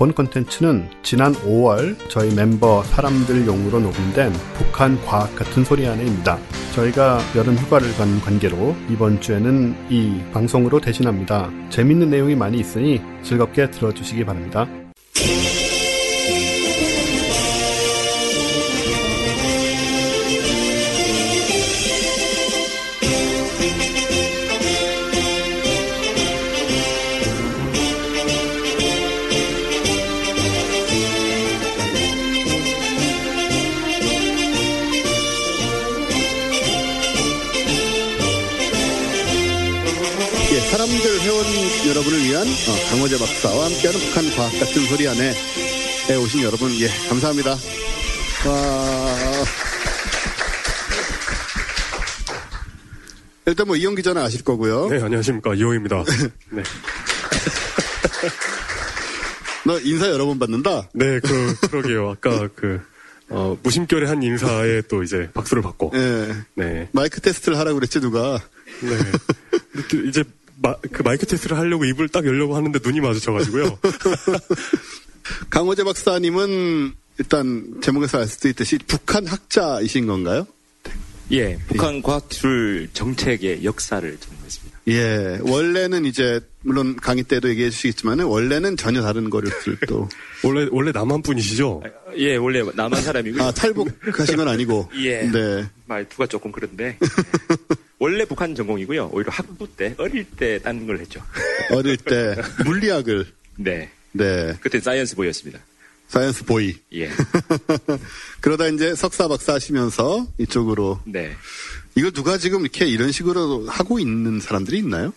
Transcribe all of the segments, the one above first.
본 콘텐츠는 지난 5월 저희 멤버 사람들용으로 녹음된 북한 과학 같은 소리 안에입니다. 저희가 여름 휴가를 간 관계로 이번 주에는 이 방송으로 대신합니다. 재밌는 내용이 많이 있으니 즐겁게 들어주시기 바랍니다. 어, 강호재 박사와 함께하는 북한 과학 같은 소리 안에 오신 여러분, 예, 감사합니다. 와. 일단 뭐 이용 기자는 아실 거고요. 네, 안녕하십니까. 이호입니다. 네. 너 인사 여러 번 받는다? 네, 그, 그러게요. 아까 그, 어, 무심결에 한 인사에 또 이제 박수를 받고. 예. 네. 마이크 테스트를 하라고 그랬지, 누가. 네. 이제 마, 그 마이크 테스트를 하려고 입을 딱 열려고 하는데 눈이 마주쳐가지고요. 강호재 박사님은 일단 제목에서 알 수도 있듯이 북한 학자이신 건가요? 예, 북한 과학기술 정책의 역사를 전공했습니다. 예, 원래는 이제 물론 강의 때도 얘기해 주시겠지만 원래는 전혀 다른 거를 또 원래 원래 남한 분이시죠? 예, 원래 남한 사람이고요. 아 탈북하신 건 아니고. 예. 네. 말투가 조금 그런데 원래 북한 전공이고요. 오히려 학부 때 어릴 때 딴 걸 했죠. 어릴 때 물리학을. 네. 네. 그때 science boy였습니다. science boy. 예. 그러다 이제 석사 박사 하시면서 이쪽으로. 네. 이걸 누가 지금 이렇게 이런 식으로 하고 있는 사람들이 있나요?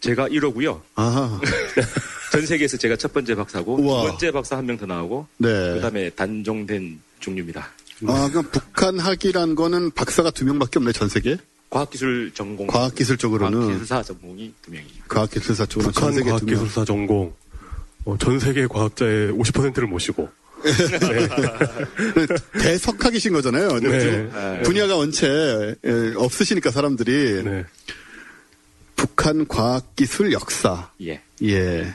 제가 1호고요. 아. 전 세계에서 제가 첫 번째 박사고 우와. 두 번째 박사 한 명 더 나오고 네. 그다음에 단종된 종류입니다. 아, 그럼 북한 학이란 거는 박사가 두 명밖에 없네, 전 세계? 과학기술 전공 과학기술 쪽으로는. 과학기술사 전공이 두 명이죠. 과학기술사 쪽으로는 전 북한. 과학기술사 전공. 어, 전 세계 과학자의 50%를 모시고. 대석학이신 거잖아요. 네. 지금 분야가 원체 예, 없으시니까 사람들이 네. 북한 과학기술 역사. 예. 예.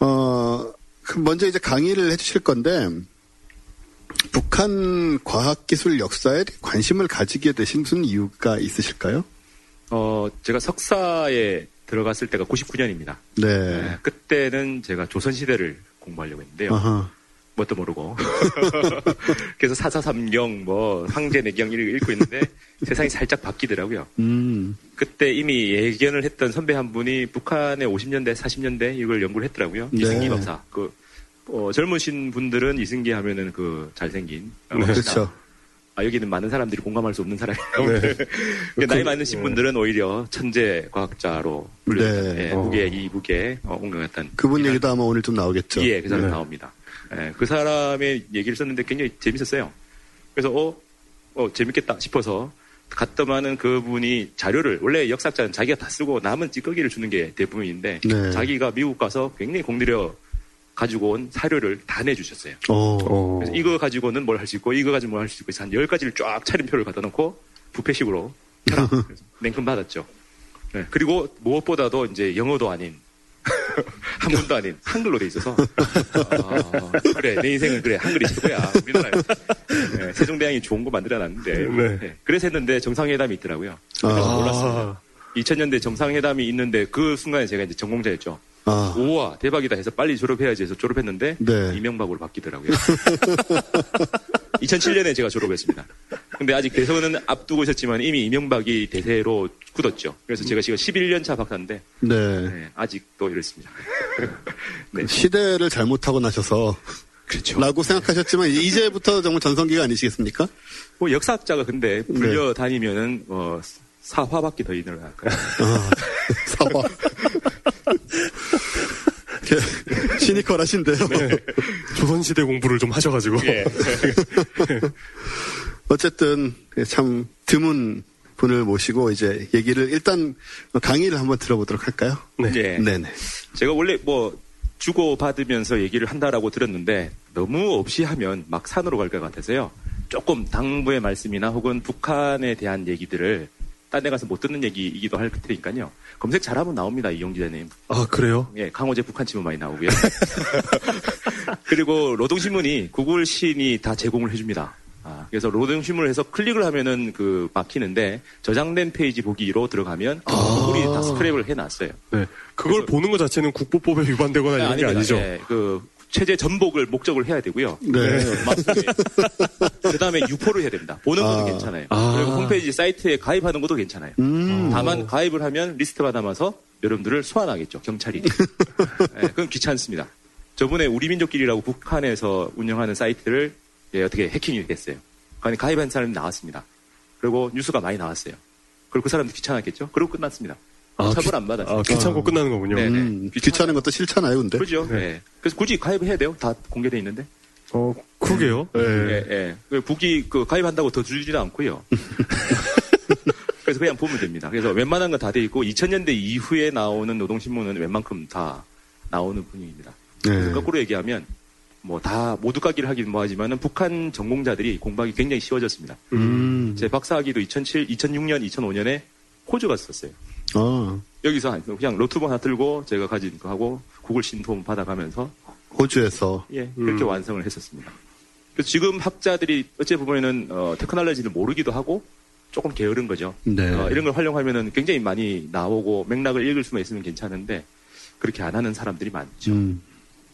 어, 그 먼저 이제 강의를 해주실 건데, 북한 과학기술 역사에 관심을 가지게 되신 무슨 이유가 있으실까요? 어, 제가 석사에 들어갔을 때가 99년입니다. 네. 그때는 제가 조선시대를 공부하려고 했는데요. 아하. 뭣도 모르고. 그래서 사사삼경, 뭐, 황제 내경 이렇게 읽고 있는데 세상이 살짝 바뀌더라고요. 음, 그때 이미 예견을 했던 선배 한 분이 북한의 50년대, 40년대 이걸 연구를 했더라고요. 네. 이승기 박사. 그, 어, 젊으신 분들은 이승기 하면은 그 잘생긴. 어, 그렇죠. 아, 여기는 많은 사람들이 공감할 수 없는 사람이에요. 네. 근데 나이 많으신 분들은 오히려 천재 과학자로 불려졌던 네. 예, 무게, 이 무게, 어, 옹명했던. 그분 얘기도 아마 오늘 좀 나오겠죠. 예, 그 사람 네. 나옵니다. 예, 그 사람의 얘기를 썼는데 굉장히 재밌었어요. 그래서, 어, 어, 재밌겠다 싶어서 갔더만은 그분이 자료를, 원래 역사학자는 자기가 다 쓰고 남은 찌꺼기를 주는 게 대부분인데, 네. 자기가 미국 가서 굉장히 공들여 가지고 온 사료를 다 내주셨어요. 어, 어. 그래서 이거 가지고는 뭘 할 수 있고, 이거 가지고 뭘 할 수 있고, 해서 한 10가지를 쫙 차림표를 갖다 놓고, 부패식으로 냉큼 받았죠. 네, 그리고 무엇보다도 이제 영어도 아닌, 한문도 아닌 한글로 돼 있어서, 아, 그래, 내 인생은 그래, 한글이 최고야. 우리나라 네, 세종대왕이 좋은 거 만들어놨는데, 네. 네, 그래서 했는데 정상회담이 있더라고요. 그래서 아. 몰랐어요. 2000년대 정상회담이 있는데 그 순간에 제가 이제 전공자였죠. 아, 우와 대박이다 해서 빨리 졸업해야지 해서 졸업했는데 네. 이명박으로 바뀌더라고요. 2007년에 제가 졸업했습니다. 근데 아직 대선은 앞두고 있었지만 이미 이명박이 대세로 굳었죠. 그래서 제가 지금 11년 차 박사인데 네. 네, 아직도 이렇습니다. 네, 시대를 잘못하고 나셔서. 그렇죠. 라고 생각하셨지만 이제부터 정말 전성기가 아니시겠습니까? 뭐 역사학자가 근데 불려 다니면은 어, 사화밖에 더 일어날까요? 아, 사과. 이렇게 시니컬하신데요. 조선시대 공부를 좀 하셔가지고. 예. 어쨌든 참 드문 분을 모시고 이제 얘기를 일단 강의를 한번 들어보도록 할까요? 네. 예. 네네. 제가 원래 뭐 주고 받으면서 얘기를 한다라고 들었는데 너무 없이 하면 막 산으로 갈 것 같아서요. 조금 당부의 말씀이나 혹은 북한에 대한 얘기들을 딴 데 가서 못 듣는 얘기이기도 할 테니까요. 검색 잘하면 나옵니다, 이용 기자님. 아, 그래요? 예, 강호재 북한 치면 많이 나오고요. 그리고 노동신문이 구글 신이 다 제공을 해줍니다. 아, 그래서 노동신문을 해서 클릭을 하면은 그 막히는데 저장된 페이지 보기로 들어가면 구글이 다 스크랩을 해놨어요. 네. 그걸 보는 것 자체는 국보법에 위반되거나 이런 게 아닙니다. 아니죠. 예, 그 체제 전복을 목적을 해야 되고요. 네. 그 다음에 유포를 해야 됩니다. 보는 아. 괜찮아요. 아. 그리고 홈페이지 사이트에 가입하는 것도 괜찮아요. 음. 다만 가입을 하면 리스트가 남아서 여러분들을 소환하겠죠. 경찰이. 예, 그건 귀찮습니다. 저번에 우리 민족끼리라고 북한에서 운영하는 사이트를 예, 어떻게 해킹이 됐어요. 그러니 가입한 사람이 나왔습니다. 그리고 뉴스가 많이 나왔어요. 그리고 그 사람도 귀찮았겠죠. 그리고 끝났습니다. 아, 처벌 안 받았어요. 아, 귀찮고 끝나는 거군요. 네. 음, 귀찮은 것도 싫잖아요, 근데. 그죠? 네. 예. 그래서 굳이 가입을 해야 돼요. 다 공개돼 있는데. 어, 그러게요. 네. 예, 예. 그 북이 그 가입한다고 더 주지도 않고요. 그래서 그냥 보면 됩니다. 그래서 웬만한 건 다 돼 있고 2000년대 이후에 나오는 노동신문은 웬만큼 다 나오는 분위기입니다. 네. 거꾸로 얘기하면 뭐 다 모두 까기를 하긴 뭐하지만은 북한 전공자들이 공부하기 굉장히 쉬워졌습니다. 음. 제 박사학위도 2007, 2006년, 2005년에 호주 갔었어요. 아, 여기서 그냥 노트북 하나 들고 제가 가진 거 하고 구글 신통 받아가면서 호주에서. 예, 그렇게 완성을 했었습니다. 그래서 지금 학자들이 어째 보면은 어, 테크놀로지를 모르기도 하고 조금 게으른 거죠. 네. 어, 이런 걸 활용하면은 굉장히 많이 나오고 맥락을 읽을 수만 있으면 괜찮은데 그렇게 안 하는 사람들이 많죠. 음.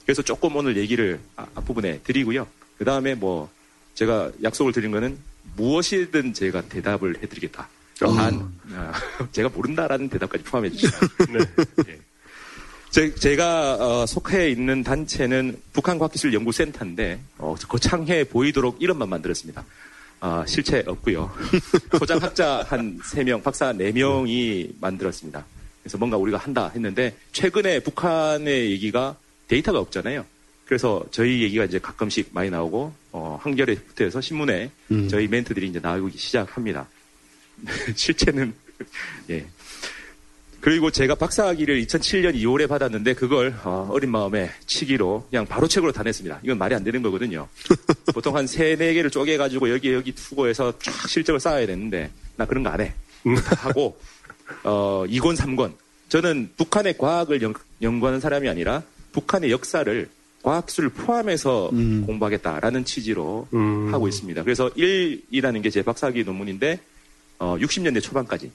그래서 조금 오늘 얘기를 아- 앞부분에 드리고요. 그 다음에 뭐 제가 약속을 드린 거는 무엇이든 제가 대답을 해드리겠다. 단 아, 제가 모른다라는 대답까지 포함해 주시죠. 예. 제, 제가 어, 속해 있는 단체는 북한과학기술연구센터인데 어, 거창해 보이도록 이름만 만들었습니다. 아, 실체 없고요. 소장학자 한 3명, 박사 4명이 만들었습니다. 그래서 뭔가 우리가 한다 했는데 최근에 북한의 얘기가 데이터가 없잖아요. 그래서 저희 얘기가 이제 가끔씩 많이 나오고 어, 한겨레부터 해서 신문에 음. 저희 멘트들이 이제 나오기 시작합니다. 실체는 예. 그리고 제가 박사학위를 2007년 2월에 받았는데 그걸 어, 린 마음에 치기로 그냥 바로 책으로 다 냈습니다. 이건 말이 안 되는 거거든요. 보통 한세네 개를 쪼개가지고 여기 여기 투고해서 쫙 실적을 쌓아야 되는데 나 그런 거 안 해. 다 하고 어, 2권 3권. 저는 북한의 과학을 연, 연구하는 사람이 아니라 북한의 역사를 과학기술을 포함해서 음. 공부하겠다라는 취지로 음. 하고 있습니다. 그래서 1이라는 게 제 박사학위 논문인데 어, 60년대 초반까지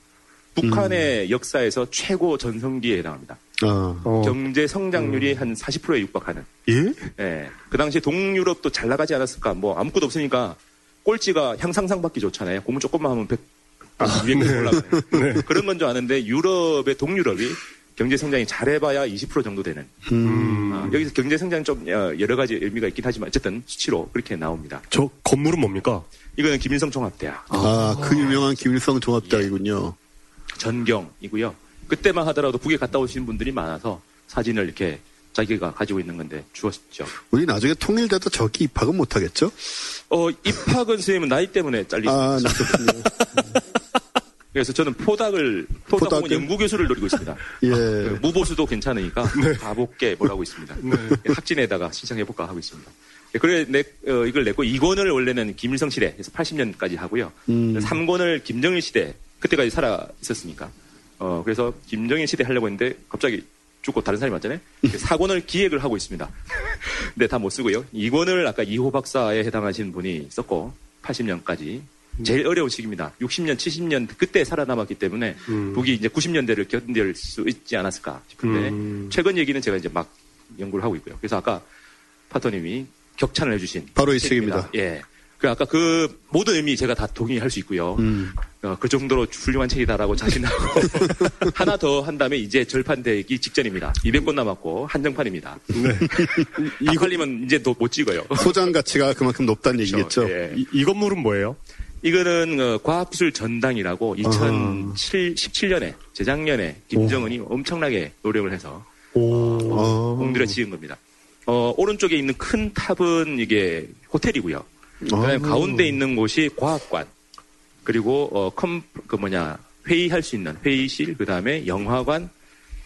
북한의 역사에서 최고 전성기에 해당합니다. 아, 어, 경제 성장률이 한 40%에 육박하는. 예? 예. 그 당시 동유럽도 잘 나가지 않았을까? 뭐 아무것도 없으니까 꼴찌가 향상상받기 좋잖아요. 공부 조금만 하면 100, 200개 올라가요. 그런 건 줄 아는데 유럽의 동유럽이 경제 성장이 잘해봐야 20% 정도 되는. 음. 아, 여기서 경제 성장 좀 어, 여러 가지 의미가 있긴 하지만 어쨌든 수치로 그렇게 나옵니다. 저 건물은 뭡니까? 이거는 김일성 종합대학. 아, 그 유명한 김일성 종합대학이군요. 전경이고요. 그때만 하더라도 북에 갔다 오신 분들이 많아서 사진을 이렇게 자기가 가지고 있는 건데 주었죠. 우리 나중에 통일돼도 저기 입학은 못하겠죠? 어, 입학은 선생님은 나이 때문에 잘리죠. 아, 나 그렇군요. 그래서 저는 포닥을, 포닥 혹은 포닥을? 연구 교수를 노리고 있습니다. 예. 그 무보수도 괜찮으니까 가볼게 뭐라고 있습니다. 예, 학진에다가 신청해 볼까 하고 있습니다. 예, 그래, 내, 어, 이걸 냈고 2권을 원래는 김일성 시대에서 80년까지 하고요. 음. 3권을 김정일 시대, 그때까지 살아 있었으니까. 어, 그래서 김정일 시대 하려고 했는데 갑자기 죽고 다른 사람이 왔잖아요. 4권을 기획을 하고 있습니다. 근데 다 못 쓰고요. 2권을 아까 이호 박사에 해당하신 분이 썼고 80년까지 제일 어려운 시기입니다. 60년, 70년 그때 살아남았기 때문에 음. 북이 이제 90년대를 견딜 수 있지 않았을까 싶은데 음. 최근 얘기는 제가 이제 막 연구를 하고 있고요. 그래서 아까 파토님이 격찬을 해주신 바로 이 책입니다. 예. 그 아까 그 모든 의미 제가 다 동의할 수 있고요. 음. 어, 그 정도로 훌륭한 책이다라고 자신하고 하나 더 한 다음에 이제 절판되기 직전입니다. 200권 남았고 한정판입니다. 네. 이 걸리면 이제 또못 찍어요. 소장 가치가 그만큼 높다는 얘기겠죠? 예. 이, 이 건물은 뭐예요? 이거는 어, 과학기술 전당이라고 2017년에 재작년에 김정은이 엄청나게 노력을 해서 오. 어. 공들여 지은 겁니다. 어, 오른쪽에 있는 큰 탑은 이게 호텔이고요. 그다음에 아. 가운데 있는 곳이 과학관. 그리고 어, 컴, 그 뭐냐 회의할 수 있는 회의실, 그다음에 영화관,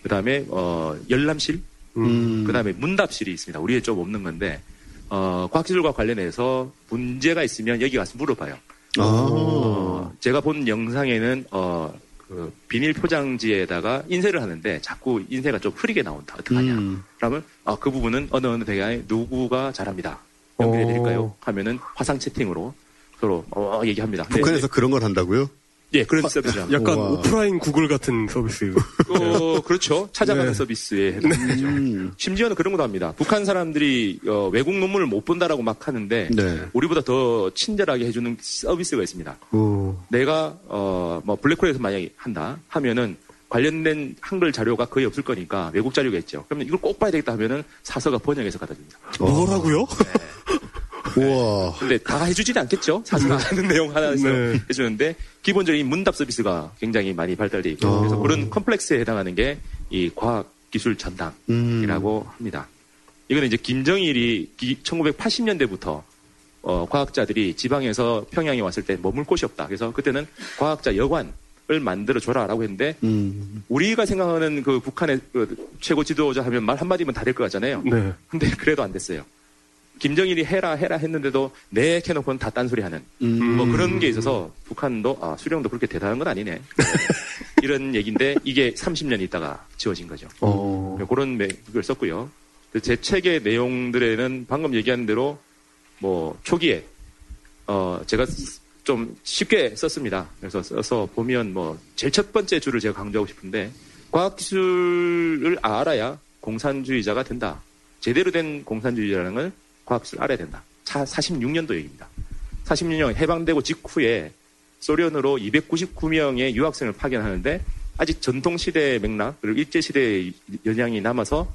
그다음에 어, 열람실, 음. 그다음에 문답실이 있습니다. 우리에 좀 없는 건데 어, 과학기술과 관련해서 문제가 있으면 여기 가서 물어봐요. 아. 어, 제가 본 영상에는 어, 그 비닐 포장지에다가 인쇄를 하는데 자꾸 인쇄가 좀 흐리게 나온다. 어떡하냐. 음. 그러면 아, 그 부분은 어느 어느 대가에 누구가 잘합니다. 연결해 드릴까요? 어. 하면은 화상 채팅으로 서로 어, 얘기합니다. 근데 북한에서 그런 걸 한다고요? 예, 그런 서비스죠. 약간 우와. 오프라인 구글 같은 서비스. 어, 그렇죠. 찾아가는 네. 서비스에 해당되죠. 음. 심지어는 그런 것도 합니다. 북한 사람들이 어, 외국 논문을 못 본다라고 막 하는데 네. 우리보다 더 친절하게 해주는 서비스가 있습니다. 오. 내가 어 뭐 블랙홀에서 만약에 한다 하면은 관련된 한글 자료가 거의 없을 거니까 외국 자료겠죠. 그러면 이걸 꼭 봐야 되겠다 하면은 사서가 번역해서 갖다 줍니다. 뭐라고요? 우와. 근데 다 해주지는 않겠죠. 사서가 하는 내용 하나에서 네. 해주는데 기본적인 문답 서비스가 굉장히 많이 발달돼 있고 어. 그래서 그런 컴플렉스에 해당하는 게 이 과학 기술 전당 음. 이라고 합니다. 이거는 이제 김정일이 1980년대부터 어, 과학자들이 지방에서 평양에 왔을 때 머물 곳이 없다. 그래서 그때는 과학자 여관을 만들어 줘라라고 했는데 음. 우리가 생각하는 그 북한의 그 최고 지도자 하면 말 한마디면 다 될 것 같잖아요. 네. 근데 그래도 안 됐어요. 김정일이 해라 해라 했는데도 네 캐놓고는 다 딴소리 하는 음. 뭐 그런 게 있어서 북한도 아, 수령도 그렇게 대단한 건 아니네. 이런 얘기인데 이게 30년 있다가 지워진 거죠. 어. 그런 맥을 썼고요. 그제 책의 내용들에는 방금 얘기한 대로 뭐 초기에 어 제가 좀 쉽게 썼습니다. 그래서 써서 보면 뭐 제일 첫 번째 줄을 제가 강조하고 싶은데 과학기술을 알아야 공산주의자가 된다. 제대로 된 공산주의자라는 걸 과학기술 알아야 된다. 차 46년도 얘기입니다. 46년 해방되고 직후에 소련으로 299명의 유학생을 파견하는데 아직 전통시대의 맥락 그리고 일제시대의 영향이 남아서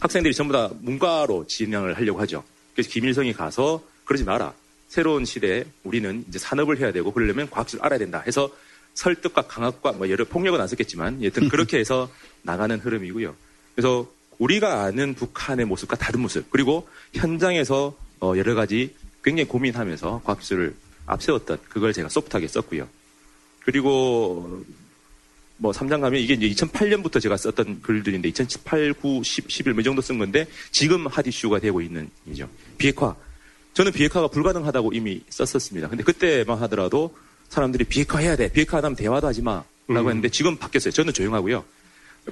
학생들이 전부 다 문과로 진학을 하려고 하죠. 그래서 김일성이 가서 그러지 마라. 새로운 시대에 우리는 이제 산업을 해야 되고 그러려면 과학기술 알아야 된다. 해서 설득과 강압과 뭐 여러 폭력은 안 썼겠지만 여튼 그렇게 해서 나가는 흐름이고요. 그래서 우리가 아는 북한의 모습과 다른 모습 그리고 현장에서 어, 여러 가지 굉장히 고민하면서 과학기술을 앞세웠던 그걸 제가 소프트하게 썼고요. 그리고 뭐 3장 가면 이게 이제 2008년부터 제가 썼던 글들인데 2018, 9, 10, 11, 이 정도 쓴 건데 지금 핫 이슈가 되고 있는 이죠. 비핵화. 저는 비핵화가 불가능하다고 이미 썼었습니다. 근데 그때만 하더라도 사람들이 비핵화 해야 돼. 비핵화 안 하면 대화도 하지 마. 라고 음. 했는데 지금 바뀌었어요. 저는 조용하고요.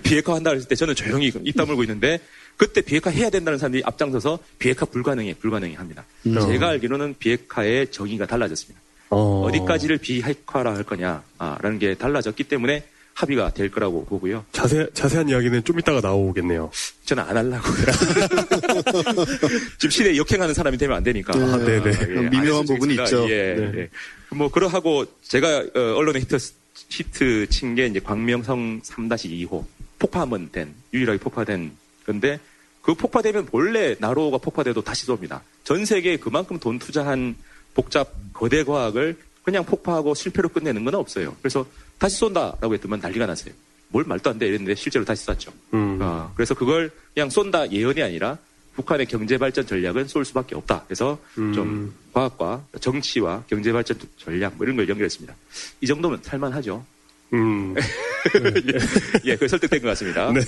비핵화 한다 했을 때 저는 조용히 입 다물고 있는데 그때 비핵화 해야 된다는 사람들이 앞장서서 비핵화 불가능해, 불가능해 합니다. 음. 제가 알기로는 비핵화의 정의가 달라졌습니다. 어. 어디까지를 비핵화라 할 거냐라는 게 달라졌기 때문에 합의가 될 거라고 보고요. 자세, 자세한 이야기는 좀 이따가 나오겠네요. 저는 안 하려고요. 지금 시대에 역행하는 사람이 되면 안 되니까. 아, 네네. 예, 미묘한 부분이. 있죠. 예, 네. 예. 뭐 그러하고 제가 어, 언론에 히트 히트 친 게 이제 광명성 3-2호 폭파 한 번 된 유일하게 폭파된 건데 그 폭파되면 본래 나로가 폭파돼도 다시 쏩니다. 전 세계에 그만큼 돈 투자한 복잡 거대 과학을 그냥 폭파하고 실패로 끝내는 건 없어요. 그래서 다시 쏜다라고 했더만 난리가 났어요. 뭘 말도 안 돼 이랬는데 실제로 다시 쐈죠. 음. 어, 그래서 그걸 그냥 쏜다 예언이 아니라 북한의 경제 발전 전략은 쏠 수밖에 없다. 그래서 음. 좀 과학과 정치와 경제 발전 전략 뭐 이런 걸 연결했습니다. 이 정도면 살만하죠. 음. 예, 그 설득된 것 같습니다. 네.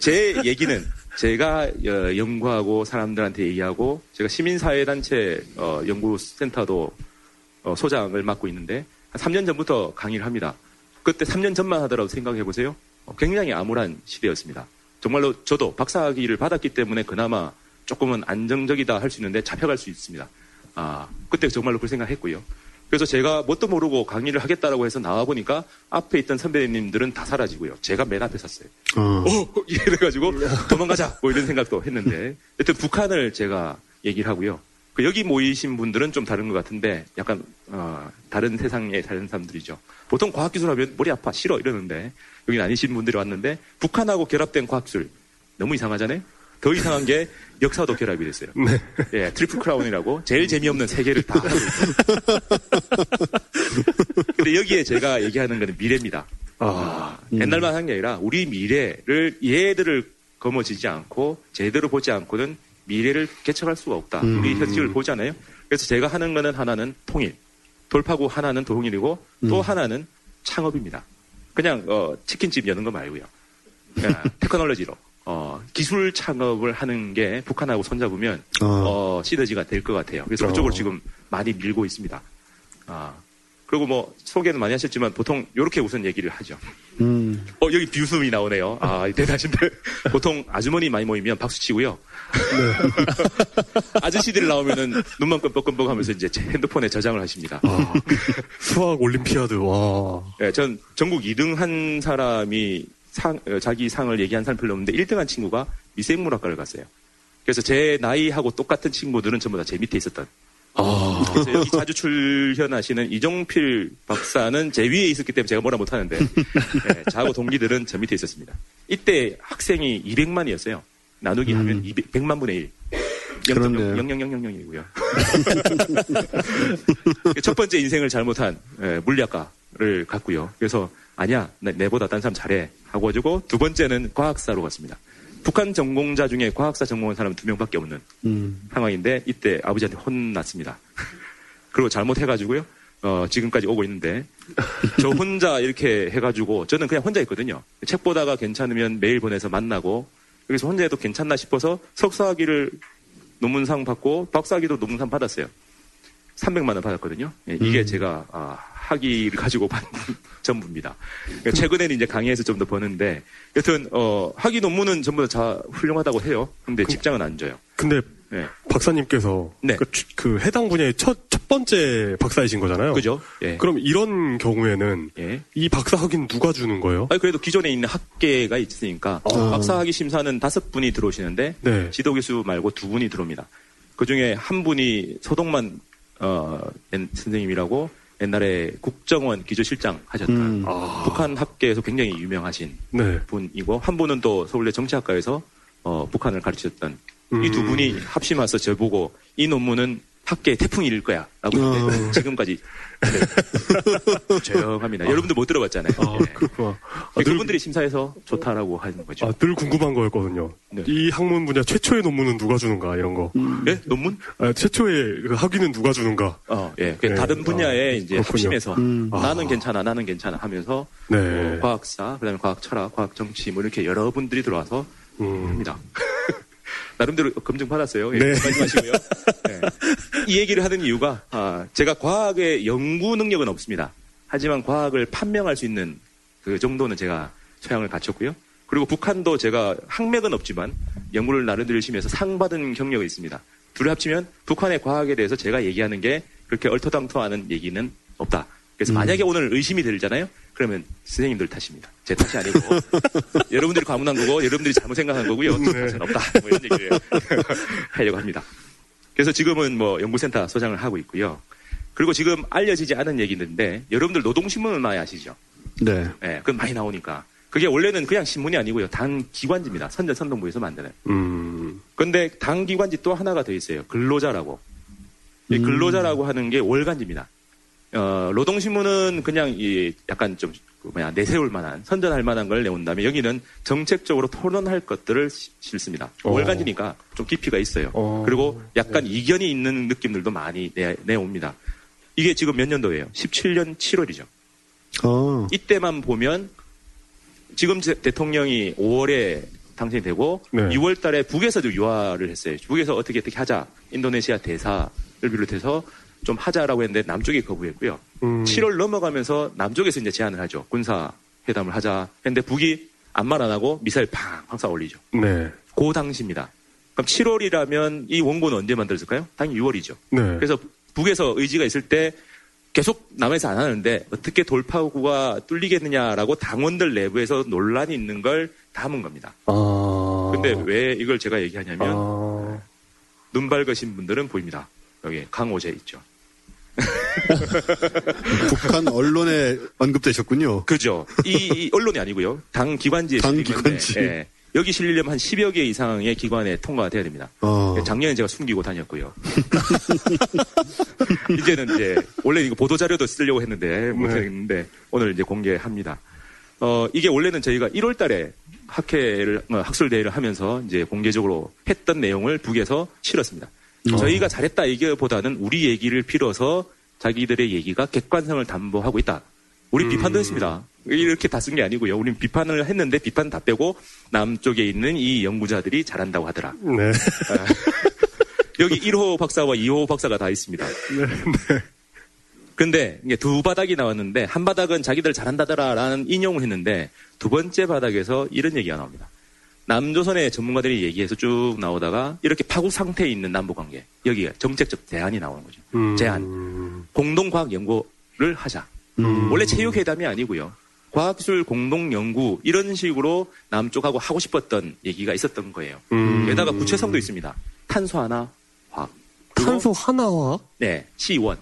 제 얘기는 제가 어, 연구하고 사람들한테 얘기하고 제가 시민사회단체 어, 연구센터도 어, 소장을 맡고 있는데 한 3년 전부터 강의를 합니다. 그때 3년 전만 하더라도 생각해 보세요. 어, 굉장히 암울한 시대였습니다. 정말로 저도 박사학위를 받았기 때문에 그나마 조금은 안정적이다 할 수 있는데 잡혀갈 수 있습니다. 아, 그때 정말로 그 생각했고요. 그래서 제가 뭣도 모르고 강의를 하겠다라고 해서 나와 보니까 앞에 있던 선배님들은 다 사라지고요. 제가 맨 앞에 섰어요. 어. 어, 이래가지고 도망가자 뭐 이런 생각도 했는데 여튼 북한을 제가 얘기를 하고요. 그 여기 모이신 분들은 좀 다른 것 같은데 약간 어, 다른 세상에 사는 사람들이죠. 보통 과학기술 하면 머리 아파 싫어 이러는데 여기는 아니신 분들이 왔는데 북한하고 결합된 과학기술 너무 이상하잖아요. 더 이상한 게 역사도 결합이 됐어요. 네. 예, 트리플 크라운이라고 제일 재미없는 세 개를 다. 근데 여기에 제가 얘기하는 거는 미래입니다. 아. 옛날만 한 게 아니라 우리 미래를 얘들을 거머쥐지 않고 제대로 보지 않고는 미래를 개척할 수가 없다. 음. 우리 현실을 보잖아요. 그래서 제가 하는 거는 하나는 통일, 돌파구 하나는 통일이고 또 음. 하나는 창업입니다. 그냥 어, 치킨집 여는 거 말고요. 그냥 테크놀로지로 어, 기술 창업을 하는 게 북한하고 손잡으면 어. 어, 시너지가 될 것 같아요. 그래서 어. 그쪽으로 지금 많이 밀고 있습니다. 아, 그리고 뭐 소개는 많이 하셨지만 보통 이렇게 우선 얘기를 하죠. 음. 어 여기 비웃음이 나오네요. 아 대단하신데 보통 아주머니 많이 모이면 박수 치고요. 아저씨들 나오면은 눈만 끔뻑끔뻑하면서 이제 제 핸드폰에 저장을 하십니다. 아, 수학 올림피아드, 와. 예, 전 전국 2등 한 사람이 상, 어, 자기 상을 얘기한 사람 별로 없는데 1등 한 친구가 미생물학과를 갔어요. 그래서 제 나이하고 똑같은 친구들은 전부 다 제 밑에 있었던. 그래서 여기 자주 출연하시는 이종필 박사는 제 위에 있었기 때문에 제가 뭐라 못하는데 예, 저하고 동기들은 저 밑에 있었습니다. 이때 학생이 200만이었어요. 나누기 하면 200, 100만 분의 1. 그렇네요. 0.00000이고요. 첫 번째 인생을 잘못한 예, 물리학과를 갔고요. 그래서 아니야 내, 내보다 딴 사람 잘해 하고 가지고 두 번째는 과학사로 갔습니다. 북한 전공자 중에 과학사 전공한 사람은 두 명밖에 없는 음. 상황인데 이때 아버지한테 혼났습니다. 그리고 잘못해가지고요. 어, 지금까지 오고 있는데 저 혼자 이렇게 해가지고 저는 그냥 혼자 있거든요. 책 보다가 괜찮으면 메일 보내서 만나고 여기서 혼자 해도 괜찮나 싶어서 석사학위를 논문상 받고 박사학위도 논문상 받았어요. 300만 원 받았거든요. 예, 이게 제가 아, 학위를 가지고 받은 전부입니다. 그러니까 최근에는 이제 강의에서 좀 더 버는데 여튼 어, 학위 논문은 전부 다 훌륭하다고 해요. 근데 직장은 안 줘요. 근데 예. 박사님께서 네. 그, 추- 그 해당 분야의 첫, 첫 번째 박사이신 거잖아요. 그죠? 예. 그럼 이런 경우에는 예. 이 박사 학위는 누가 주는 거예요? 아니, 그래도 기존에 있는 학계가 있으니까 박사 학위 심사는 다섯 분이 들어오시는데 네. 지도 교수 말고 두 분이 들어옵니다. 그 중에 한 분이 서동만 어, 엔- 선생님이라고 옛날에 국정원 기조실장 하셨던 음. 북한 학계에서 굉장히 유명하신 네. 분이고 한 분은 또 서울대 정치학과에서 어, 북한을 이두 음. 분이 합심해서 저보고 이 논문은 학계의 태풍일 거야 라고 어. 했는데 지금까지 네. 조용합니다. 여러분들 못 들어봤잖아요. 아, 예. 그렇구나. 아, 늘, 그분들이 심사해서 좋다라고 하는 거죠. 아, 늘 궁금한 거였거든요. 네. 이 학문 분야 최초의 논문은 누가 주는가, 이런 거. 예? 논문? 아, 최초의 그 학위는 누가 주는가. 어, 예. 그 네. 다른 분야에 아, 이제 그렇군요. 합심해서 음. 나는 아. 괜찮아, 나는 괜찮아 하면서 네. 어, 과학사, 그 다음에 과학 철학, 과학 정치 뭐 이렇게 여러분들이 들어와서 음. 합니다. 나름대로 검증 받았어요. 예, 네. 말씀하시고요. 예. 이 얘기를 하는 이유가 아, 제가 과학의 연구 능력은 없습니다. 하지만 과학을 판명할 수 있는 그 정도는 제가 소양을 갖췄고요. 그리고 북한도 제가 학맥은 없지만 연구를 나름대로 열심히 해서 상 받은 경력이 있습니다. 둘을 합치면 북한의 과학에 대해서 제가 얘기하는 게 그렇게 얼토당토하는 얘기는 없다. 그래서 만약에 오늘 의심이 들잖아요. 그러면 선생님들 탓입니다. 제 탓이 아니고 여러분들이 과문한 거고 여러분들이 잘못 생각한 거고요. 제 탓은 없다. 뭐 이런 얘기를 하려고 합니다. 그래서 지금은 뭐 연구센터 소장을 하고 있고요. 그리고 지금 알려지지 않은 얘기인데 여러분들 노동신문을 많이 아시죠? 네. 예, 그건 많이 나오니까. 그게 원래는 그냥 신문이 아니고요. 단 기관지입니다. 선전 선동부에서 만드는. 음. 근데 당 기관지 또 하나가 더 있어요. 근로자라고. 이 근로자라고 하는 게 월간지입니다. 어, 노동신문은 그냥 이 약간 좀그 뭐야 내세울 만한 선전할 만한 걸 내온 다음에 여기는 정책적으로 토론할 것들을 시- 실습니다. 어. 월간지니까 좀 깊이가 있어요. 어. 그리고 약간 이견이 있는 느낌들도 많이 내, 내옵니다. 이게 지금 몇 년도예요? 17년 7월이죠. 어. 이때만 보면 지금 제- 대통령이 5월에 당선이 되고 네. 6월 달에 북에서도 유화를 했어요. 북에서 어떻게 어떻게 하자. 인도네시아 대사를 비롯해서 좀 하자라고 했는데 남쪽이 거부했고요. 음. 7월 넘어가면서 남쪽에서 이제 제안을 하죠. 군사 회담을 하자. 했는데 북이 아무 말안 하고 미사일 팡 항상 올리죠. 네. 그 당시입니다. 그럼 7월이라면 이 원고는 언제 만들어질까요? 당연히 6월이죠. 네. 그래서 북에서 의지가 있을 때 계속 남에서 안 하는데 어떻게 돌파구가 뚫리겠느냐라고 당원들 내부에서 논란이 있는 걸 담은 겁니다. 아. 근데 왜 이걸 제가 얘기하냐면 아. 눈 밝으신 분들은 보입니다. 여기 강호재 있죠. 북한 언론에 언급되셨군요. 그죠? 이, 이 언론이 아니고요. 당 기관지에 당 기관지. 예. 여기 실리려면 한 10여 개 이상의 기관에 통과가 돼야 됩니다. 어. 예, 작년에 제가 숨기고 다녔고요. 이제는 이제 원래 이거 보도 자료도 쓰려고 했는데 못했는데 오늘 이제 공개합니다. 어 이게 원래는 저희가 1월 달에 학회를 어, 학술 대회를 하면서 이제 공개적으로 했던 내용을 북에서 실었습니다. 저희가 잘했다 이게보다는 우리 얘기를 빌어서 자기들의 얘기가 객관성을 담보하고 있다. 우리 비판도 했습니다. 이렇게 다 쓴 게 아니고요. 우린 비판을 했는데 비판 다 빼고 남쪽에 있는 이 연구자들이 잘한다고 하더라. 네. 여기 1호 박사와 2호 박사가 다 있습니다. 근데 이게 두 바닥이 나왔는데 한 바닥은 자기들 잘한다더라라는 인용을 했는데 두 번째 바닥에서 이런 얘기가 나옵니다. 남조선의 전문가들이 얘기해서 쭉 나오다가 이렇게 파국 상태에 있는 남북 관계 여기에 정책적 제안이 나오는 거죠. 음. 제안. 공동 과학 연구를 하자. 음. 원래 체육회담이 아니고요. 과학기술 공동 연구 이런 식으로 남쪽하고 하고 싶었던 얘기가 있었던 거예요. 음. 게다가 구체성도 있습니다. 탄소 하나 화학. 탄소 하나와 네 C1.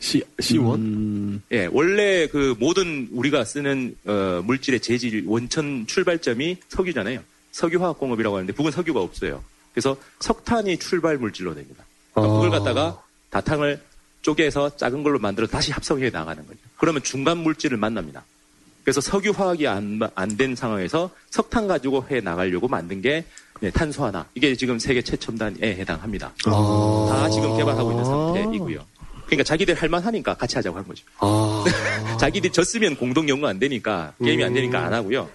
C C1 음. 예, 원래 그 모든 우리가 쓰는 어, 물질의 재질 원천 출발점이 석유잖아요. 석유화학공업이라고 하는데 북은 석유가 없어요. 그래서 석탄이 출발 물질로 됩니다. 그러니까 아. 그걸 갖다가 다탕을 쪼개서 작은 걸로 만들어 다시 합성해 나가는 거죠. 그러면 중간 물질을 만납니다. 그래서 석유화학이 안 된 상황에서 석탄 가지고 해 나가려고 만든 게 네, 탄소 하나. 이게 지금 세계 최첨단에 해당합니다. 아. 다 지금 개발하고 있는 상태이고요. 그러니까 자기들 할만하니까 같이 하자고 한 거죠. 아. 자기들이 졌으면 공동 연구 안 되니까 게임이 안 되니까 안 하고요.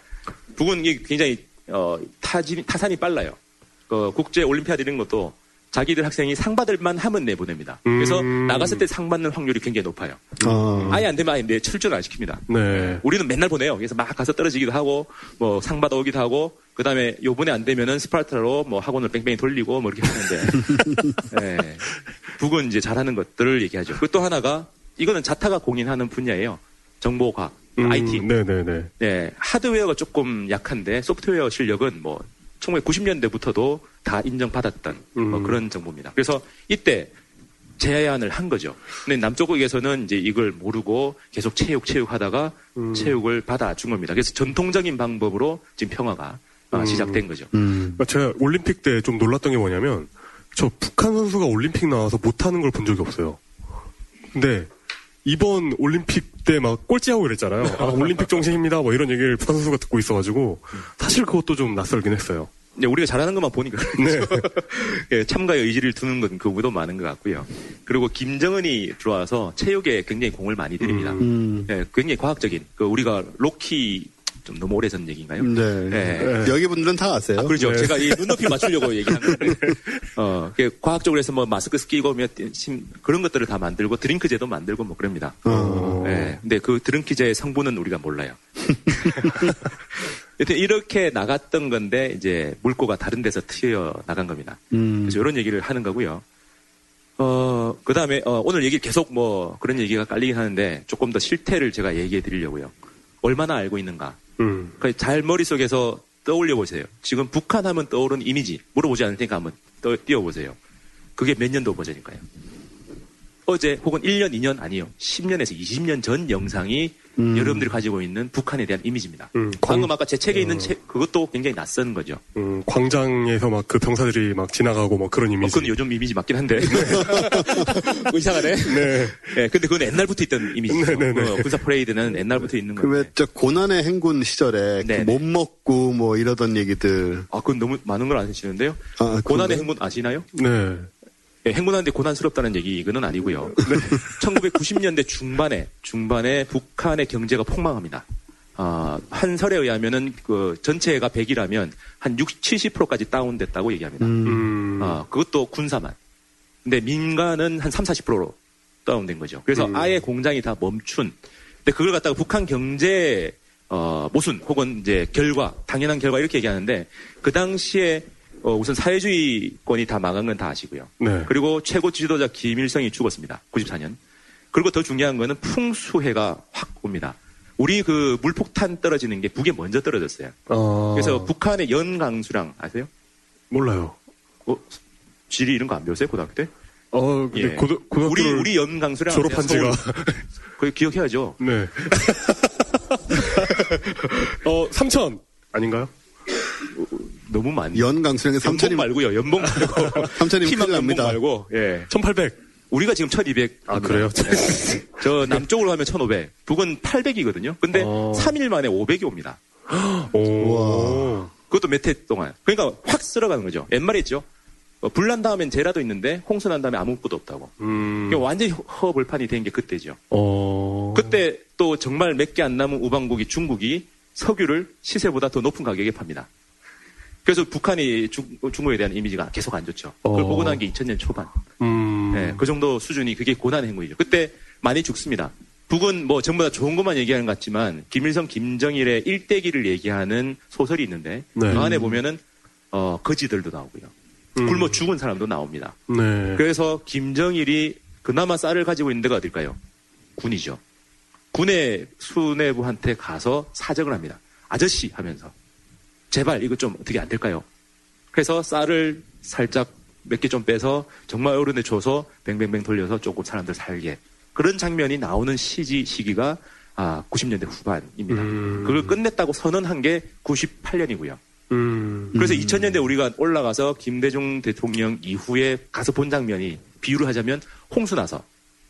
북은 굉장히 어, 타진, 타산이 빨라요. 그 국제 올림피아드 이런 것도 자기들 학생이 상 받을만 하면 내보냅니다. 그래서 음. 나갔을 때 상 받는 확률이 굉장히 높아요. 아. 아예 안 되면 아예 내 출전 안 시킵니다. 네. 우리는 맨날 보내요. 그래서 막 가서 떨어지기도 하고 뭐 상 받아오기도 하고 그 다음에 요번에 안 되면은 스파르타로 뭐 학원을 뺑뺑이 돌리고 뭐 이렇게 하는데 예. 북은 이제 잘하는 것들을 얘기하죠. 그 또 하나가 이거는 자타가 공인하는 분야예요. 정보과학, 음, IT. 네네네. 네, 하드웨어가 조금 약한데 소프트웨어 실력은 뭐 1990년대부터도 다 인정받았던 뭐 음. 그런 정보입니다. 그래서 이때 제안을 한 거죠. 근데 남쪽에서는 이제 이걸 모르고 계속 체육 체육 하다가 음. 체육을 받아준 겁니다. 그래서 전통적인 방법으로 지금 평화가 어, 음. 시작된 거죠. 음. 그러니까 제가 올림픽 때 좀 놀랐던 게 뭐냐면 저 북한 선수가 올림픽 나와서 못하는 걸 본 적이 없어요. 근데 이번 올림픽 때 막 꼴찌하고 이랬잖아요. 아, 올림픽 정신입니다. 뭐 이런 얘기를 북한 선수가 듣고 있어가지고 사실 그것도 좀 낯설긴 했어요. 이제 우리가 잘하는 것만 보니까 네. 예, 참가의 의지를 두는 건 그보다 많은 것 같고요. 그리고 김정은이 들어와서 체육에 굉장히 공을 많이 들입니다. 음. 예, 굉장히 과학적인 그 우리가 로키 좀 너무 오래전 얘기인가요? 네. 네. 여기 분들은 다 아세요. 아, 그렇죠. 네. 제가 이 눈높이 맞추려고 얘기한 건데, 어, 그 과학적으로 해서 뭐 마스크 끼고 몇, 심- 그런 것들을 다 만들고 드링크제도 만들고 뭐 그럽니다. 어. 예. 근데 그 드링크제의 성분은 우리가 몰라요. 여튼 이렇게 나갔던 건데 이제 물꼬가 다른 데서 튀어 나간 겁니다. 음. 그래서 이런 얘기를 하는 거고요. 어, 그 다음에, 오늘 얘기 계속 뭐 그런 얘기가 깔리긴 하는데 조금 더 실태를 제가 얘기해 드리려고요. 얼마나 알고 있는가. 음. 그잘 머릿속에서 떠올려 보세요. 지금 북한 하면 떠오르는 이미지 물어보지 않을 테니까 한번 떠, 띄워 보세요. 그게 몇 년도 버전일까요? 어제 혹은 1년, 2년 아니요. 10년에서 20년 전 영상이 음. 여러분들이 가지고 있는 북한에 대한 이미지입니다. 음, 방금 광- 아까 제 책에 있는 책 그것도 굉장히 낯선 거죠. 음, 광장에서 막 그 병사들이 막 지나가고 뭐 그런 어, 이미지. 그건 요즘 이미지 맞긴 한데. 뭐 이상하네. 네. 네, 근데 그건 옛날부터 있던 이미지죠. 네네네. 어, 군사 퍼레이드는 옛날부터 있는 그 건데. 왜 저 고난의 행군 시절에 그. 못 먹고 뭐 이러던 얘기들. 아, 그건 너무 많은 걸 아시는데요. 아, 고난의? 행군 아시나요? 네. 예, 행군하는데 고난스럽다는 얘기 이거는 아니고요. 네. 1990년대 중반에 중반에 북한의 경제가 폭망합니다. 아, 한 설에 의하면은 그 전체가 100이라면 한 60, 70%까지 다운됐다고 얘기합니다. 음. 음. 아, 그것도 군사만. 근데 민간은 한 3, 40%로 다운된 거죠. 그래서 음. 아예 공장이 다 멈춘. 근데 그걸 갖다가 북한 경제 어, 모순 혹은 이제 결과, 당연한 결과 이렇게 얘기하는데 그 당시에 어, 우선 사회주의권이 다 망한 건 다 아시고요. 네. 그리고 최고 지도자 김일성이 죽었습니다. 94년. 그리고 더 중요한 거는 풍수해가 확 옵니다. 우리 그 물폭탄 떨어지는 게 북에 먼저 떨어졌어요. 어. 그래서 북한의 연강수량 아세요? 몰라요. 어, 지리 이런 거 안 배웠어요 고등학교 때? 어, 근데 예. 고등, 고등학교를 우리 우리 연강수량 졸업한? 지가. 그거 기억해야죠. 네. 어, 3천 아닌가요? 너무 많이. 연강 수령의 연봉 삼천이 말고요. 연봉 말고. 삼천이면 희망 큰일 연봉 납니다. 말고. 예. 1800. 우리가 지금 1200. 아, 그래요? 저 남쪽으로 하면 1500. 북은 800이거든요. 근데 어. 3일 만에 500이 옵니다. 오. 우와. 그것도 몇 해 동안. 그러니까 확 쓸어가는 거죠. 옛말에 있죠. 어, 불난 다음엔 제라도 있는데 홍수 난 다음에 아무것도 없다고. 음. 그러니까 완전히 허벌판이 된 게 그때죠. 어. 그때 또 정말 몇 개 안 남은 우방국이 중국이 석유를 시세보다 더 높은 가격에 팝니다. 그래서 북한이 중, 중국에 대한 이미지가 계속 안 좋죠. 그걸 어. 보고 난 게 2000년 초반. 음. 네, 그 정도 수준이 그게 고난 행위죠. 그때 많이 죽습니다. 북은 뭐 전부 다 좋은 것만 얘기하는 것 같지만 김일성, 김정일의 일대기를 얘기하는 소설이 있는데 네. 그 안에 보면은 어, 거지들도 나오고요. 음. 굶어 죽은 사람도 나옵니다. 네. 그래서 김정일이 그나마 쌀을 가지고 있는 데가 어딜까요? 군이죠. 군의 수뇌부한테 가서 사정을 합니다. 아저씨 하면서 제발 이거 좀 어떻게 안 될까요? 그래서 쌀을 살짝 몇 개 좀 빼서 정말 어른에 줘서 뱅뱅뱅 돌려서 조금 사람들 살게 그런 장면이 나오는 시기 시기가 아 90년대 후반입니다. 음. 그걸 끝냈다고 선언한 게 98년이고요. 음. 그래서 2000년대 우리가 올라가서 김대중 대통령 이후에 가서 본 장면이 비유를 하자면 홍수 나서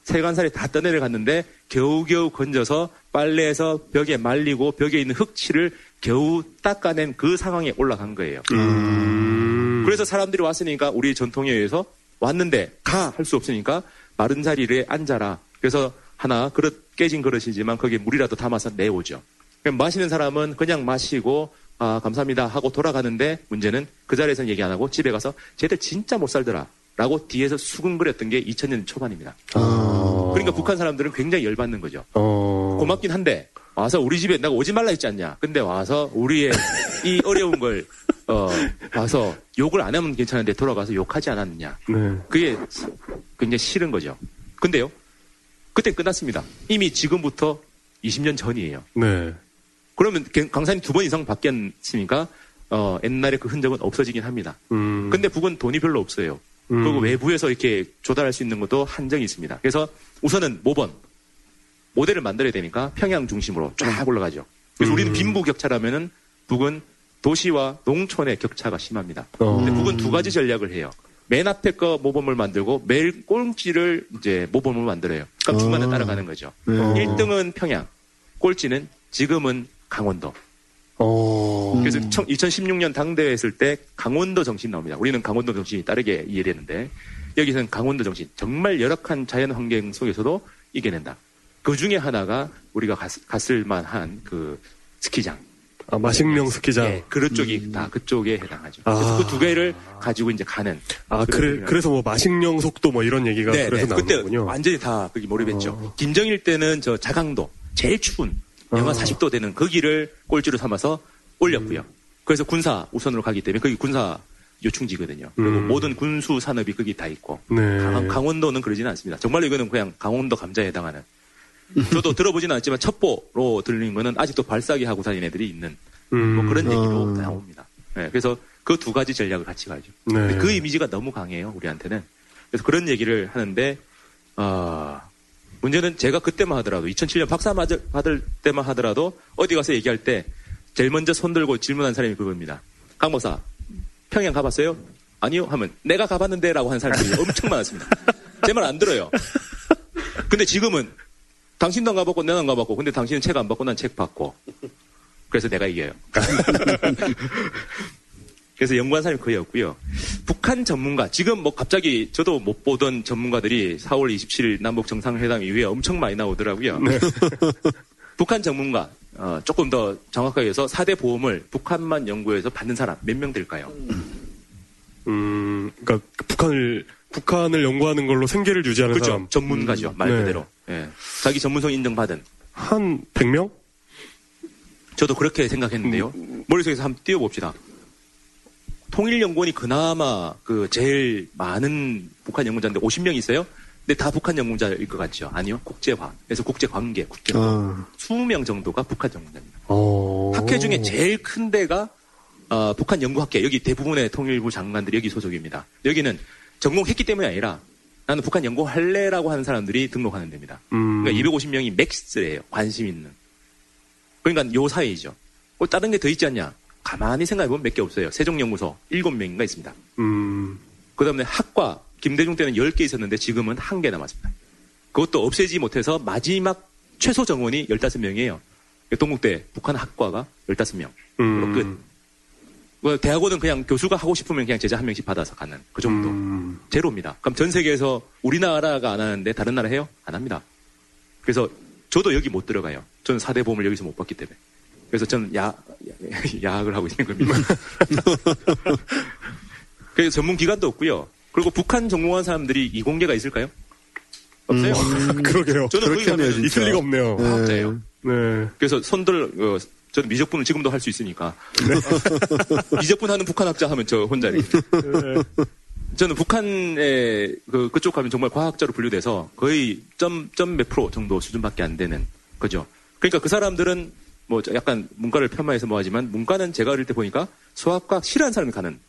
세간살이 다 떠내려 갔는데 겨우겨우 건져서 빨래해서 벽에 말리고 벽에 있는 흙칠을 겨우 닦아낸 그 상황에 올라간 거예요. 음. 그래서 사람들이 왔으니까 우리 전통에 의해서 왔는데 가 할 수 없으니까 마른 자리에 앉아라. 그래서 하나 그릇 깨진 그릇이지만 거기에 물이라도 담아서 내오죠. 마시는 사람은 그냥 마시고 아 감사합니다 하고 돌아가는데 문제는 그 자리에서는 얘기 안 하고 집에 가서 쟤들 진짜 못 살더라. 라고 뒤에서 수근거렸던 게 2000년 초반입니다. 아. 그러니까 북한 사람들은 굉장히 열받는 거죠. 어. 고맙긴 한데 와서 우리 집에 내가 오지 말라 했지 않냐. 근데 와서 우리의 이 어려운 걸 어, 와서 욕을 안 하면 괜찮은데 돌아가서 욕하지 않았느냐. 네. 그게 굉장히 싫은 거죠. 근데요. 그때 끝났습니다. 이미 지금부터 20년 전이에요. 네. 그러면 강산이 두번 이상 바뀌었으니까 어, 옛날에 그 흔적은 없어지긴 합니다. 음. 근데 북은 돈이 별로 없어요. 음. 그리고 외부에서 이렇게 조달할 수 있는 것도 한정이 있습니다. 그래서 우선은 모번 모델을 만들어야 되니까 평양 중심으로 쫙 올라가죠. 그래서 음. 우리는 빈부 격차라면은 북은 도시와 농촌의 격차가 심합니다. 어. 근데 북은 두 가지 전략을 해요. 맨 앞에 거 모범을 만들고 매일 꼴찌를 이제 모범을 만들어요. 그럼 중간에 아. 따라가는 거죠. 네. 어. 1등은 평양, 꼴찌는 지금은 강원도. 어. 그래서 2016년 당대회 했을 때 강원도 정신 나옵니다. 우리는 강원도 정신이 다르게 이해를 했는데 여기서는 강원도 정신 정말 열악한 자연 환경 속에서도 이겨낸다. 그 중에 하나가 우리가 갔, 을 만한 그 스키장. 아, 마식령 스키장. 예, 그런 쪽이 다 그쪽에 해당하죠. 아. 그래서 그 두 개를 가지고 이제 가는. 아, 그래, 그래서 뭐 마식령 속도 뭐 이런 얘기가 네, 그래서 네. 그때 나오는군요. 완전히 다 거기 몰입했죠. 어. 김정일 때는 저 자강도 제일 추운 영하 어. 40도 되는 거기를 꼴찌로 삼아서 올렸고요. 그래서 군사 우선으로 가기 때문에 거기 군사 요충지거든요. 그리고 음. 모든 군수 산업이 거기 다 있고 네. 강, 강원도는 그러지는 않습니다. 정말로 이거는 그냥 강원도 감자에 해당하는. 저도 들어보지는 않지만 첩보로 들린 거는 아직도 발사기 하고 다니는 애들이 있는 음. 뭐 그런 얘기도 어. 나옵니다. 네, 그래서 그 두 가지 전략을 같이 가죠. 네. 그 이미지가 너무 강해요, 우리한테는. 그래서 그런 얘기를 하는데, 어, 문제는 제가 그때만 하더라도, 2007년 박사 맞을- 받을 때만 하더라도, 어디 가서 얘기할 때, 제일 먼저 손 들고 질문한 사람이 그겁니다. 강 박사, 평양 가봤어요? 아니요? 하면, 내가 가봤는데? 라고 하는 사람들이 엄청 많았습니다. 제 말 안 들어요. 근데 지금은, 당신도 안 가봤고, 내는 안 가봤고, 근데 당신은 책 안 받고, 난 책 받고. 그래서 내가 이겨요. 그래서 연구한 사람이 거의 없고요. 북한 전문가, 지금 뭐 갑자기 저도 못 보던 전문가들이 4월 27일 남북 정상회담 이후에 엄청 많이 나오더라고요. 북한 전문가, 어, 조금 더 정확하게 해서 4대 보험을 북한만 연구해서 받는 사람 몇 명 될까요? 음, 그러니까 북한을 북한을 연구하는 걸로 생계를 유지하는 그렇죠. 사람 전문가죠. 말 네. 그대로. 예. 자기 전문성 인정받은. 한 100명? 저도 그렇게 생각했는데요. 머릿속에서 한번 띄워봅시다. 통일연구원이 그나마 그 제일 많은 북한 연구자인데 50명 있어요? 근데 다 북한 연구자일 것 같죠? 아니요. 국제화. 그래서 국제관계, 국제 아, 20명 정도가 북한 연구자입니다. 어. 학회 중에 제일 큰 데가 어, 북한 연구학회. 여기 대부분의 통일부 장관들이 여기 소속입니다. 여기는 전공했기 때문이 아니라 나는 북한 연구할래라고 하는 사람들이 등록하는 데입니다. 음. 그러니까 250명이 맥스예요. 관심 있는. 그러니까 요 사이죠. 뭐 다른 게 더 있지 않냐? 가만히 생각해보면 몇 개 없어요. 세종연구소 7명인가 있습니다. 음. 그 다음에 학과, 김대중 때는 10개 있었는데 지금은 1개 남았습니다. 그것도 없애지 못해서 마지막 최소 정원이 15명이에요. 동국대 북한 학과가 15명. 음. 끝. 뭐 대학원은 그냥 교수가 하고 싶으면 그냥 제자 한 명씩 받아서 가는 그 정도. 음. 제로입니다. 그럼 전 세계에서 우리나라가 안 하는데 다른 나라 해요? 안 합니다. 그래서 저도 여기 못 들어가요. 저는 4대 보험을 여기서 못 받기 때문에. 그래서 저는 야, 야 학을 하고 있는 겁니다. 그래서 전문 기관도 없고요. 그리고 북한 전공한 사람들이 이공계가 있을까요? 없어요. 그러게요. 저는 거기 가면. 있을 리가 없네요. 네. 과학자예요. 네. 그래서 손들 어, 저는 미적분을 지금도 할 수 있으니까 미적분 하는 북한 학자 하면 저 혼자 이렇게. 저는 북한에 그 그쪽 가면 정말 과학자로 분류돼서 거의 점 점 몇 프로 정도 수준밖에 안 되는 거죠. 그러니까 그 사람들은 뭐 약간 문과를 폄하해서 뭐 하지만 문과는 제가 어릴 때 보니까 수학과 싫어하는 사람이 가는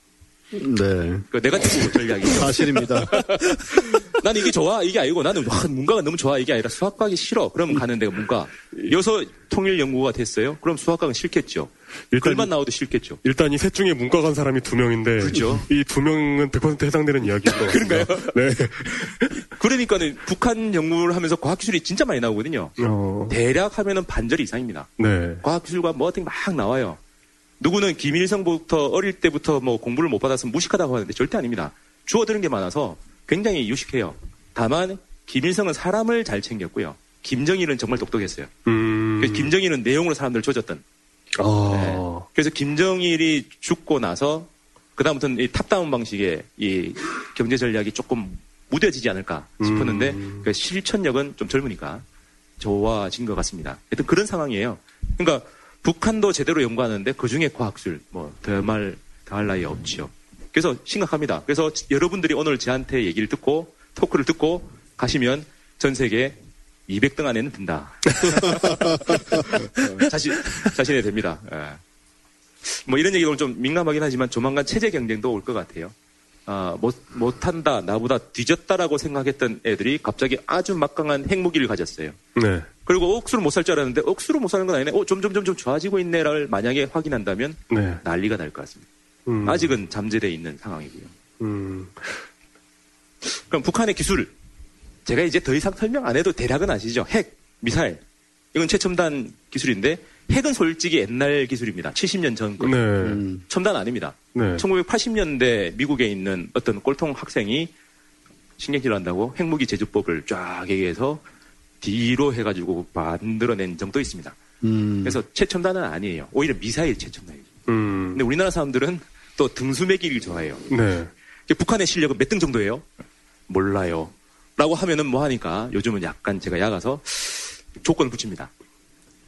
네. 그 네가티브 전략이죠. 사실입니다. 나는 이게 좋아 이게 아니고 나는 와, 문과가 너무 좋아 이게 아니라 수학과기 싫어. 그러면 가는 데가 문과. 여서 통일 연구가 됐어요. 그럼 수학과는 싫겠죠. 일단 글만 나와도 싫겠죠. 일단 이 셋 중에 문과 간 사람이 두 명인데 그렇죠. 이 두 명은 100% 해당되는 이야기죠. 그런가요? 네. 그러니까는 북한 연구를 하면서 과학기술이 진짜 많이 나오거든요. 어, 대략 하면은 반절 이상입니다. 네. 과학기술과 뭐 어떤 게막 나와요. 누구는 김일성부터 어릴 때부터 뭐 공부를 못 받았으면 무식하다고 하는데 절대 아닙니다. 주워 들은 게 많아서 굉장히 유식해요. 다만 김일성은 사람을 잘 챙겼고요. 김정일은 정말 똑똑했어요. 음. 김정일은 내용으로 사람들을 조졌던. 아. 네. 그래서 김정일이 죽고 나서 그다음부터는 이 탑다운 방식의 이 경제 전략이 조금 무뎌지지 않을까 싶었는데 음. 그 실천력은 좀 젊으니까 좋아진 것 같습니다. 하여튼 그런 상황이에요. 그러니까 북한도 제대로 연구하는데 그 중에 과학술 뭐 더말 더할 나위 없지요. 그래서 심각합니다. 그래서 여러분들이 오늘 저한테 얘기를 듣고 토크를 듣고 가시면 전 세계 200등 안에는 든다. 어, 자신 자신이 됩니다. 예. 뭐 이런 오늘 좀 민감하긴 하지만 조만간 체제 경쟁도 올 것 같아요. 아, 못, 못한다, 나보다 뒤졌다라고 생각했던 애들이 갑자기 아주 막강한 핵무기를 가졌어요. 네. 그리고 억수로 못 살 줄 알았는데 억수로 못 사는 건 아니네. 어, 점점 점점 좋아지고 있네를 만약에 확인한다면 네. 난리가 날 것 같습니다. 음. 아직은 잠재돼 있는 상황이고요. 음. 그럼 북한의 기술 제가 이제 더 이상 설명 안 해도 대략은 아시죠? 핵, 미사일 이건 최첨단 기술인데 핵은 솔직히 옛날 기술입니다. 70년 전 거. 네. 음. 첨단 아닙니다. 네. 1980년대 미국에 있는 어떤 꼴통 학생이 신경질 난다고 핵무기 제조법을 쫙 얘기해서 뒤로 해가지고 만들어낸 적도 있습니다. 음. 그래서 최첨단은 아니에요. 오히려 미사일 최첨단이죠. 음. 근데 우리나라 사람들은 또 등수 매기를 좋아해요. 네. 북한의 실력은 몇 등 정도예요? 몰라요. 라고 하면은 뭐 하니까 요즘은 약간 제가 약아서 조건을 붙입니다.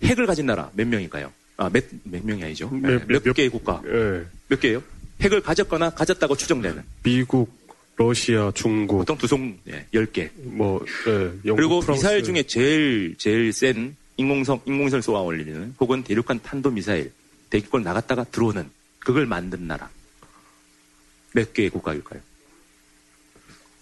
핵을 가진 나라 몇 명일까요? 아, 몇, 몇 명이 아니죠. 몇- 네, 몇, 몇- 개의 국가. 예. 몇 개예요? 핵을 가졌거나 가졌다고 추정되는. 미국, 러시아, 중국, 보통 두 송, 예, 10개. 뭐, 예, 영국, 그리고 프랑스. 미사일 중에 제일, 제일 센 인공성, 인공위성을 쏘아 올리는 혹은 대륙간 탄도미사일, 대기권 나갔다가 들어오는 그걸 만든 나라. 몇 개의 국가일까요?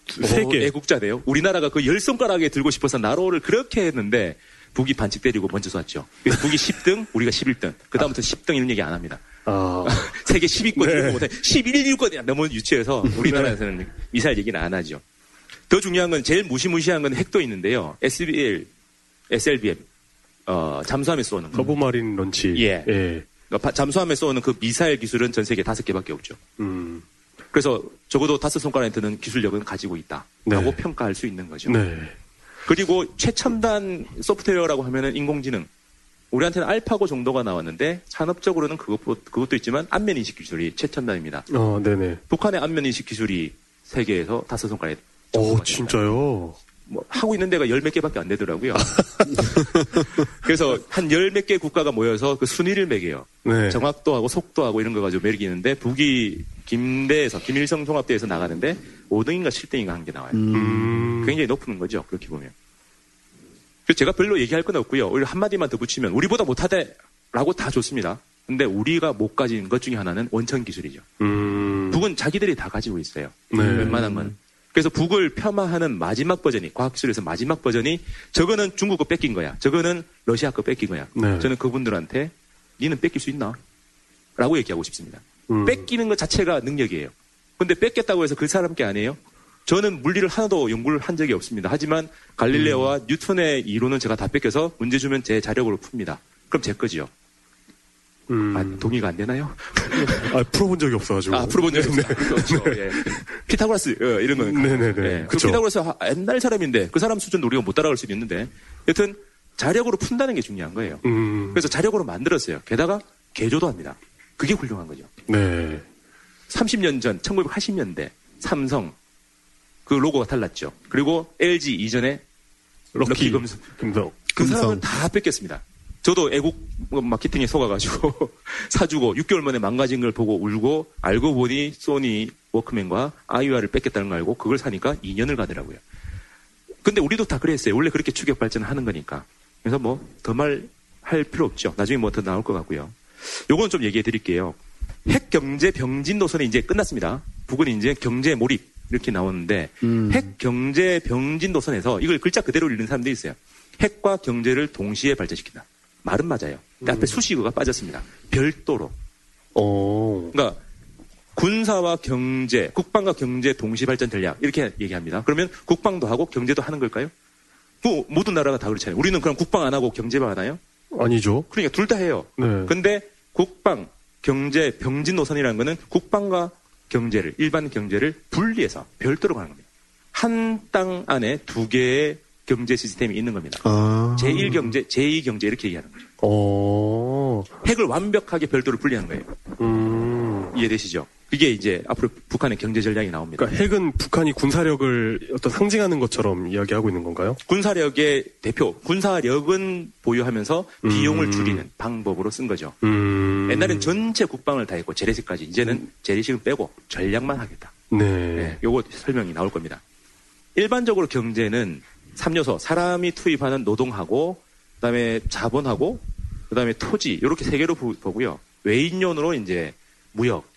세 개. 애국자네요. 우리나라가 그 열 손가락에 들고 싶어서 나로를 그렇게 했는데 북이 반칙 때리고 먼저 쐈죠. 그래서 북이 10등, 우리가 11등. 그다음부터 10등 이런 얘기 안 합니다. 아, 세계 10위권 네. 이런 거 못해. 11위권이야. 너무 유치해서 우리나라에서는 미사일 얘기는 안 하죠. 더 중요한 건 제일 무시무시한 건 핵도 있는데요. SBL, SLBM, 어, 잠수함에 쏘는 거. 서브마린 런치. 예. 예. 그러니까 바- 잠수함에 쏘는 그 미사일 기술은 전 세계 다섯 개밖에 없죠. 음. 그래서 적어도 다섯 손가락에 드는 기술력은 가지고 있다라고 네. 평가할 수 있는 거죠. 네. 그리고 최첨단 소프트웨어라고 하면은 인공지능. 우리한테는 알파고 정도가 나왔는데 산업적으로는 그것, 그것도 있지만 안면 인식 기술이 최첨단입니다. 어, 네네. 북한의 안면 인식 기술이 세계에서 다섯 손가락에 오, 정도가 진짜요? 뭐 하고 있는 데가 열 몇 개밖에 안 되더라고요. 그래서 한 열 몇 개 국가가 모여서 그 순위를 매겨요. 네. 정확도하고 속도하고 이런 거 가지고 매기는데 북이 김대에서 김일성 종합대에서 나가는데 5등인가 7등인가 한 게 나와요. 음. 굉장히 높은 거죠. 그렇게 보면. 그래서 제가 별로 얘기할 건 없고요. 오히려 한마디만 더 붙이면 우리보다 못하대라고 다 좋습니다. 근데 우리가 못 가진 것 중에 하나는 원천 기술이죠. 음. 북은 자기들이 다 가지고 있어요. 네. 웬만한 건. 그래서 북을 폄하하는 마지막 버전이 과학기술에서 마지막 버전이 저거는 중국 거 뺏긴 거야. 저거는 러시아 거 뺏긴 거야. 네. 저는 그분들한테 니는 뺏길 수 있나? 라고 얘기하고 싶습니다. 음. 뺏기는 것 자체가 능력이에요. 근데 뺏겼다고 해서 그 사람 게 아니에요? 저는 물리를 하나도 연구를 한 적이 없습니다. 하지만 갈릴레오와 음. 뉴턴의 이론은 제가 다 뺏겨서 문제 주면 제 자력으로 풉니다. 그럼 제 거지요. 음. 아, 동의가 안 되나요? 아, 풀어본 적이 없어가지고. 아, 풀어본 적이 없어요. 그렇죠. 예. 피타고라스, 어, 이런 거는. 네네네. 예. 그. 피타고라스 하- 옛날 사람인데 그 사람 수준 우리가 못 따라갈 수도 있는데 여튼 자력으로 푼다는 게 중요한 거예요. 음. 그래서 자력으로 만들었어요. 게다가 개조도 합니다. 그게 훌륭한 거죠. 네. 30년 전, 1980년대 삼성 그 로고가 달랐죠. 그리고 LG 이전에 럭키, 럭키 금성. 금성. 그. 사람은 다 뺏겼습니다. 저도 애국 뭐 마케팅에 속아가지고 사주고 6개월 만에 망가진 걸 보고 울고 알고 보니 소니 워크맨과 아이와를 뺏겼다는 걸 알고 그걸 사니까 2년을 가더라고요. 근데 우리도 다 그랬어요. 원래 그렇게 추격 발전하는 거니까. 그래서 뭐 더 말 할 필요 없죠. 나중에 뭐 더 나올 것 같고요. 요건 좀 얘기해 드릴게요. 핵 경제 병진 노선이 이제 끝났습니다. 북은 이제 경제 몰입 이렇게 나오는데 음. 핵 경제 병진 노선에서 이걸 글자 그대로 읽는 사람들이 있어요. 핵과 경제를 동시에 발전시킨다. 말은 맞아요. 근데 앞에 수식어가 빠졌습니다. 별도로. 어. 그러니까 군사와 경제, 국방과 경제 동시 발전 전략 이렇게 얘기합니다. 그러면 국방도 하고 경제도 하는 걸까요? 뭐 모든 나라가 다 그렇잖아요. 우리는 그럼 국방 안 하고 경제만 하나요? 아니죠. 그러니까 둘 다 해요. 네. 근데 국방, 경제, 병진 노선이라는 거는 국방과 경제를, 일반 경제를 분리해서 별도로 가는 겁니다. 한 땅 안에 두 개의 경제 시스템이 있는 겁니다. 아. 제1 경제, 제2 경제 이렇게 얘기하는 거죠. 어. 핵을 완벽하게 별도로 분리하는 거예요. 음. 이해되시죠? 그게 이제 앞으로 북한의 경제 전략이 나옵니다. 그러니까 핵은 북한이 군사력을 어떤 상징하는 것처럼 이야기하고 있는 건가요? 군사력의 대표, 군사력은 보유하면서 비용을 음. 줄이는 방법으로 쓴 거죠. 음. 옛날엔 전체 국방을 다 했고 재래식까지 이제는 재래식은 빼고 전략만 하겠다. 네. 네, 요거 설명이 나올 겁니다. 일반적으로 경제는 3요소, 사람이 투입하는 노동하고, 그 다음에 자본하고, 그 다음에 토지, 이렇게 세 개로 보- 보고요. 외인론으로 이제 무역,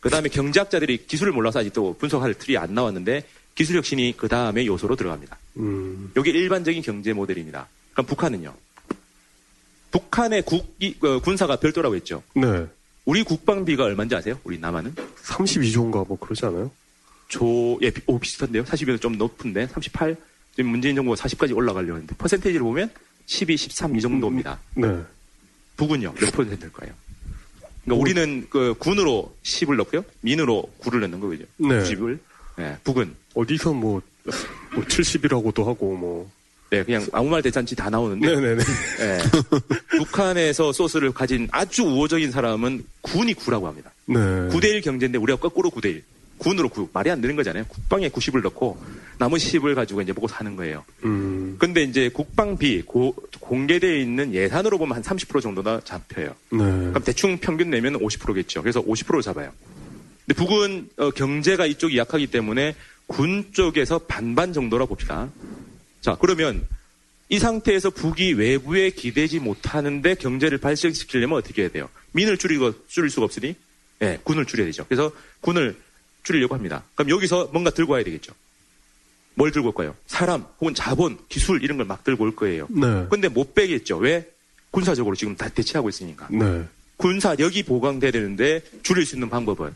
그 다음에 경제학자들이 기술을 몰라서 아직도 분석할 틀이 안 나왔는데, 기술 혁신이 그 다음에 요소로 들어갑니다. 음. 요게 일반적인 경제 모델입니다. 그럼 북한은요? 북한의 국이, 어, 군사가 별도라고 했죠. 네. 우리 국방비가 얼마인지 아세요? 우리 남한은? 32조인가 뭐 그러지 않아요? 조, 예, 비- 오, 비슷한데요? 40이면 좀 높은데, 38? 지금 문재인 정부가 40까지 올라가려고 했는데, 퍼센테이지를 보면 12, 13 이 정도입니다. 네. 북은요, 몇 퍼센트일 까요 그러니까 우리는 그 군으로 10을 넣고요, 민으로 9를 넣는 거죠. 네. 90을. 예, 북은. 어디서 뭐, 뭐 70이라고도 하고 뭐. 네, 그냥 아무 말 대잔치 다 나오는데, 네네네. 예, 북한에서 소스를 가진 아주 우호적인 사람은 군이 9라고 합니다. 네. 9대1 경제인데 우리가 거꾸로 9대1. 군으로 9. 말이 안 되는 거잖아요. 국방에 90을 넣고 나머지 10을 가지고 이제 보고 사는 거예요. 음. 근데 이제 국방비 고- 공개되어 있는 예산으로 보면 한 30% 정도나 잡혀요. 네. 그럼 대충 평균 내면 50%겠죠. 그래서 50%를 잡아요. 근데 북은 어, 경제가 이쪽이 약하기 때문에 군 쪽에서 반반 정도라 봅시다. 자, 그러면 이 상태에서 북이 외부에 기대지 못하는데 경제를 발전시키려면 어떻게 해야 돼요? 민을 줄이고 줄일 수가 없으니 예, 군을 줄여야 되죠. 그래서 군을 줄이려고 합니다. 그럼 여기서 뭔가 들고 와야 되겠죠. 뭘 들고 올까요? 사람 혹은 자본, 기술 이런 걸 막 들고 올 거예요. 네. 근데 못 빼겠죠. 왜? 군사적으로 지금 다 대체하고 있으니까. 네. 군사력이 보강돼야 되는데 줄일 수 있는 방법은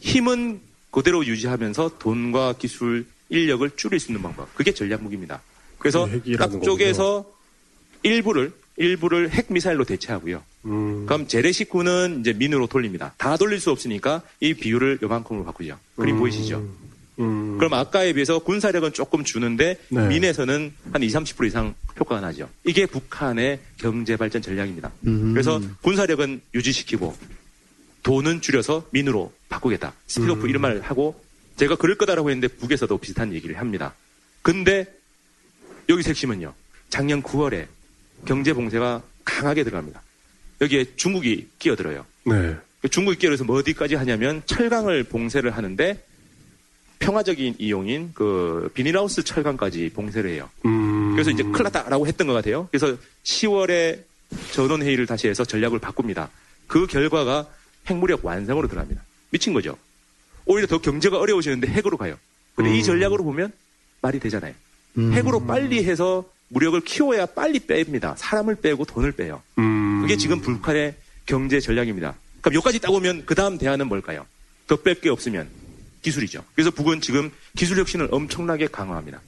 힘은 그대로 유지하면서 돈과 기술, 인력을 줄일 수 있는 방법. 그게 전략 무기입니다. 그래서 핵이라는 각 쪽에서 일부를 일부를 핵 미사일로 대체하고요. 음. 그럼 재래식 군은 이제 민으로 돌립니다. 다 돌릴 수 없으니까 이 비율을 요만큼으로 바꾸죠. 그림 음. 보이시죠? 음. 그럼 아까에 비해서 군사력은 조금 주는데 네. 민에서는 한 20, 30% 이상 효과가 나죠. 이게 북한의 경제 발전 전략입니다. 음. 그래서 군사력은 유지시키고 돈은 줄여서 민으로 바꾸겠다. 스피드오프 음. 이런 말을 하고 제가 그럴 거다라고 했는데 북에서도 비슷한 얘기를 합니다. 근데 여기서 핵심은요. 작년 9월에 경제 봉쇄가 강하게 들어갑니다. 여기에 중국이 끼어들어요. 네. 중국이 끼어들어서 뭐 어디까지 하냐면 철강을 봉쇄를 하는데 평화적인 이용인 그 비닐하우스 철강까지 봉쇄를 해요. 음. 그래서 이제 큰일 났다라고 했던 것 같아요. 그래서 10월에 전원회의를 다시 해서 전략을 바꿉니다. 그 결과가 핵무력 완성으로 들어갑니다. 미친 거죠. 오히려 더 경제가 어려워지는데 핵으로 가요. 근데 이 음. 전략으로 보면 말이 되잖아요. 음. 핵으로 빨리 해서 무력을 키워야 빨리 뺍니다. 사람을 빼고 돈을 빼요. 음. 그게 지금 북한의 경제 전략입니다. 그럼 여기까지 따고 오면 그 다음 대안은 뭘까요? 더 뺄 게 없으면 기술이죠. 그래서 북은 지금 기술 혁신을 엄청나게 강화합니다.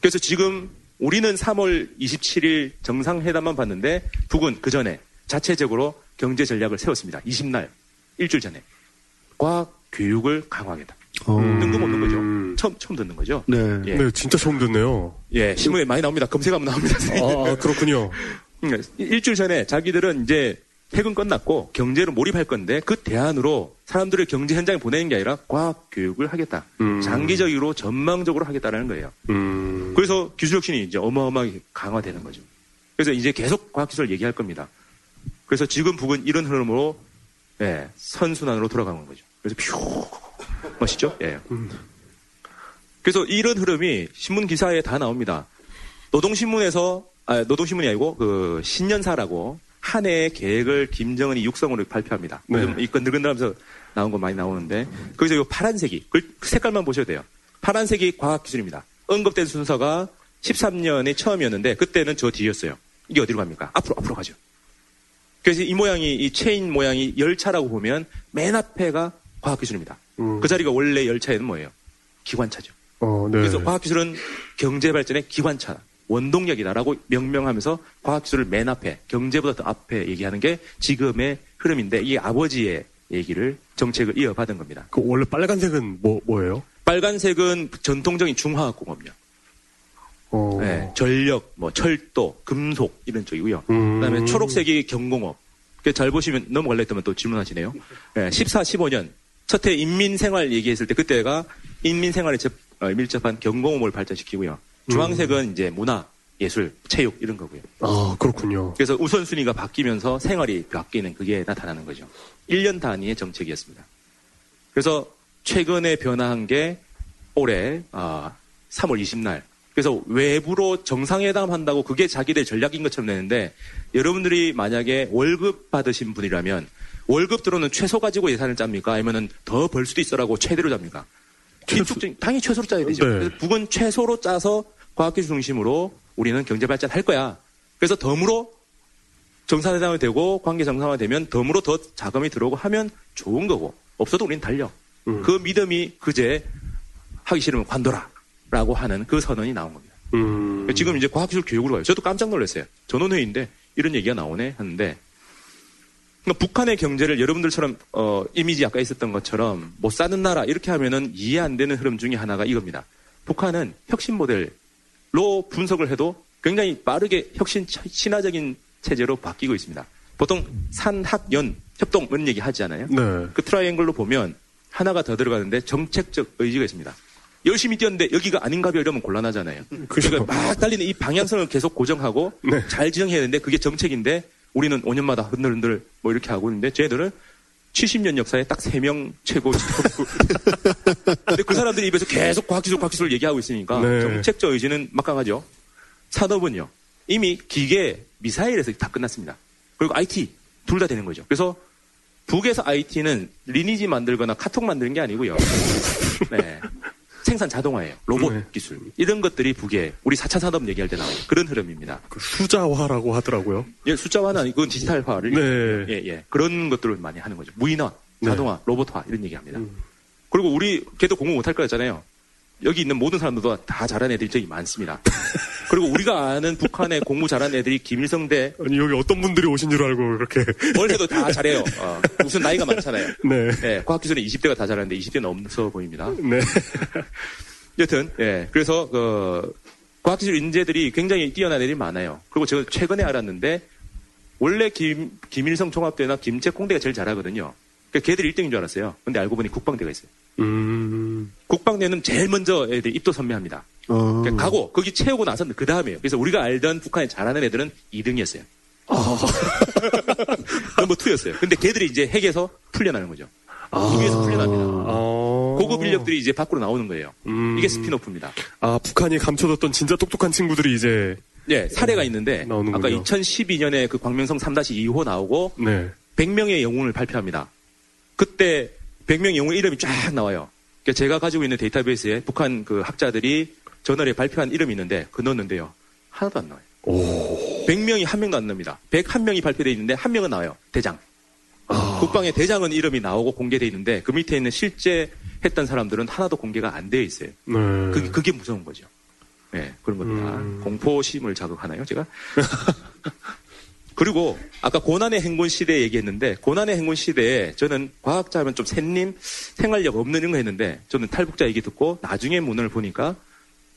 그래서 지금 우리는 3월 27일 정상회담만 봤는데 북은 그 전에 자체적으로 경제 전략을 세웠습니다. 20날 일주일 전에 과학 교육을 강화하겠다. 어. 뜬금없는 거죠. 음. 처음 처음 듣는 거죠. 네. 예. 네, 진짜 처음 듣네요. 예, 신문에 많이 나옵니다. 검색하면 나옵니다. 아, 아, 그렇군요. 그러니까 일주일 전에 자기들은 이제 핵은 끝났고 경제로 몰입할 건데 그 대안으로 사람들을 경제 현장에 보내는 게 아니라 과학 교육을 하겠다. 음. 장기적으로 전망적으로 하겠다라는 거예요. 음. 그래서 기술 혁신이 이제 어마어마하게 강화되는 거죠. 그래서 이제 계속 과학 기술 얘기할 겁니다. 그래서 지금 북은 이런 흐름으로 예, 선순환으로 돌아가는 거죠. 그래서 퓨 멋있죠? 예. 그래서 이런 흐름이 신문 기사에 다 나옵니다. 노동신문에서 아, 노동신문이 아니고 그 신년사라고 한 해의 계획을 김정은이 육성으로 발표합니다. 네. 요즘 이건 느근느하면서 나온 거 많이 나오는데 거기서 이 파란색이 그 색깔만 보셔도 돼요. 파란색이 과학 기술입니다. 언급된 순서가 13년이 처음이었는데 그때는 저 뒤였어요. 이게 어디로 갑니까? 앞으로 앞으로 가죠. 그래서 이 모양이 이 체인 모양이 열차라고 보면 맨 앞에가 과학 기술입니다. 음. 그 자리가 원래 열차에는 뭐예요? 기관차죠. 어, 네. 그래서 과학기술은 경제 발전의 기관차, 원동력이다라고 명명하면서 과학기술을 맨 앞에, 경제보다 더 앞에 얘기하는 게 지금의 흐름인데 이 아버지의 얘기를 정책을 이어받은 겁니다. 그 원래 빨간색은 뭐 뭐예요? 빨간색은 전통적인 중화학공업요. 어. 네, 전력, 뭐 철도, 금속 이런 쪽이고요. 음. 그다음에 초록색이 경공업. 그잘 보시면 넘어갈래 했더만 또 질문하시네요. 네, 14, 15년 첫해 인민생활 얘기했을 때 그때가 인민생활에 접- 어, 밀접한 경공업을 발전시키고요. 주황색은 이제 문화, 예술, 체육 이런 거고요. 아 그렇군요. 그래서 우선순위가 바뀌면서 생활이 바뀌는 그게 나타나는 거죠. 1년 단위의 정책이었습니다. 그래서 최근에 변화한 게 올해 아, 3월 20날. 그래서 외부로 정상회담 한다고 그게 자기들 전략인 것처럼 내는데 여러분들이 만약에 월급 받으신 분이라면 월급 들어오는 최소 가지고 예산을 짭니까? 아니면은 더 벌 수도 있어라고 최대로 잡니까? 최소- 당연히 최소로 짜야 되죠. 네. 그래서 북은 최소로 짜서 과학기술 중심으로 우리는 경제 발전할 거야. 그래서 덤으로 정상회담이 되고 관계 정상화되면 덤으로 더 자금이 들어오고 하면 좋은 거고 없어도 우리는 달려. 음. 그 믿음이 그제 하기 싫으면 관둬라라고 하는 그 선언이 나온 겁니다. 음. 지금 이제 과학기술 교육으로 가요. 저도 깜짝 놀랐어요. 전원회의인데 이런 얘기가 나오네 하는데 그러니까 북한의 경제를 여러분들처럼 어, 이미지 아까 있었던 것처럼 못 사는 나라 이렇게 하면은 이해 안 되는 흐름 중에 하나가 이겁니다. 북한은 혁신 모델로 분석을 해도 굉장히 빠르게 혁신 차- 친화적인 체제로 바뀌고 있습니다. 보통 산학연 협동 이런 얘기 하지 않아요? 네. 그 트라이앵글로 보면 하나가 더 들어가는데 정책적 의지가 있습니다. 열심히 뛰었는데 여기가 아닌가요? 이러면 곤란하잖아요. 그죠. 그러니까 막 달리는 이 방향성을 계속 고정하고 네. 잘 지정해야 되는데 그게 정책인데 우리는 5년마다 흔들흔들 뭐 이렇게 하고 있는데 쟤들은 70년 역사에 딱 3명 최고. 근데 그 사람들이 입에서 계속 과학기술, 과학기술 얘기하고 있으니까 네. 정책적 의지는 막강하죠. 산업은요. 이미 기계, 미사일에서 다 끝났습니다. 그리고 IT 둘 다 되는 거죠. 그래서 북에서 IT는 리니지 만들거나 카톡 만드는 게 아니고요. 네. 생산 자동화예요. 로봇 네. 기술. 이런 것들이 북에 우리 4차 산업 얘기할 때 나와요. 그런 흐름입니다. 그 수자화라고 하더라고요. 예, 아니고 그건 디지털화를 네. 예, 예. 그런 것들을 많이 하는 거죠. 무인화, 네. 자동화, 로봇화 이런 얘기 합니다. 그리고 우리 걔도 공부 못할 거였잖아요. 여기 있는 모든 사람들도 다 잘하는 애들이 많습니다. 그리고 우리가 아는 북한의 공부 잘하는 애들이 김일성대 아니 여기 어떤 분들이 오신 줄 알고 그렇게. 뭘 해도 다 잘해요. 어, 무슨 나이가 많잖아요. 네. 예, 과학기술은 20대가 다 잘하는데 20대는 없어 보입니다. 네. 여튼, 예. 그래서, 그, 과학기술 인재들이 굉장히 뛰어난 애들이 많아요. 그리고 제가 최근에 알았는데, 원래 김, 김일성 총합대나 김책공대가 제일 잘하거든요. 그러니까 걔들이 1등인 줄 알았어요. 근데 알고 보니 국방대가 있어요. 음. 국방대는 제일 먼저 애들이 입도 선매합니다. 어. 그러니까 가고, 거기 채우고 나서 그 다음에요. 그래서 우리가 알던 북한이 잘하는 애들은 2등이었어요. 넘버 2였어요. 근데 걔들이 이제 핵에서 풀려나는 거죠. 위에서 풀려납니다. 아. 고급 인력들이 이제 밖으로 나오는 거예요. 음. 이게 spin-off입니다. 아 북한이 감춰뒀던 진짜 똑똑한 친구들이 이제. 예, 사례가 있는데 나오는군요. 아까 2012년에 그 광명성 3-2호 나오고 네. 100명의 영웅을 발표합니다. 그때 100명의 영웅 이름이 쫙 나와요. 그러니까 제가 가지고 있는 데이터베이스에 북한 그 학자들이 저널에 발표한 이름이 있는데 그 넣었는데요. 하나도 안 나와요. 오. 100명이 한 명도 안 납니다. 101명이 발표되어 있는데 한 명은 나와요. 대장. 아. 국방의 대장은 이름이 나오고 공개되어 있는데 그 밑에 있는 실제 했던 사람들은 하나도 공개가 안 되어 있어요. 네. 그게, 그게 무서운 거죠. 네, 그런 겁니다. 음. 공포심을 자극하나요, 제가? 그리고 아까 고난의 행군 시대 얘기했는데 고난의 행군 시대에 저는 과학자 하면 좀 샌님 생활력 없는 이런 거 했는데 저는 탈북자 얘기 듣고 나중에 문을 보니까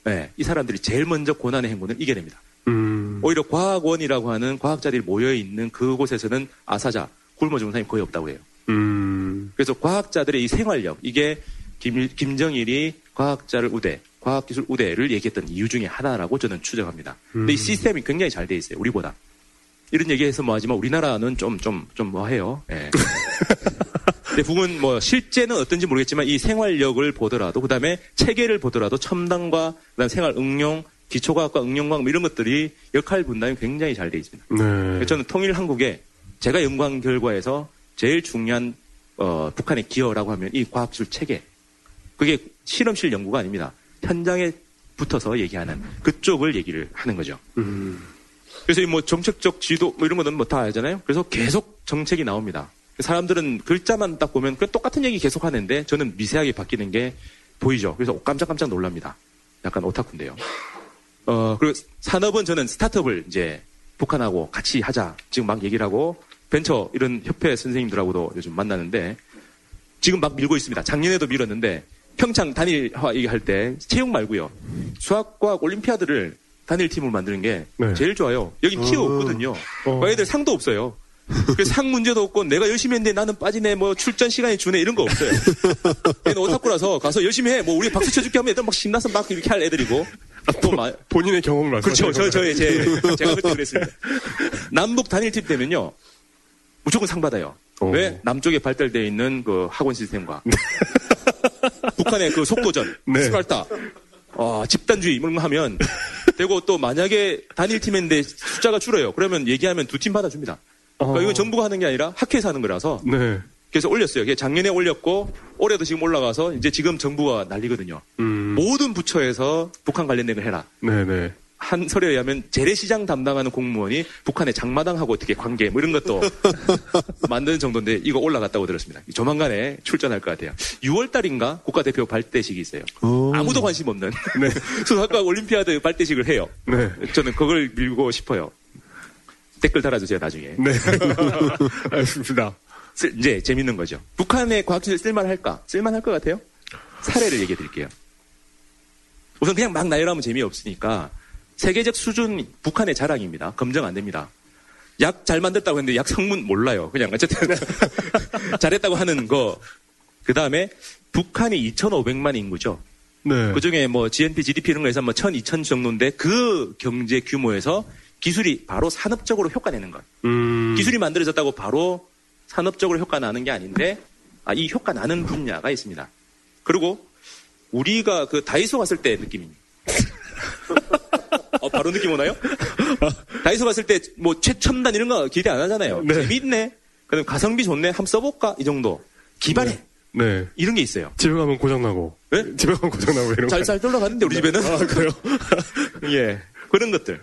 네, 이 사람들이 제일 먼저 고난의 행군을 이겨냅니다. 음. 오히려 과학원이라고 하는 과학자들이 모여 있는 그곳에서는 아사자 굶어 죽은 사람이 거의 없다고 해요. 음. 그래서 과학자들의 이 생활력 이게 김, 김정일이 과학자를 우대, 과학기술 우대를 얘기했던 이유 중에 하나라고 저는 추정합니다. 근데 이 시스템이 굉장히 잘 돼 있어요. 우리보다. 이런 얘기해서 뭐하지만 우리나라는 좀 좀 좀 뭐해요. 예. 근데 북은 뭐 실제는 어떤지 모르겠지만 이 생활력을 보더라도 그다음에 체계를 보더라도 첨단과 그다음 생활 응용, 기초과학과 응용과학 뭐 이런 것들이 역할 분담이 굉장히 잘 돼 있습니다. 네. 저는 통일 한국에 제가 연구한 결과에서 제일 중요한 어, 북한의 기여라고 하면 이 과학기술 체계. 그게 실험실 연구가 아닙니다. 현장에 붙어서 얘기하는 그쪽을 얘기를 하는 거죠. 음. 그래서 이뭐 정책적 지도 뭐 이런 거는 뭐 다 알잖아요. 그래서 계속 정책이 나옵니다. 사람들은 글자만 딱 보면 그 똑같은 얘기 계속 하는데 저는 미세하게 바뀌는 게 보이죠. 그래서 깜짝깜짝 놀랍니다. 약간 오타쿠인데요. 어, 그리고 산업은 저는 스타트업을 이제 북한하고 같이 하자. 지금 막 얘기를 하고 벤처 이런 협회 선생님들하고도 요즘 만나는데 지금 막 밀고 있습니다. 작년에도 밀었는데 평창 단일화 얘기할 때 체육 말고요. 수학과학 올림피아드를 단일 팀으로 만드는 게 네. 제일 좋아요. 여기 티어 없거든요. 어. 그 애들 상도 없어요. 그상 문제도 없고 내가 열심히 했는데 나는 빠지네 뭐 출전 시간이 주네 이런 거 없어요. 얘는 오타쿠라서 가서 열심히 해. 뭐 우리 박수 쳐줄게 하면 애들 막 신나서 막 이렇게 할 애들이고 또 마- 본인의 경험을 그렇죠. 말씀하시는 저? 저의 제, 제가 그때 그랬습니다. 남북 단일팀 되면요. 무조건 상 받아요. 오. 왜? 남쪽에 발달되어 있는 그 학원 시스템과 북한의 그 속도전, 네. 스parta, 어, 집단주의 이런 거 하면 되고 또 만약에 단일팀인데 숫자가 줄어요. 그러면 얘기하면 두 팀 받아줍니다. 그러니까 어. 이건 정부가 하는 게 아니라 학회에서 하는 거라서 네. 그래서 올렸어요. 작년에 올렸고 올해도 지금 올라가서 이제 지금 정부가 난리거든요. 음. 모든 부처에서 북한 관련된 걸 해라. 네네. 한 설에 의하면 재래시장 담당하는 공무원이 북한의 장마당하고 어떻게 관계 뭐 이런 것도 만드는 정도인데 이거 올라갔다고 들었습니다. 조만간에 출전할 것 같아요. 6월 달인가 국가대표 발대식이 있어요. 오. 아무도 관심 없는 수학과 올림피아드 발대식을 해요. 네. 저는 그걸 밀고 싶어요. 댓글 달아주세요 나중에. 네. 알겠습니다. 쓸- 이제 재밌는 거죠. 북한의 과학기술 쓸만할까? 쓸만할 것 같아요? 사례를 얘기해 드릴게요. 우선 그냥 막 나열하면 재미없으니까 세계적 수준 북한의 자랑입니다. 검증 안 됩니다. 약 잘 만들었다고 했는데 약 성분 몰라요. 그냥 어쨌든 잘했다고 하는 거. 그 다음에 북한이 2,500만 인구죠. 네. 그 중에 뭐 GNP, GDP 이런 거에서 뭐 1,000, 2,000 정도인데 그 경제 규모에서 기술이 바로 산업적으로 효과 내는 것. 음. 기술이 만들어졌다고 바로 산업적으로 효과 나는 게 아닌데 아, 이 효과 나는 분야가 있습니다. 그리고 우리가 그 다이소 갔을 때 느낌이 어, 바로 느낌 오나요? 다이소 갔을 때 뭐 최첨단 이런 거 기대 안 하잖아요. 네. 재밌네. 그럼 가성비 좋네. 한번 써볼까? 이 정도. 기발해. 네. 이런 게 있어요. 집에 가면 고장나고. 네? 집에 가면 고장나고 이런 거. 잘 돌아가는데 우리 집에는. 아, 그래요? 예. 그런 것들.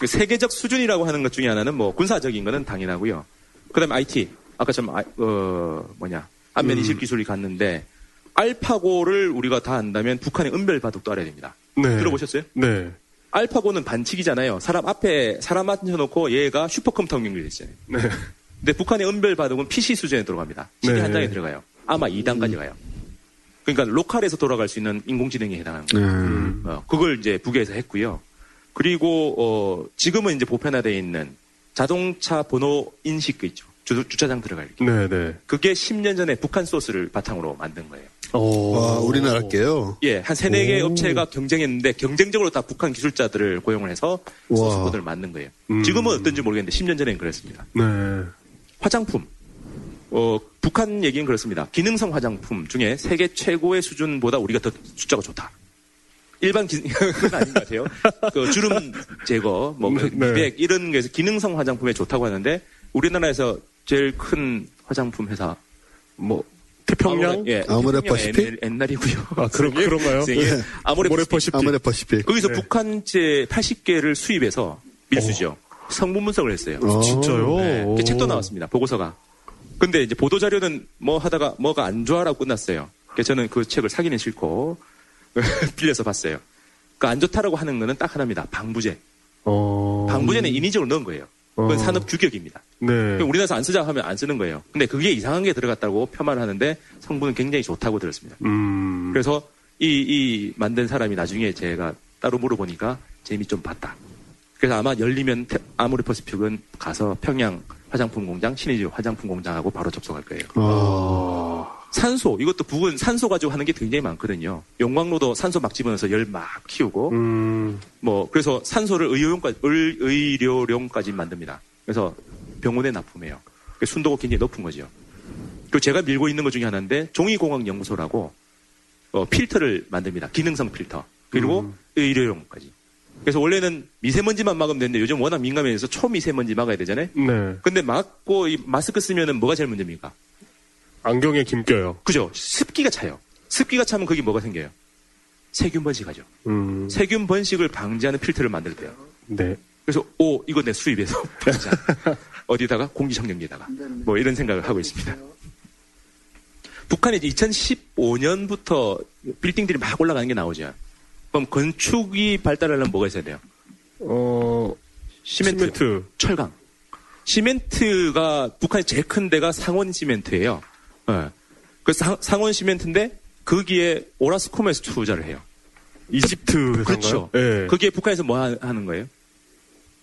그 세계적 수준이라고 하는 것 중에 하나는 뭐 군사적인 거는 당연하고요. 그 다음에 IT. 아까 좀, 아, 어, 뭐냐. 안면 인식 기술이 갔는데, 알파고를 우리가 다 안다면 북한의 은별 바둑도 알아야 됩니다. 네. 들어보셨어요? 네. 알파고는 반칙이잖아요. 사람 앞에 사람 앉혀놓고 얘가 슈퍼컴퓨터 연결됐잖아요. 네. 근데 북한의 은별 바둑은 PC 수준에 들어갑니다. CD 네. 한 장에 들어가요. 아마 2단까지 가요. 그러니까 로컬에서 돌아갈 수 있는 인공지능에 해당하는 거예요. 음. 어, 그걸 이제 북에서 했고요. 그리고 어, 지금은 이제 보편화되어 있는 자동차 번호 인식 그 있죠. 주, 주차장 들어갈 때. 네, 네. 그게 10년 전에 북한 소스를 바탕으로 만든 거예요. 오. 와, 우리나라께요. 예, 한 세네 개 오. 업체가 경쟁했는데 경쟁적으로 다 북한 기술자들을 고용을 해서 와. 소스 코드를 만든 거예요. 음. 지금은 어떤지 모르겠는데 10년 전에는 그랬습니다. 네. 화장품. 어, 북한 얘기는 그렇습니다. 기능성 화장품 중에 세계 최고의 수준보다 우리가 더 숫자가 좋다. 일반 기, 그건 아닌 것 같아요. 그 주름 제거, 뭐, 그 네. 미백, 이런 거에서 기능성 화장품에 좋다고 하는데, 우리나라에서 제일 큰 화장품 회사, 뭐, 태평양? 예, 아모레 태평양 퍼시픽? 옛- 옛날이고요. 아, 그런, 그런가요? 예, 아모레 모레 퍼시픽. 퍼시픽. 아모레 퍼시픽. 거기서 네. 북한제 80개를 수입해서 밀수죠. 성분 분석을 했어요. 어. 진짜요? 네, 그 책도 나왔습니다. 보고서가. 근데 이제 보도 자료는 뭐 하다가 뭐가 안 좋아라고 끝났어요. 그래서 저는 그 책을 사기는 싫고 빌려서 봤어요. 그 안 좋다라고 하는 거는 딱 하나입니다. 방부제. 어. 방부제는 인위적으로 넣은 거예요. 그건 어. 산업 규격입니다. 네. 우리나라에서 안 쓰자 하면 안 쓰는 거예요. 근데 그게 이상한 게 들어갔다고 폄하를 하는데 성분은 굉장히 좋다고 들었습니다. 음. 그래서 이, 이 만든 사람이 나중에 제가 따로 물어보니까 재미 좀 봤다. 그래서 아마 열리면 태- 아모레 퍼시픽은 가서 평양 화장품 공장, 신의주 화장품 공장하고 바로 접속할 거예요. 어, 산소, 이것도 북은 산소 가지고 하는 게 굉장히 많거든요. 용광로도 산소 막 집어넣어서 열 막 키우고, 음, 뭐, 그래서 산소를 의료용까지, 의, 의료용까지 만듭니다. 그래서 병원에 납품해요. 그 순도가 굉장히 높은 거죠. 그리고 제가 밀고 있는 것 중에 하나인데, 종이공학 연구소라고, 어, 필터를 만듭니다. 기능성 필터. 그리고 음. 의료용까지. 그래서 원래는 미세먼지만 막으면 되는데 요즘 워낙 민감해서 초미세먼지 막아야 되잖아요. 네. 근데 막고 이 마스크 쓰면은 뭐가 제일 문제입니까? 안경에 김 껴요. 그죠? 습기가 차요. 습기가 차면 거기 뭐가 생겨요? 세균 번식하죠. 음, 세균 번식을 방지하는 필터를 만들 때요. 네. 그래서 오 이거 내 수입해서 팔자. 어디다가 공기청정기에다가 뭐 이런 생각을 하고 있습니다. 북한이 이제 2015년부터 빌딩들이 막 올라가는 게 나오죠. 그럼 건축이 발달하려면 뭐가 있어야 돼요? 어, 시멘트, 시멘트. 철강. 시멘트가 북한이 제일 큰 데가 상원 시멘트예요. 예. 그래서 상- 상원 시멘트인데 거기에 오라스콤에서 투자를 해요. 이집트? 그렇죠. 네. 거기에 북한에서 뭐 하- 하는 거예요?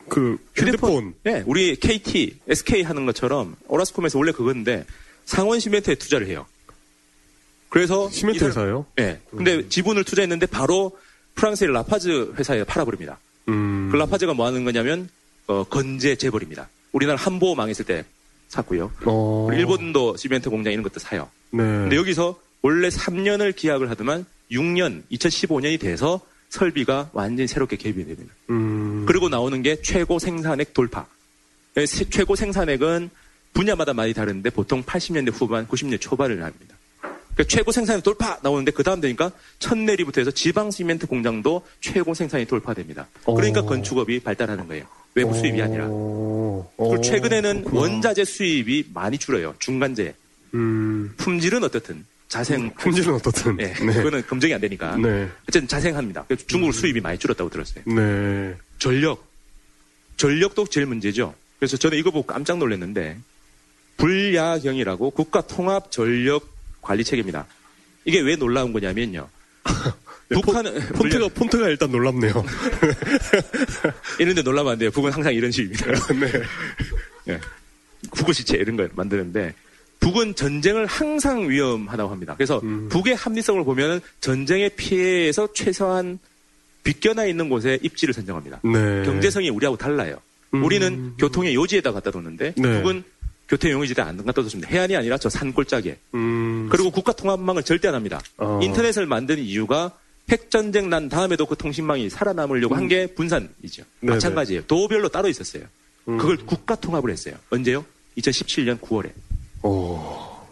그 휴대폰. 네, 우리 KT, SK 하는 것처럼 오라스콤에서 원래 그건데 상원 시멘트에 투자를 해요. 그래서 시멘트 이 사람- 회사예요? 네. 근데 지분을 투자했는데 바로 프랑스의 라파즈 회사에 팔아버립니다. 음. 그 라파즈가 뭐 하는 거냐면 어, 건재 재벌입니다. 우리나라 한보 망했을 때 샀고요. 어. 일본도 시멘트 공장 이런 것도 사요. 네. 근데 여기서 원래 3년을 기약을 하더만 6년, 2015년이 돼서 설비가 완전히 새롭게 개입이 됩니다. 음. 그리고 나오는 게 최고 생산액 돌파. 예, 세- 최고 생산액은 분야마다 많이 다른데 보통 80년대 후반, 90년대 초반을 합니다. 그러니까 최고 생산액 돌파 나오는데 그 다음 되니까 천내리부터 해서 지방 시멘트 공장도 최고 생산이 돌파됩니다. 그러니까 오. 건축업이 발달하는 거예요. 외부 수입이 아니라. 어. 그리고 어, 최근에는 그렇구나. 원자재 수입이 많이 줄어요. 중간재. 음. 품질은 어떻든 자생. 품질은 어떻든. 예, 네. 그거는 검증이 안 되니까. 네. 어쨌든 자생합니다. 중국 수입이 많이 줄었다고 들었어요. 네. 전력. 전력도 제일 문제죠. 그래서 저는 이거 보고 깜짝 놀랐는데, 불야경이라고 국가 통합 전력 관리 체계입니다. 이게 왜 놀라운 거냐면요. 네, 북한은, 폰트가, 폰트가 일단 놀랍네요. 이런데 놀라면 안 돼요. 북은 항상 이런 식입니다. 네. 예. 국어 시체 이런 걸 만드는데, 북은 전쟁을 항상 위험하다고 합니다. 그래서 음. 북의 합리성을 보면 전쟁의 피해에서 최소한 빗겨나 있는 곳에 입지를 선정합니다. 네. 경제성이 우리하고 달라요. 음. 우리는 교통의 요지에다 갖다 놓는데 네. 북은 교통의 용지에 안 갖다 놓습니다. 해안이 아니라 저 산골짜기에. 음. 그리고 국가 통합망을 절대 안 합니다. 어. 인터넷을 만든 이유가 핵전쟁 난 다음에도 그 통신망이 살아남으려고 한 게 분산이죠. 음. 네네. 마찬가지예요. 도별로 따로 있었어요. 음. 그걸 국가 통합을 했어요. 언제요? 2017년 9월에. 어.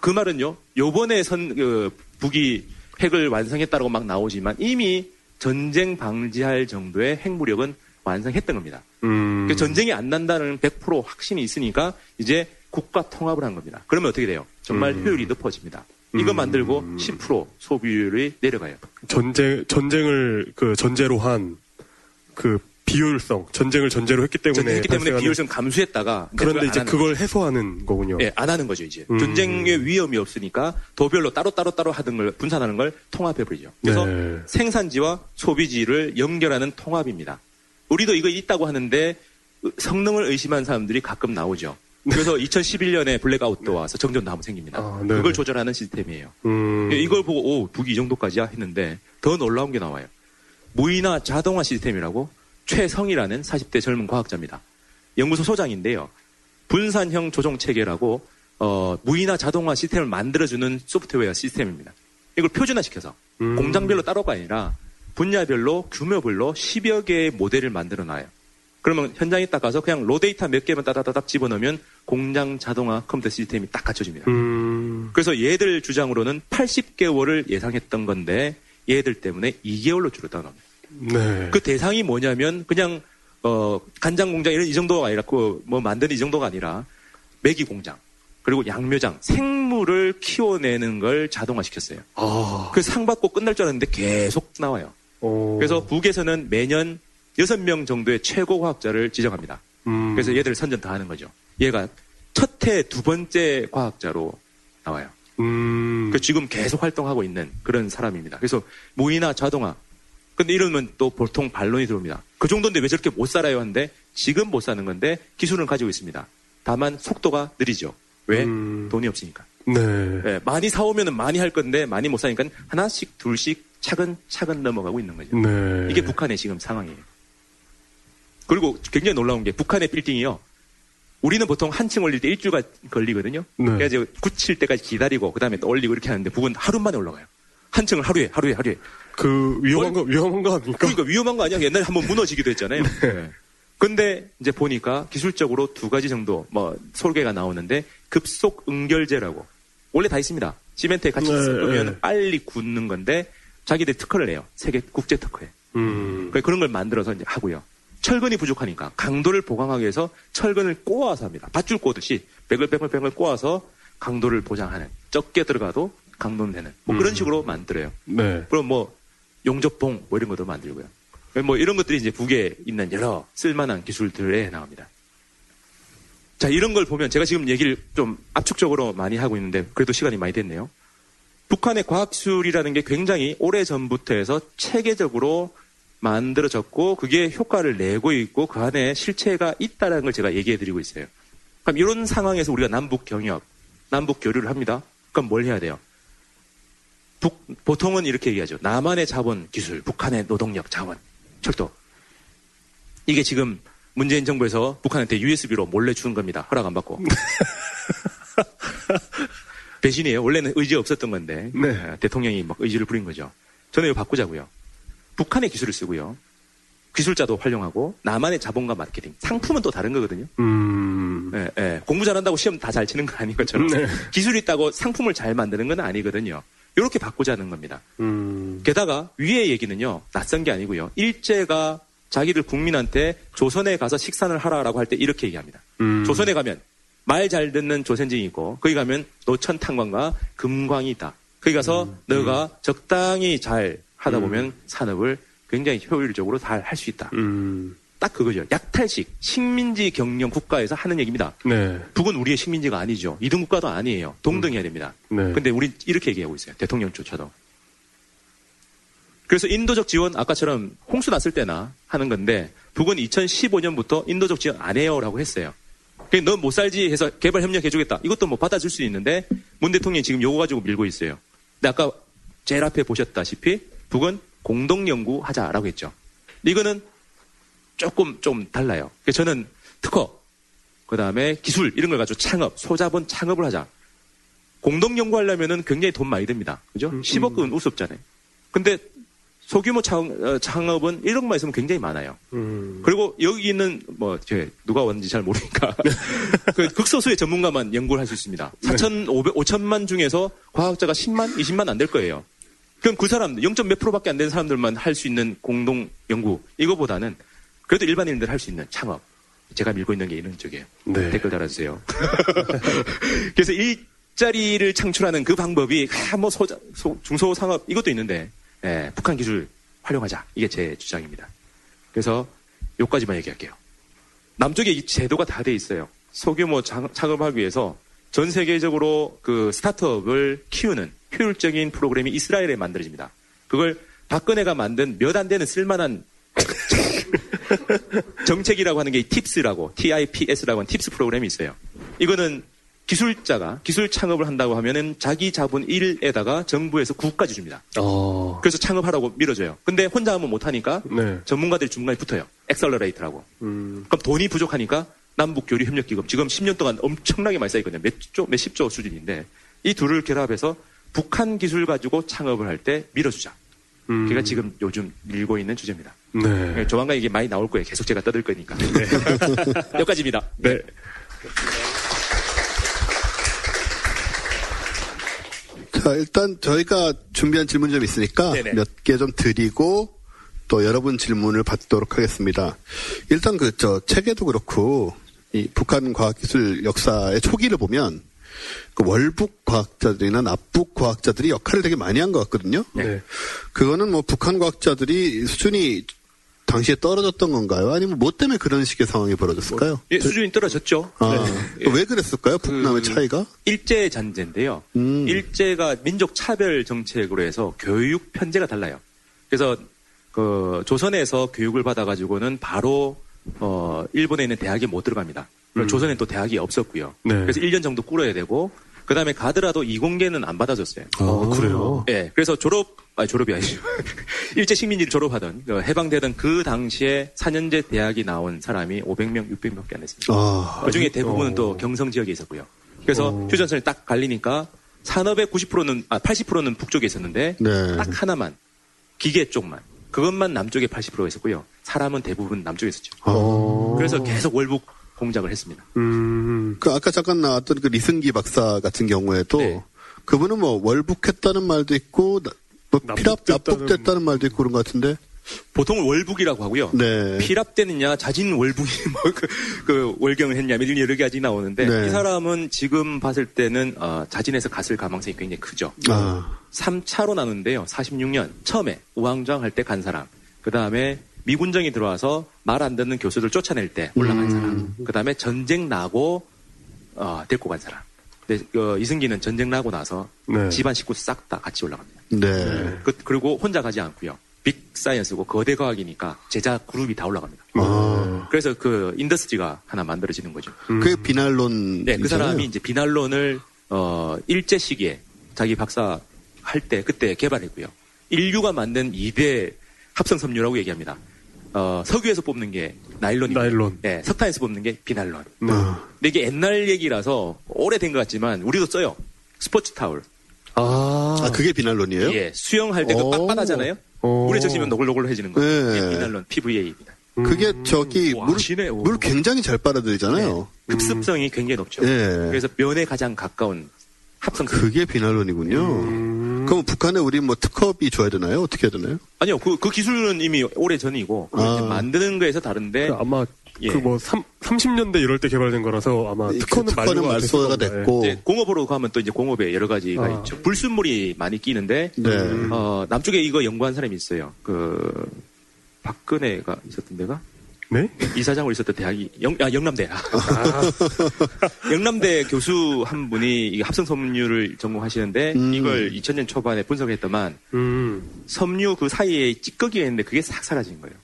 그 말은요, 요번에 선, 그, 북이 핵을 완성했다고 막 나오지만 이미 전쟁 방지할 정도의 핵무력은 완성했던 겁니다. 음. 그 전쟁이 안 난다는 100% 확신이 있으니까 이제 국가 통합을 한 겁니다. 그러면 어떻게 돼요? 정말 음. 효율이 높아집니다. 이거 음. 만들고 10% 소비율이 내려가요. 전쟁, 전쟁을 그 전제로 한 그 비효율성, 전쟁을 전제로 했기 때문에. 전쟁했기 때문에 비율성 감수했다가 그런데 이제 그걸 해소하는 거군요. 예, 안 하는 거죠, 이제. 음. 전쟁의 위험이 없으니까 도별로 따로 따로 따로 하던 걸, 분산하는 걸 통합해 버리죠. 그래서 네. 생산지와 소비지를 연결하는 통합입니다. 우리도 이거 있다고 하는데 성능을 의심한 사람들이 가끔 나오죠. 그래서 2011년에 블랙아웃도 와서 정전도 한번 생깁니다. 아. 그걸 조절하는 시스템이에요. 음. 이걸 보고 오 북이 이 정도까지야 했는데 더 놀라운 게 나와요. 무인화 자동화 시스템이라고 최성이라는 40대 젊은 과학자입니다. 연구소 소장인데요. 분산형 조종 체계라고 어, 무인화 자동화 시스템을 만들어주는 소프트웨어 시스템입니다. 이걸 표준화시켜서 음. 공장별로 따로가 아니라 분야별로 규모별로 10여 개의 모델을 만들어 놔요. 그러면 현장에 딱 가서 그냥 raw 데이터 몇 개만 따다다닥 집어넣으면 공장 자동화 컴퓨터 시스템이 딱 갖춰집니다. 음. 그래서 얘들 주장으로는 80개월을 예상했던 건데 얘들 때문에 2개월로 줄었다는 겁니다. 네. 그 대상이 뭐냐면 그냥 어 간장 공장 이런 이 정도가 아니라 그뭐 만드는 이 정도가 아니라 메기 공장 그리고 양묘장 생물을 키워내는 걸 자동화 시켰어요. 아. 그상 받고 끝날 줄 알았는데 계속 나와요. 어. 그래서 북에서는 매년 6명 정도의 최고 과학자를 지정합니다. 음. 그래서 얘들을 선전 다 하는 거죠. 얘가 첫 해 두 번째 과학자로 나와요. 음. 그 지금 계속 활동하고 있는 그런 사람입니다. 그래서 무인화 자동화. 근데 이러면 또 보통 반론이 들어옵니다. 그 정도인데 왜 저렇게 못 살아요? 한데 지금 못 사는 건데 기술은 가지고 있습니다. 다만 속도가 느리죠. 왜? 음. 돈이 없으니까. 네. 예, 많이 사오면은 많이 할 건데 많이 못 사니까 하나씩 둘씩 차근차근 넘어가고 있는 거죠. 네. 이게 북한의 지금 상황이에요. 그리고 굉장히 놀라운 게 북한의 빌딩이요. 우리는 보통 한층 올릴 때 일주가 걸리거든요. 네. 그래서 굳힐 때까지 기다리고 그다음에 또 올리고 이렇게 하는데 북은 하루 만에 올라가요. 한 층을 하루에 하루에 하루에. 그 위험한 거 위험한 거 아닙니까? 그러니까 위험한 거 아니야? 옛날에 한번 무너지기도 했잖아요. 네. 근데 이제 보니까 기술적으로 두 가지 정도 뭐 설계가 나오는데 급속 응결제라고 원래 다 있습니다. 시멘트에 같이 네, 섞으면 네. 빨리 굳는 건데 자기들 특허를 내요. 세계 국제 특허에. 음. 그러니까 그런 걸 만들어서 이제 하고요. 철근이 부족하니까 강도를 보강하기 위해서 철근을 꼬아서 합니다. 밧줄 꼬듯이 백을백을백을 꼬아서 강도를 보장하는 적게 들어가도 강도는 되는 뭐 그런 음. 식으로 만들어요. 네. 그럼 뭐 용접봉 뭐 이런 것도 만들고요. 뭐 이런 것들이 이제 북에 있는 여러 쓸만한 기술들에 나옵니다. 자 이런 걸 보면 제가 지금 얘기를 좀 압축적으로 많이 하고 있는데 그래도 시간이 많이 됐네요. 북한의 과학기술이라는 게 굉장히 오래 전부터 해서 체계적으로 만들어졌고 그게 효과를 내고 있고 그 안에 실체가 있다는 걸 제가 얘기해 드리고 있어요. 그럼 이런 상황에서 우리가 남북 경협, 남북 교류를 합니다. 그럼 뭘 해야 돼요? 북- 보통은 이렇게 얘기하죠. 남한의 자본 기술, 북한의 노동력 자원, 철도. 이게 지금 문재인 정부에서 북한한테 USB로 몰래 주는 겁니다. 허락 안 받고. 배신이에요. 원래는 의지가 없었던 건데 네. 에, 대통령이 막 의지를 부린 거죠. 저는 이거 바꾸자고요. 북한의 기술을 쓰고요. 기술자도 활용하고 남한의 자본과 마케팅, 상품은 또 다른 거거든요. 음. 예, 예. 공부 잘한다고 시험 다 잘 치는 거 아닌 것처럼 네. 기술이 있다고 상품을 잘 만드는 건 아니거든요. 이렇게 바꾸자는 겁니다. 음. 게다가 위의 얘기는요, 낯선 게 아니고요. 일제가 자기들 국민한테 조선에 가서 식산을 하라라고 할 때 이렇게 얘기합니다. 음. 조선에 가면 말 잘 듣는 조선진이 있고, 거기 가면 노천 탄광과 금광이 있다. 거기 가서 음. 너가 적당히 잘 하다 보면 산업을 굉장히 효율적으로 잘 할 수 있다. 음. 딱 그거죠. 약탈식, 식민지 경영 국가에서 하는 얘기입니다. 네. 북은 우리의 식민지가 아니죠. 이등 국가도 아니에요. 동등해야 됩니다. 네. 근데 우린 이렇게 얘기하고 있어요. 대통령조차도. 그래서 인도적 지원 아까처럼 홍수 났을 때나 하는 건데 북은 2015년부터 인도적 지원 안 해요라고 했어요. 넌못 살지 해서 개발 협력해 주겠다. 이것도 뭐 받아줄 수 있는데 문 대통령이 지금 요거 가지고 밀고 있어요. 근데 아까 제일 앞에 보셨다시피 북은 공동 연구하자라고 했죠. 이거는 조금 좀 달라요. 그래서 저는 특허, 그 다음에 기술 이런 걸 가지고 창업, 소자본 창업을 하자. 공동 연구하려면은 굉장히 돈 많이 듭니다. 그죠? 10억은 우습잖아요. 근데 소규모 창, 어, 창업은 1억만 있으면 굉장히 많아요. 음. 그리고 여기 있는 뭐 제, 누가 왔는지 잘 모르니까 그 극소수의 전문가만 연구를 할 수 있습니다. 4,500, 5천만 중에서 과학자가 10만, 20만 안 될 거예요. 그럼 그 사람 0. 몇 프로밖에 안 되는 사람들만 할 수 있는 공동 연구 이거보다는 그래도 일반인들 할 수 있는 창업. 제가 밀고 있는 게 이런 쪽이에요. 네. 댓글 달아주세요. 그래서 일자리를 창출하는 그 방법이 아, 뭐 소자, 소- 중소상업 이것도 있는데 예, 북한 기술 활용하자 이게 제 주장입니다. 그래서 요까지만 얘기할게요. 남쪽에 이 제도가 다 돼 있어요. 소규모 장- 창업하기 위해서 전 세계적으로 그 스타트업을 키우는 효율적인 프로그램이 이스라엘에 만들어집니다. 그걸 박근혜가 만든 몇 안 되는 쓸만한 정책이라고 하는 게 TIPS라고, TIPS라고 하는 TIPS 프로그램이 있어요. 이거는 기술자가 기술 창업을 한다고 하면은 자기 자본 1에다가 정부에서 9까지 줍니다. 어. 그래서 창업하라고 밀어줘요. 근데 혼자 하면 못하니까 네. 전문가들이 중간에 붙어요. accelerator라고. 음. 그럼 돈이 부족하니까 남북교류 협력기금 지금 10년 동안 엄청나게 많이 쌓였거든요. 몇 조, 몇십 조 수준인데 이 둘을 결합해서 북한 기술 가지고 창업을 할 때 밀어주자. 음. 그게 지금 요즘 밀고 있는 주제입니다. 네. 네, 조만간 이게 많이 나올 거예요. 계속 제가 떠들 거니까. 여기까지입니다. 네. 자, 일단 저희가 준비한 질문 좀 있으니까. 몇 개 좀 드리고 또 여러분 질문을 받도록 하겠습니다. 일단 그 저 책에도 그렇고 이 북한 과학기술 역사의 초기를 보면 그 월북 과학자들이나 납북 과학자들이 역할을 되게 많이 한 것 같거든요. 네. 그거는 뭐 북한 과학자들이 수준이 당시에 떨어졌던 건가요? 아니면 뭐 때문에 그런 식의 상황이 벌어졌을까요? 예, 수준이 떨어졌죠. 아, 네. 왜 그랬을까요? 북남의 그- 차이가? 일제 잔재인데요. 음. 일제가 민족 차별 정책으로 해서 교육 편제가 달라요. 그래서 그 조선에서 교육을 받아가지고는 바로 어 일본에 있는 대학에 못 들어갑니다. 그리고 조선엔 또 대학이 없었고요. 네. 그래서 1년 정도 꿇어야 되고 그 다음에 가더라도 이공계는 안 받아줬어요. 아, 그래요? 예, 그래서 졸업, 아니, 졸업이 아니죠. 일제 식민지를 졸업하던, 어, 해방되던 그 당시에 4년제 대학이 나온 사람이 500명, 600명밖에 안 됐습니다. 아, 그 중에 대부분은 어. 또 경성 지역에 있었고요. 그래서 어. 휴전선이 딱 갈리니까 산업의 90%는, 아, 80%는 북쪽에 있었는데, 네. 딱 하나만, 기계 쪽만, 그것만 남쪽에 80%가 있었고요. 사람은 대부분 남쪽에 있었죠. 어. 그래서 계속 월북 공작을 했습니다. 음. 그 아까 잠깐 나왔던 그 리승기 박사 같은 경우에도 네. 그분은 뭐 월북했다는 말도 있고 나- 뭐 피랍 납북됐다는- 납북됐다는 말도 있고 그런 것 같은데. 보통은 월북이라고 하고요. 네. 피랍되느냐, 자진 월북이 뭐 그, 그 월경을 했냐, 이런 여러 가지 나오는데 네. 이 사람은 지금 봤을 때는 어, 자진해서 갔을 가망성이 굉장히 크죠. 아, 3차로 나누는데요. 46년 처음에 우왕좌왕 할 때 간 사람, 그 다음에 미군정이 들어와서 말 안 듣는 교수들 쫓아낼 때 올라간 사람, 그 다음에 전쟁 나고 어, 데리고 간 사람. 근데 어, 이승기는 전쟁 나고 나서 네. 집안 식구 싹 다 같이 올라갑니다. 네. 그, 그리고 혼자 가지 않고요. big science고 거대 과학이니까 제자 그룹이 다 올라갑니다. 아, 그래서 그 industry가 하나 만들어지는 거죠. 그게 비날론. 네, 그 사람이 이제 비날론을 어 일제 시기에 자기 박사 할 때 그때 개발했고요. 인류가 만든 2대 합성 섬유라고 얘기합니다. 어 석유에서 뽑는 게 나일론이고, 나일론. 네, 석탄에서 뽑는 게 비난론. 네. 아, 근데 이게 옛날 얘기라서 오래된 것 같지만 우리도 써요. 스포츠 타월. 아. 아, 그게 비난론이에요? 예, 수영할 때그 오. 빳빳하잖아요. 어. 물에 젖으면 노글노글해지는 거예요. 네. 이게 비난론 PVA입니다. 그게 저기 와, 물, 아시네. 오. 물 굉장히 잘 빨아들이잖아요. 급습성이 굉장히 높죠. 예. 그래서 면에 가장 가까운 합성. 그게 비난론이군요. 음. 그럼 북한에 우리 뭐 특허비 줘야 되나요? 어떻게 해야 되나요? 아니요, 그, 그 기술은 이미 오래 전이고 아. 만드는 거에서 다른데 그 아마 예. 그뭐 30년대 이럴 때 개발된 거라서 아마 이 특허는, 특허는 만료가 말소가. 됐고. 이제 공업으로 가면 또 이제 공업에 여러 가지가 아. 있죠. 불순물이 많이 끼는데 네. 어, 남쪽에 이거 연구한 사람이 있어요. 그 박근혜가 있었던 데가 네? 이사장으로 있었던 대학이 영, 아, 영남대. 영남대 교수 한 분이 이 합성 섬유를 전공하시는데 음. 이걸 2000년 초반에 분석했더만 음. 섬유 그 사이에 찌꺼기가 있는데 그게 싹 사라진 거예요.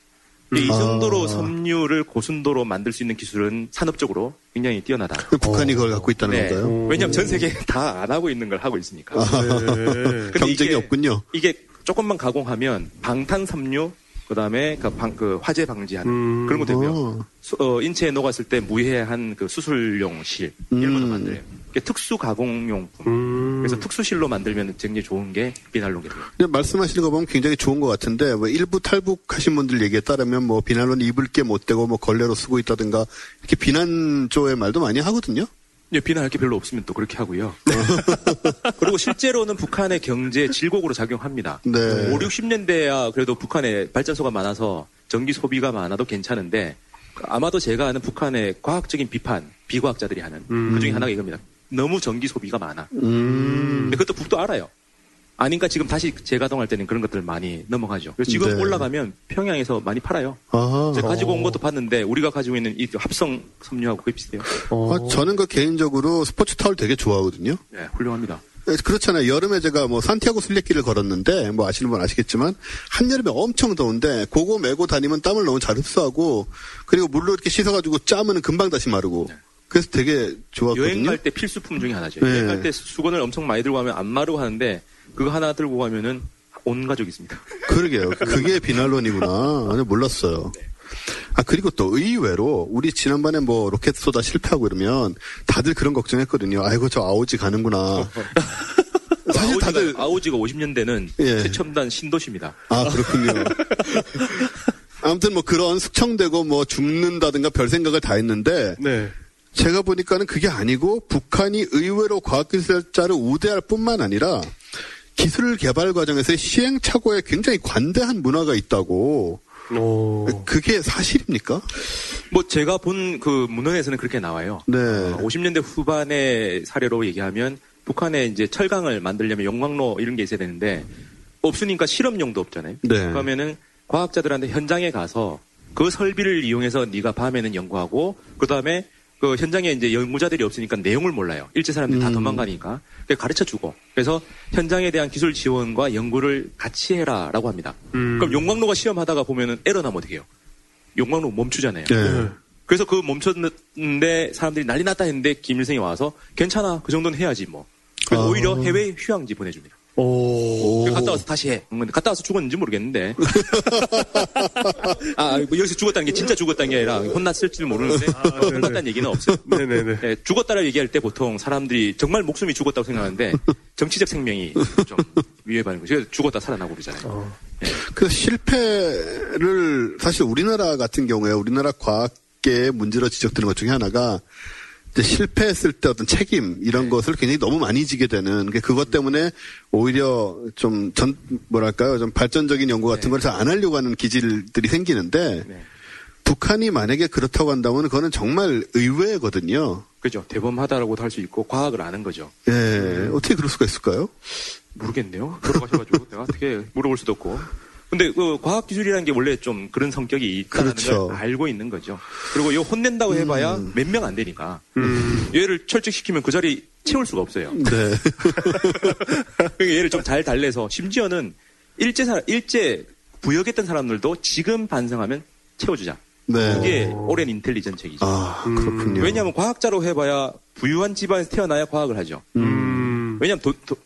이 아. 정도로 섬유를 고순도로 만들 수 있는 기술은 산업적으로 굉장히 뛰어나다. 그럼 북한이 그걸 갖고 있다는 네. 건가요? 왜냐하면 전 세계 다 안 하고 있는 걸 하고 있으니까. 네. 근데 경쟁이 이게- 없군요. 이게 조금만 가공하면 방탄 섬유, 그다음에 그, 방- 그 화재 방지하는 음. 그런 것도 되고요. 어. 수- 어, 인체에 녹았을 때 무해한 그 수술용 실 이런 것도 음. 만들어요. 특수 가공용품. 음. 그래서 특수실로 만들면 굉장히 좋은 게 비난론이고요. 근데 말씀하시는 거 보면 굉장히 좋은 것 같은데 뭐 일부 탈북하신 분들 얘기에 따르면 뭐 비난론 입을 게 못 되고 뭐 걸레로 쓰고 있다든가 이렇게 비난 쪽의 말도 많이 하거든요. 예, 비난할 게 별로 없으면 또 그렇게 하고요. 그리고 실제로는 북한의 경제 질곡으로 작용합니다. 네. 5, 60년대야 그래도 북한에 발전소가 많아서 전기 소비가 많아도 괜찮은데 아마도 제가 아는 북한의 과학적인 비판, 비과학자들이 하는 음. 그 중에 하나가 이겁니다. 너무 전기 소비가 많아. 음. 근데 그것도 북도 알아요. 아닌가 지금 다시 재가동할 때는 그런 것들 많이 넘어가죠. 그래서 지금 네. 올라가면 평양에서 많이 팔아요. 아하. 제가 가지고 온 것도 봤는데 우리가 가지고 있는 이 합성 섬유하고 거의 비슷해요. 어. 아, 저는 그 개인적으로 스포츠 타월 되게 좋아하거든요. 네, 훌륭합니다. 네, 그렇잖아요. 여름에 제가 뭐 산티아고 순례길을 걸었는데 뭐 아시는 분 아시겠지만 한 여름에 엄청 더운데 그거 메고 다니면 땀을 너무 잘 흡수하고 그리고 물로 이렇게 씻어가지고 짜면 금방 다시 마르고 그래서 되게 좋았거든요. 여행 갈 때 필수품 중에 하나죠. 네. 여행 갈 때 수건을 엄청 많이 들고 가면 안 마르고 하는데 그거 하나 들고 가면은 온 가족이 있습니다. 그러게요. 그게 비난론이구나. 아니, 몰랐어요. 아, 그리고 또 의외로 우리 지난번에 뭐 로켓 쏘다 실패하고 이러면 다들 그런 걱정했거든요. 아이고, 저 아오지 가는구나. 사실 아오지가, 다들, 아오지가 50년대는 예. 최첨단 신도시입니다. 아, 그렇군요. 아무튼 뭐 그런 숙청되고 뭐 죽는다든가 별 생각을 다 했는데 네. 제가 보니까는 그게 아니고 북한이 의외로 과학기술자를 우대할 뿐만 아니라 기술 개발 과정에서 시행착오에 굉장히 관대한 문화가 있다고. 어. 그게 사실입니까? 뭐 제가 본 그 문헌에서는 그렇게 나와요. 네. 어, 50년대 후반의 사례로 얘기하면 북한에 이제 철강을 만들려면 용광로 이런 게 있어야 되는데 없으니까 실험용도 없잖아요. 네. 그러면은 과학자들한테 현장에 가서 그 설비를 이용해서 네가 밤에는 연구하고 그 다음에 그 현장에 이제 연구자들이 없으니까 내용을 몰라요. 일제 사람들이 다 음. 도망가니까 가르쳐 주고 그래서 현장에 대한 기술 지원과 연구를 같이 해라라고 합니다. 음. 그럼 용광로가 시험하다가 보면은 에러 나면 어떻게 해요? 용광로 멈추잖아요. 네. 그래서 그 멈췄는데 사람들이 난리 났다 했는데 김일성이 와서 괜찮아 그 정도는 해야지 뭐. 그래서 아. 오히려 해외 휴양지 보내줍니다. 오. 갔다 와서 다시 해. 음, 근데 갔다 와서 죽었는지 모르겠는데. 아, 뭐 여기서 죽었다는 게 진짜 죽었다는 게 아니라 혼났을지는 모르는데 네네. 혼났다는 얘기는 없어요. 네네네. 네, 죽었다를 얘기할 때 보통 사람들이 정말 목숨이 죽었다고 생각하는데 정치적 생명이 좀 위협하는 거죠. 죽었다 살아나고 그러잖아요. 어. 그 실패를 사실 우리나라 같은 경우에 우리나라 과학계의 문제로 지적되는 것 중에 하나가 실패했을 때 어떤 책임 이런 것을 굉장히 너무 많이 지게 되는 게 그것 때문에 오히려 좀 전 뭐랄까요 좀 발전적인 연구 같은 네. 걸잘 안 하려고 하는 기질들이 생기는데 네. 북한이 만약에 그렇다고 한다면 그거는 정말 의외거든요. 그죠. 대범하다라고도 할 수 있고 과학을 아는 거죠. 예, 어떻게 그럴 수가 있을까요? 모르겠네요. 돌아가셔가지고 내가 어떻게 물어볼 수도 없고. 근데 그 과학 기술이라는 게 원래 좀 그런 성격이 있다는 그렇죠. 걸 알고 있는 거죠. 그리고 이거 혼낸다고 해봐야 몇명 안 되니까 음. 얘를 철직시키면 그 자리 채울 수가 없어요. 네. 그러니까 얘를 좀 잘 달래서 심지어는 일제 사 일제 부역했던 사람들도 지금 반성하면 채워주자. 네. 이게 오랜 인텔리전 책이죠. 아, 그렇군요. 왜냐하면 과학자로 해봐야 부유한 집안에서 태어나야 과학을 하죠. 음. 왜냐하면 돈, 돈,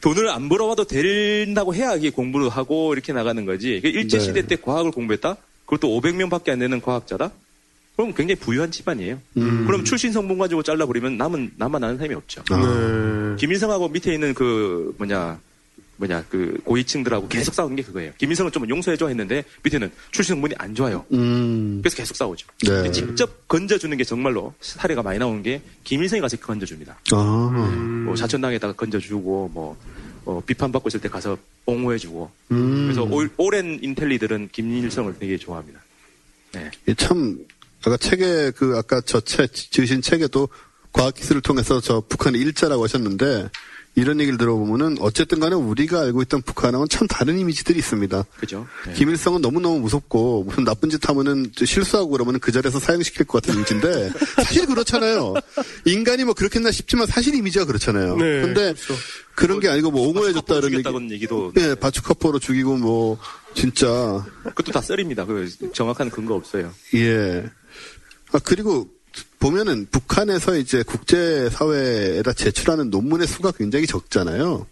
돈을 안 벌어와도 된다고 해야 이게 공부를 하고 이렇게 나가는 거지. 일제 네. 시대 때 과학을 공부했다? 그것도 500명 밖에 안 되는 과학자다? 그럼 굉장히 부유한 집안이에요. 음. 그럼 출신 성분 가지고 잘라버리면 남은 남아 나는 사람이 없죠. 아. 네. 김일성하고 밑에 있는 그 뭐냐 뭐냐 그 고위층들하고 계속 싸우는 게 그거예요. 김일성은 좀 용서해줘 했는데 밑에는 출신 성분이 안 좋아요. 음. 그래서 계속 싸우죠. 네. 직접 건져주는 게 정말로 사례가 많이 나오는 게 김일성이 가서 건져줍니다. 아. 뭐 자천당에다가 건져주고 뭐 어, 비판받고 있을 때 가서 옹호해주고 음. 그래서 올, 오랜 인텔리들은 김일성을 되게 좋아합니다. 네. 이참 아까 책에 그 아까 저 책 지으신 책에도 과학기술을 통해서 저 북한의 일자라고 하셨는데 이런 얘기를 들어보면은 어쨌든 간에 우리가 알고 있던 북한하고는 참 다른 이미지들이 있습니다. 그죠? 네. 김일성은 너무너무 무섭고 무슨 나쁜 짓 하면은 실수하고 그러면은 그 자리에서 사형시킬 것 같은 이미지인데 사실 그렇잖아요. 인간이 뭐 그렇겠나 싶지만 사실 이미지가 그렇잖아요. 네, 근데 그런게 아니고 뭐 옹호해줬다 이런 얘기. 얘기도 예, 바추카포로 죽이고 뭐 진짜 그것도 다 썰입니다. 그 정확한 근거 없어요. 예. 아, 그리고 보면은 북한에서 이제 국제사회에다 제출하는 논문의 수가 굉장히 적잖아요.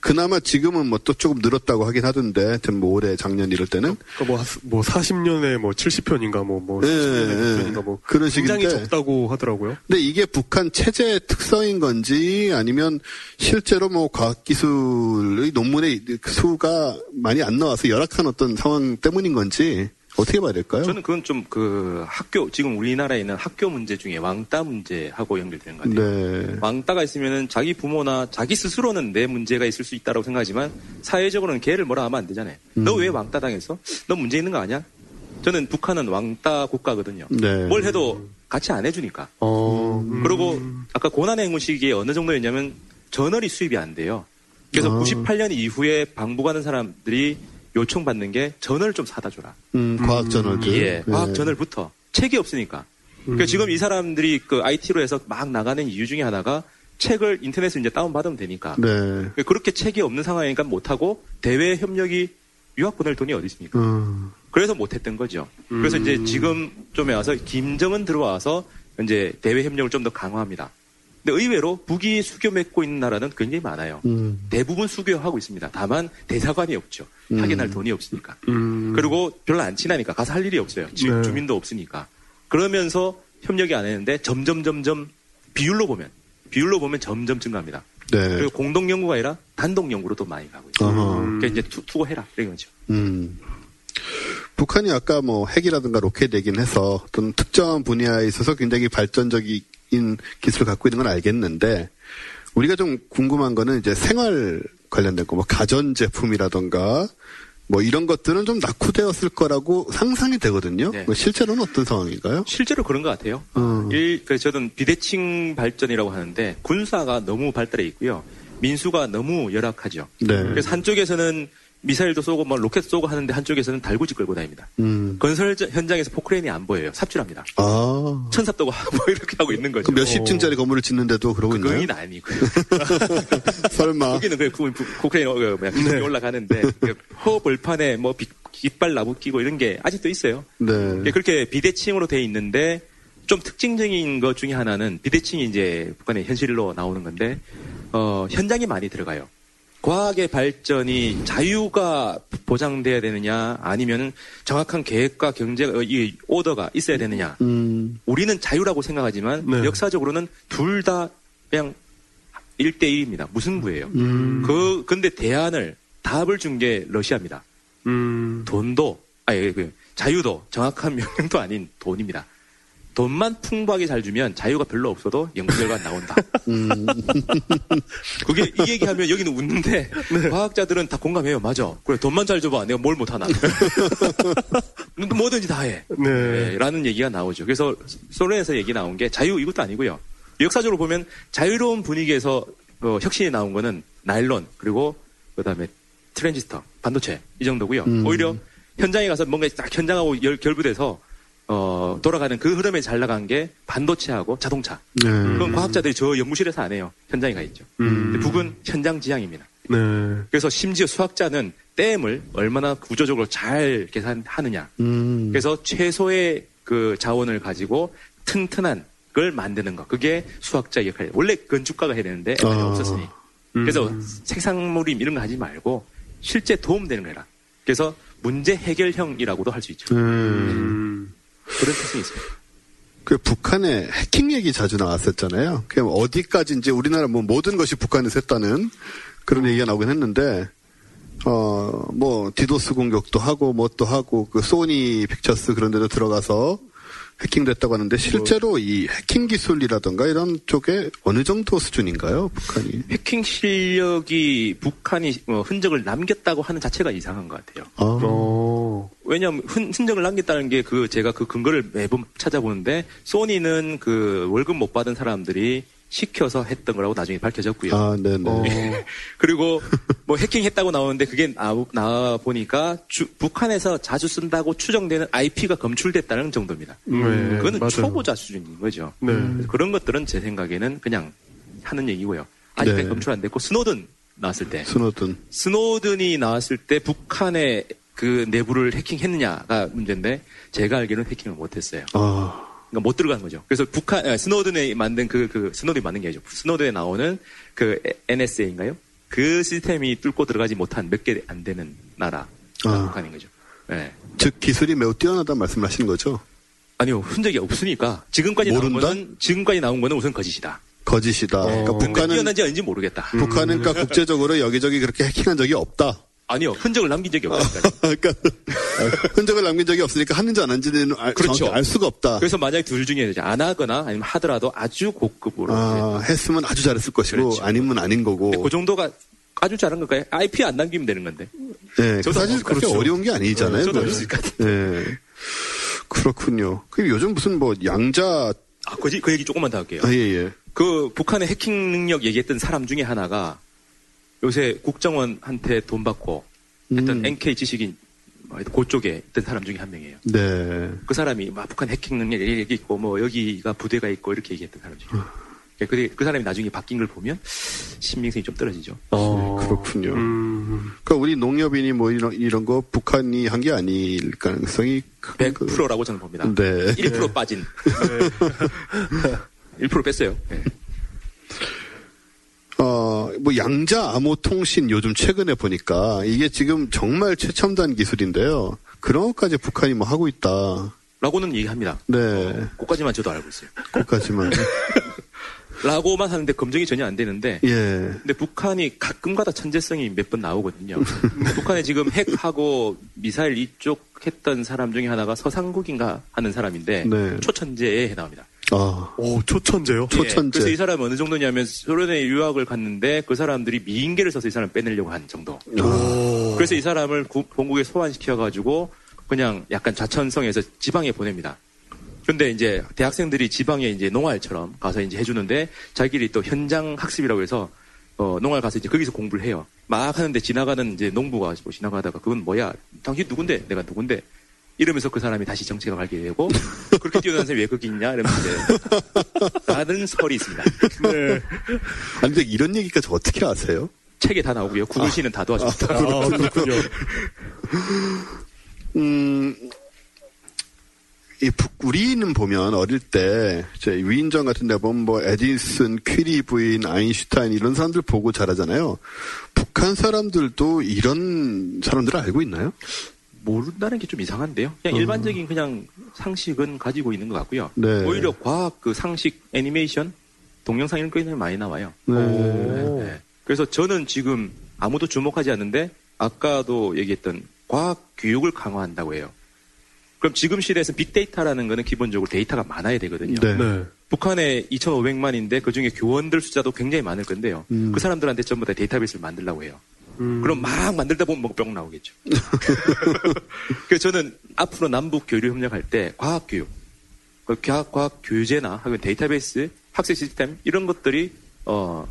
그나마 지금은 뭐 또 조금 늘었다고 하긴 하던데, 하여튼 뭐 올해 작년 이럴 때는. 그러니까 뭐, 하- 뭐 40년에 뭐 70편인가 뭐, 뭐 예, 70년에 예. 100편인가 뭐. 그런 굉장히 식인데. 적다고 하더라고요. 근데 이게 북한 체제의 특성인 건지 아니면 실제로 뭐 과학기술의 논문의 수가 많이 안 나와서 열악한 어떤 상황 때문인 건지 어떻게 봐야 될까요? 저는 그건 좀 그 학교 지금 우리나라에 있는 학교 문제 중에 왕따 문제하고 연결되는 것 같아요. 네. 왕따가 있으면은 자기 부모나 자기 스스로는 내 문제가 있을 수 있다고 생각하지만 사회적으로는 걔를 뭐라 하면 안 되잖아요. 너왜 왕따 당했어? 너 문제 있는 거 아니야? 저는 북한은 왕따 국가거든요. 네. 뭘 해도 같이 안 해주니까. 어. 음. 그리고 아까 고난의 행군 시기에 어느 정도였냐면 전월이 수입이 안 돼요. 그래서 아. 98년 이후에 방북하는 사람들이 요청받는 게 전월을 좀 사다 줘라. 음, 과학 저널들. 예, 네. 과학 저널부터 책이 없으니까. 그러니까 지금 이 사람들이 그 IT로 해서 막 나가는 이유 중에 하나가 책을 인터넷에 이제 다운 받으면 되니까. 네. 그러니까 그렇게 책이 없는 상황이니까 못 하고 대외 협력이 유학 보낼 돈이 어디 있습니까? 음. 그래서 못 했던 거죠. 그래서 이제 지금 좀에 와서 김정은 들어와서 이제 대외 협력을 좀 더 강화합니다. 근데 의외로 북이 수교 맺고 있는 나라는 굉장히 많아요. 음. 대부분 수교하고 있습니다. 다만 대사관이 없죠. 확인할 돈이 없으니까. 음. 그리고 별로 안 친하니까 가서 할 일이 없어요. 지- 네. 주민도 없으니까. 그러면서 협력이 안 했는데 점점 점점 비율로 보면 비율로 보면 점점 증가합니다. 네. 그리고 공동 연구가 아니라 단독 연구로도 많이 가고 있어요. 그러니까 이제 투, 투고해라 이런 거죠. 음. 북한이 아까 뭐 핵이라든가 로켓 얘기는 해서 어떤 특정한 분야에 있어서 굉장히 발전적인 기술을 갖고 있는 건 알겠는데 우리가 좀 궁금한 거는 이제 생활 관련된 거, 뭐 가전 제품이라던가 뭐 이런 것들은 좀 낙후되었을 거라고 상상이 되거든요. 네. 뭐 실제로는 어떤 상황인가요? 실제로 그런 것 같아요. 음. 일, 그 저는 비대칭 발전이라고 하는데 군사가 너무 발달해 있고요. 민수가 너무 열악하죠. 네. 그래서 한쪽에서는 미사일도 쏘고 뭐 로켓 쏘고 하는데 한쪽에서는 달구지 끌고 다닙니다. 음. 건설 저- 현장에서 포크레인이 안 보여요. 삽질합니다. 아. 천삽 뜨고 뭐 이렇게 하고 있는 거죠. 그 몇십 층짜리 건물을 짓는데도 그러고 있나요? 그건 아니고요. 설마. 거기는 그 포크레인 어, 그 뭐야 기둥이 올라가는데 그 허허벌판에 뭐 비- 깃발 나부끼고 이런 게 아직도 있어요. 네. 예, 그렇게 비대칭으로 돼 있는데 좀 특징적인 것 중에 하나는 비대칭이 이제 북한의 현실로 나오는 건데 어, 현장이 많이 들어가요. 과학의 발전이 자유가 보장돼야 되느냐 아니면 정확한 계획과 경제 어, 이 오더가 있어야 되느냐 음, 우리는 자유라고 생각하지만 네. 역사적으로는 둘 다 그냥 1대1입니다. 무승부예요. 음. 그 근데 대안을 답을 준 게 러시아입니다. 음. 돈도 아니 그 자유도 정확한 명령도 아닌 돈입니다. 돈만 풍부하게 잘 주면 자유가 별로 없어도 연구 결과가 나온다. 음, 그게 이 얘기하면 여기는 웃는데 과학자들은 다 공감해요. 맞아. 그래 돈만 잘 줘봐. 내가 뭘 못하나. 뭐든지 다 해. 네. 네, 라는 얘기가 나오죠. 그래서 소련에서 얘기 나온 게 자유 이것도 아니고요. 역사적으로 보면 자유로운 분위기에서 어, 혁신이 나온 거는 나일론 그리고 그다음에 트랜지스터 반도체 이 정도고요. 음. 오히려 현장에 가서 뭔가 딱 현장하고 열- 결부돼서 어, 돌아가는 그 흐름에 잘 나간 게 반도체하고 자동차. 네. 그건 과학자들이 저 연구실에서 안 해요. 현장에 가 있죠. 음. 북은 현장 지향입니다. 네. 그래서 심지어 수학자는 댐을 얼마나 구조적으로 잘 계산하느냐. 음, 그래서 최소의 그 자원을 가지고 튼튼한 걸 만드는 거. 그게 수학자 역할이에요. 원래 건축가가 해야 되는데 아. 없었으니. 그래서 음. 생산물임 이런 거 하지 말고 실제 도움되는 거라. 그래서 문제 해결형이라고도 할 수 있죠. 음. 음. 그런 특성이 있습니다. 그 북한의 해킹 얘기 자주 나왔었잖아요. 그냥 어디까지 이제 우리나라 뭐 모든 것이 북한에서 했다는 그런 얘기가 나오긴 했는데, 어, 뭐, 디도스 공격도 하고, 뭐 또 하고, 그 소니 픽처스 그런 데도 들어가서 해킹됐다고 하는데, 실제로 이 해킹 기술이라던가 이런 쪽에 어느 정도 수준인가요, 북한이? 해킹 실력이 북한이 어, 흔적을 남겼다고 하는 자체가 이상한 것 같아요. 아, 어. 왜냐하면 흔, 흔적을 남겼다는 게 그 제가 그 근거를 매번 찾아보는데 소니는 그 월급 못 받은 사람들이 시켜서 했던 거라고 나중에 밝혀졌고요. 아, 네네. 어. 그리고 뭐 해킹했다고 나오는데 그게 나, 나와 보니까 주- 북한에서 자주 쓴다고 추정되는 IP가 검출됐다는 정도입니다. 네. 그거는 맞아요. 초보자 수준인 거죠. 네. 그런 것들은 제 생각에는 그냥 하는 얘기고요. 아직까지 네. 검출 안 됐고 스노든 나왔을 때 스노든. 스노든이 나왔을 때 북한의 그 내부를 해킹했느냐가 문제인데 제가 알기로는 해킹을 못했어요. 아, 그러니까 못 들어간 거죠. 그래서 북한 아, 스노든에 만든 그그 스노든이 만든 게 아니죠. 스노든에 나오는 그 NSA인가요? 그 시스템이 뚫고 들어가지 못한 몇 개 안 되는 나라가 아. 북한인 거죠. 네. 즉 기술이 매우 뛰어나다는 말씀을 하시는 거죠? 아니요 흔적이 없으니까 지금까지 나온 모른다? 거는 지금까지 나온 거는 우선 거짓이다. 거짓이다. 그러니까 어. 근데 북한은 뛰어난지 아닌지 모르겠다. 북한은 그러니까 국제적으로 여기저기 그렇게 해킹한 적이 없다. 아니요 흔적을 남긴 적이 없다니까요. 그러니까 흔적을 남긴 적이 없으니까 하는지 안 하는지는 알, 그렇죠. 알 수가 없다. 그래서 만약에 둘 중에 이제 안 하거나 아니면 하더라도 아주 고급으로 아, 했으면 아주 잘했을 것이고 그렇죠. 아니면 아닌 거고. 근데 그 정도가 아주 잘한 걸까요? IP 안 남기면 되는 건데. 네, 그 저도 사실 뭐, 그렇게 그렇죠. 어려운 게 아니잖아요. 저도 있을 것 같아요. 네. 그렇군요. 그 요즘 무슨 뭐 양자 아, 그, 그 얘기 조금만 더 할게요. 아, 예, 예. 그 북한의 해킹 능력 얘기했던 사람 중에 하나가 요새 국정원한테 돈 받고 했던 음. NK 지식인 뭐 그쪽에 있던 사람 중에 한 명이에요. 네. 그 사람이 막 북한 해킹 능력 얘기 있고 뭐 여기가 부대가 있고 이렇게 얘기했던 사람 중에. 그, 그 사람이 나중에 바뀐 걸 보면 신빙성이 좀 떨어지죠. 어. 그렇군요. 음. 그러니까 우리 농협이니 뭐 이런 이런 거 북한이 한 게 아닐 가능성이 큰 그- 100%라고 저는 봅니다. 네. 1% 빠진. 1% 뺐어요. 네. 어, 뭐 양자 암호 통신 요즘 최근에 보니까 이게 지금 정말 최첨단 기술인데요. 그런 것까지 북한이 뭐 하고 있다. 라고는 얘기합니다. 네. 그까지만 저도 알고 있어요. 그까지만. 라고만 하는데 검증이 전혀 안 되는데 예. 근데 북한이 가끔가다 천재성이 몇 번 나오거든요. 북한에 지금 핵하고 미사일 이쪽 했던 사람 중에 하나가 서상국인가 하는 사람인데 네. 초천재에 해당합니다. 아. 오, 초천재요? 예, 초천재. 그래서 이 사람은 어느 정도냐면 소련에 유학을 갔는데 그 사람들이 미인계를 써서 이 사람을 빼내려고 한 정도. 그래서 이 사람을 구- 본국에 소환시켜가지고 그냥 약간 자천성에서 지방에 보냅니다. 근데 이제 대학생들이 지방에 이제 농활처럼 가서 이제 해주는데 자기들이 또 현장 학습이라고 해서 어, 농활 가서 이제 거기서 공부를 해요. 막 하는데 지나가는 이제 농부가 뭐 지나가다가 그건 뭐야? 당신 누군데? 내가 누군데? 이러면서 그 사람이 다시 정체가 밝게 되고 그렇게 뛰어난 사람이 왜 거기 있냐? 이러면서 이제 다른 설이 있습니다. 네. 아니, 근데 이런 얘기까지 어떻게 아세요? 책에 다 나오고요. 구글 씨는 다 도와줍니다. 아, 그렇군요. 음, 이 북, 우리는 보면 어릴 때, 이제 위인전 같은 데 보면 뭐 에디슨, 퀴리 부인, 아인슈타인 이런 사람들 보고 자라잖아요. 북한 사람들도 이런 사람들을 알고 있나요? 모른다는 게 좀 이상한데요. 그냥 음. 일반적인 그냥 상식은 가지고 있는 것 같고요. 네. 오히려 과학 그 상식 애니메이션 동영상 이런 거 굉장히 많이 나와요. 네. 네, 네. 그래서 저는 지금 아무도 주목하지 않는데 아까도 얘기했던 과학 교육을 강화한다고 해요. 그럼 지금 시대에서 빅데이터라는 거는 기본적으로 데이터가 많아야 되거든요. 네. 네. 북한에 2,500만인데 그 중에 교원들 숫자도 굉장히 많을 건데요. 음. 그 사람들한테 전부 다 데이터베이스를 만들라고 해요. 음. 그럼 막 만들다 보면 뭐뿅 나오겠죠. 그래서 저는 앞으로 남북 교류 협력할 때 과학 교육, 그 과학, 과학 교재나 데이터베이스, 학습 시스템 이런 것들이 어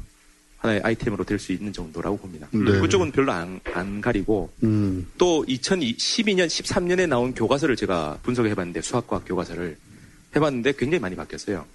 하나의 아이템으로 될 수 있는 정도라고 봅니다. 네. 그쪽은 별로 안, 안 가리고 음, 또 2012년, 13년에 나온 교과서를 제가 분석해 봤는데 수학과학 교과서를 해 봤는데 굉장히 많이 바뀌었어요.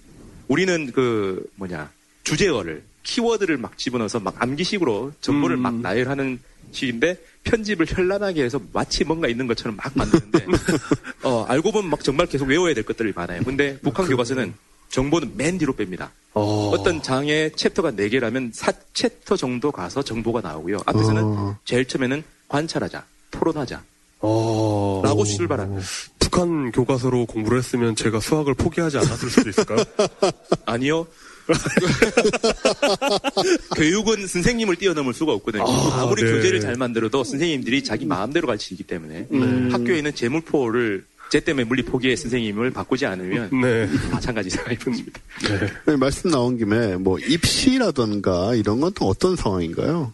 우리는 그 뭐냐 주제어를 키워드를 막 집어넣어서 막 암기식으로 정보를 음. 막 나열하는 식인데 편집을 현란하게 해서 마치 뭔가 있는 것처럼 막 만드는데 어, 알고 보면 막 정말 계속 외워야 될 것들이 많아요. 근데 북한 교과서는 정보는 맨 뒤로 뺍니다. 어. 어떤 장의 chapter가 4개라면 4챕터 정도 가서 정보가 나오고요. 앞에서는 어. 제일 처음에는 관찰하자, 토론하자, 어. 라고 출발합니다. 북한 교과서로 공부를 했으면 제가 수학을 포기하지 않았을 수도 있을까요? 아니요. 교육은 선생님을 뛰어넘을 수가 없거든요. 아, 아무리 네. 교재를 잘 만들어도 선생님들이 자기 마음대로 가르치기 때문에 네. 학교에는 제물포, 쟤 때문에 물리 포기의 선생님을 바꾸지 않으면 네. 마찬가지 생각이 듭니다. 네, 말씀 나온 김에 뭐 입시라던가 이런 건 또 어떤 상황인가요?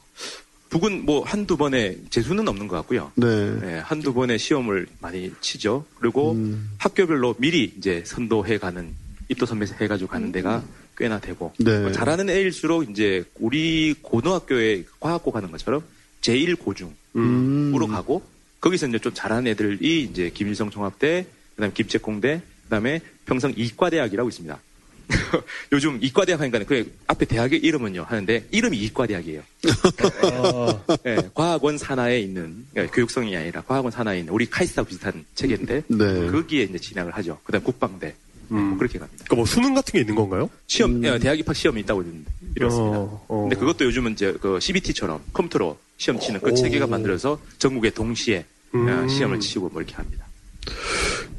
북은 뭐 한두 번에 재수는 없는 것 같고요. 네. 네, 한두 번의 시험을 많이 치죠. 그리고 음. 학교별로 미리 이제 선도해 가는 입도 선배해 가지고 가는 데가 꽤나 되고 네. 뭐 잘하는 애일수록 이제 우리 고등학교에 과학고 가는 것처럼 제1 고중으로 음. 가고 거기서 이제 좀 잘하는 애들이 이제 김일성 종합대, 그다음에 김책공대, 그다음에 평성 이과대학이라고 있습니다. 요즘 이과대학 하니까 그 앞에 대학의 이름은요 하는데 이름이 이과대학이에요. 아, 예, 과학원 산하에 있는 그러니까 교육성이 아니라 과학원 산하에 있는 우리 카이스트하고 비슷한 체계인데 네. 거기에 이제 진학을 하죠. 그다음 국방대 음. 뭐 그렇게 갑니다. 그러니까 뭐 수능 같은 게 있는 건가요? 시험 예, 대학 입학 시험이 있다고 이렇습니다. 어, 어. 근데 그것도 요즘은 이제 그 CBT처럼 컴퓨터로 시험 치는 그 오. 체계가 만들어서 전국에 동시에 음. 어, 시험을 치고 뭐 이렇게 합니다.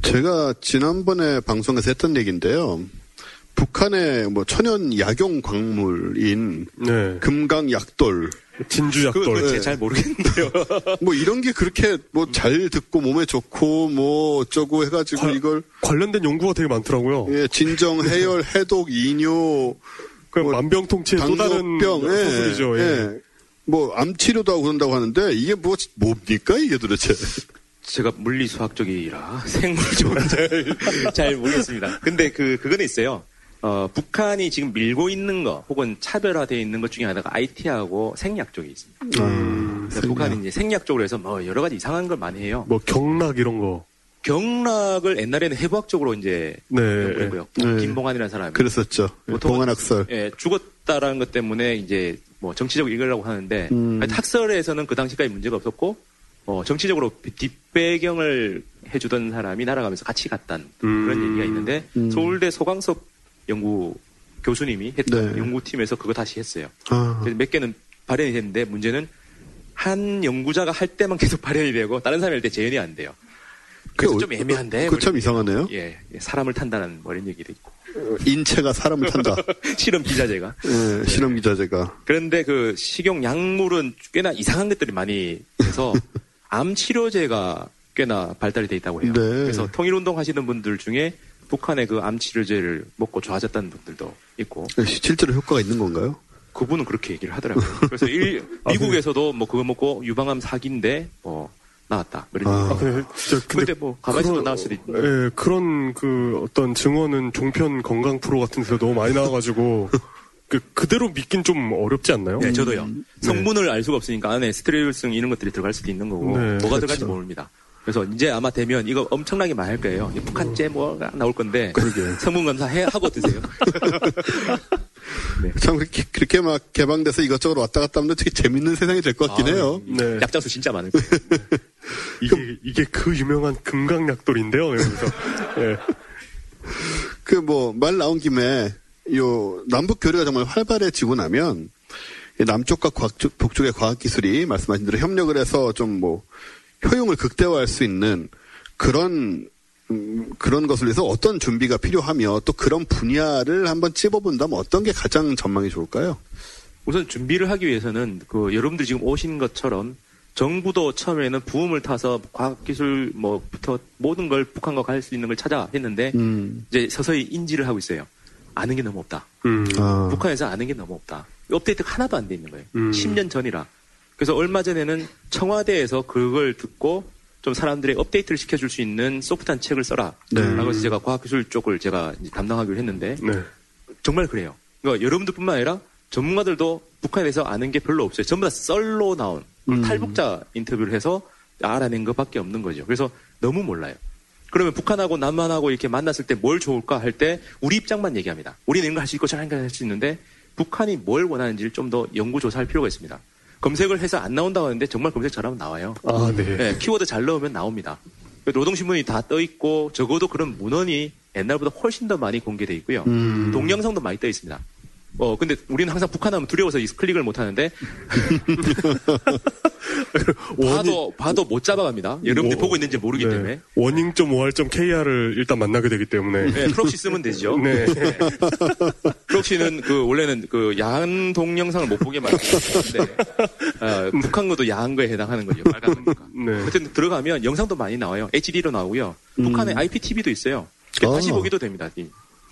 제가 지난번에 방송에서 했던 얘기인데요. 북한의 뭐 천연 약용 광물인 네. 금강 약돌 진주 약돌. 그거 네. 제가 잘 모르겠는데요. 뭐 이런 게 그렇게 뭐 잘 듣고 몸에 좋고 뭐 어쩌고 해가지고 관- 이걸 관련된 연구가 되게 많더라고요. 예, 진정 해열 해독 이뇨 그 뭐 만병통치의 또 다른 당뇨병 예. 예. 예. 뭐 암 치료도 하고 그런다고 하는데 이게 뭐 뭡니까 이게 도대체 제가 물리 수학 쪽이라 생물 쪽은 잘, 잘 모르겠습니다. 근데 그 그거는 있어요. 어, 북한이 지금 밀고 있는 거 혹은 차별화되어 있는 것 중에 하나가 IT하고 생약 쪽에 있습니다. 음, 그래서 북한이 이제 생약 쪽으로 해서 뭐 여러 가지 이상한 걸 많이 해요. 뭐 경락 이런 거. 경락을 옛날에는 해부학적으로 이제 네. 연구했고요. 네. 김봉환이라는 사람이 그랬었죠 예, 보통은- 봉안학설 예, 죽었다라는 것 때문에 이제 뭐 정치적으로 이기려고 하는데 음. 학설에서는 그 당시까지 문제가 없었고 어, 정치적으로 뒷배경을 해주던 사람이 날아가면서 같이 갔다는 음. 그런 얘기가 있는데 음. 서울대 소강섭 연구 교수님이 했던 네. 연구팀에서 그거 다시 했어요. 아, 그래서 몇 개는 발현이 됐는데 문제는 한 연구자가 할 때만 계속 발현이 되고 다른 사람이 할 때 재현이 안 돼요. 그래서 그좀 애매한데. 그거 참뭐 이상하네요 예, 예, 사람을 탄다는 뭐 이런 얘기도 있고 인체가 사람을 탄다 실험 기자재가. 예, 실험 기자재가 그런데 그 식용 약물은 꽤나 이상한 것들이 많이 해서 암 치료제가 꽤나 발달이 돼 있다고 해요. 네. 그래서 통일 운동 하시는 분들 중에 북한의 그 암 치료제를 먹고 좋아졌다는 분들도 있고 실제로 효과가 있는 건가요? 그분은 그렇게 얘기를 하더라고요. 그래서 일, 아, 미국에서도 뭐 그거 먹고 유방암 사기인데 뭐 나왔다. 뭐 이런 아. 아, 근데 진짜 근데 뭐 가만히 있으면 나올 수도 있고. 예, 그런 그 어떤 증언은 종편 건강 프로 같은 데서 너무 많이 나와가지고 그 그대로 믿긴 좀 어렵지 않나요? 네, 저도요. 네. 성분을 알 수가 없으니까 안에 스테레올성 이런 것들이 들어갈 수도 있는 거고 네, 뭐가 그렇죠. 들어갈지 모릅니다. 그래서 이제 아마 되면 이거 엄청나게 많을 거예요. 이 북한제 뭐가 나올 건데 그러게. 성분 검사 해 하고 드세요. 참 그렇게, 그렇게 막 개방돼서 이것저것 왔다 갔다 하면 되게 재밌는 세상이 될 것 같긴 아, 해요. 네. 약장수 진짜 많을 거예요. 이게 이게 그 유명한 금강약돌인데요. 이러면서 예. 그뭐 말 나온 김에 요 남북 교류가 정말 활발해지고 나면 이 남쪽과 북쪽의 과학 기술이 말씀하신 대로 협력을 해서 좀뭐 효용을 극대화할 수 있는 그런 음, 그런 것을 위해서 어떤 준비가 필요하며 또 그런 분야를 한번 찝어본다면 어떤 게 가장 전망이 좋을까요? 우선 준비를 하기 위해서는 그 여러분들 지금 오신 것처럼 정부도 처음에는 부음을 타서 과학기술 뭐부터 모든 걸 북한과 갈 수 있는 걸 찾아 했는데 음, 이제 서서히 인지를 하고 있어요. 아는 게 너무 없다. 음. 아, 북한에서 아는 게 너무 없다. 업데이트가 하나도 안 돼 있는 거예요. 음. 10년 전이라. 그래서 얼마 전에는 청와대에서 그걸 듣고 좀 사람들의 업데이트를 시켜줄 수 있는 소프트한 책을 써라. 네. 라고 해서 제가 과학기술 쪽을 제가 담당하기로 했는데 네. 정말 그래요. 그러니까 여러분들뿐만 아니라 전문가들도 북한에 대해서 아는 게 별로 없어요. 전부 다 썰로 나온 음. 탈북자 인터뷰를 해서 알아낸 것밖에 없는 거죠. 그래서 너무 몰라요. 그러면 북한하고 남한하고 이렇게 만났을 때 뭘 좋을까 할 때 우리 입장만 얘기합니다. 우리는 이런 거 할 수 있고 저런 거할수 있는데 북한이 뭘 원하는지를 좀 더 연구 조사할 필요가 있습니다. 검색을 해서 안 나온다고 하는데 정말 검색 잘하면 나와요. 아, 네. 네, 키워드 잘 넣으면 나옵니다. 노동신문이 다 떠 있고 적어도 그런 문헌이 옛날보다 훨씬 더 많이 공개돼 있고요. 음. 동영상도 많이 떠 있습니다. 어 근데 우리는 항상 북한 하면 두려워서 이 클릭을 못 하는데 봐도 봐도 못 잡아갑니다. 여러분들 뭐, 보고 있는지 모르기 네. 때문에 warning.or.kr을 일단 만나게 되기 때문에 네, proxy 쓰면 되죠. 네. proxy는 그 원래는 그 야한 동영상을 못 보게 만드는데 어, 북한 것도 야한 거에 해당하는 거죠. 빨간 거니까. 네. 어쨌든 들어가면 영상도 많이 나와요. HD로 나오고요. 북한에 IPTV도 있어요. 아. 다시 보기도 됩니다.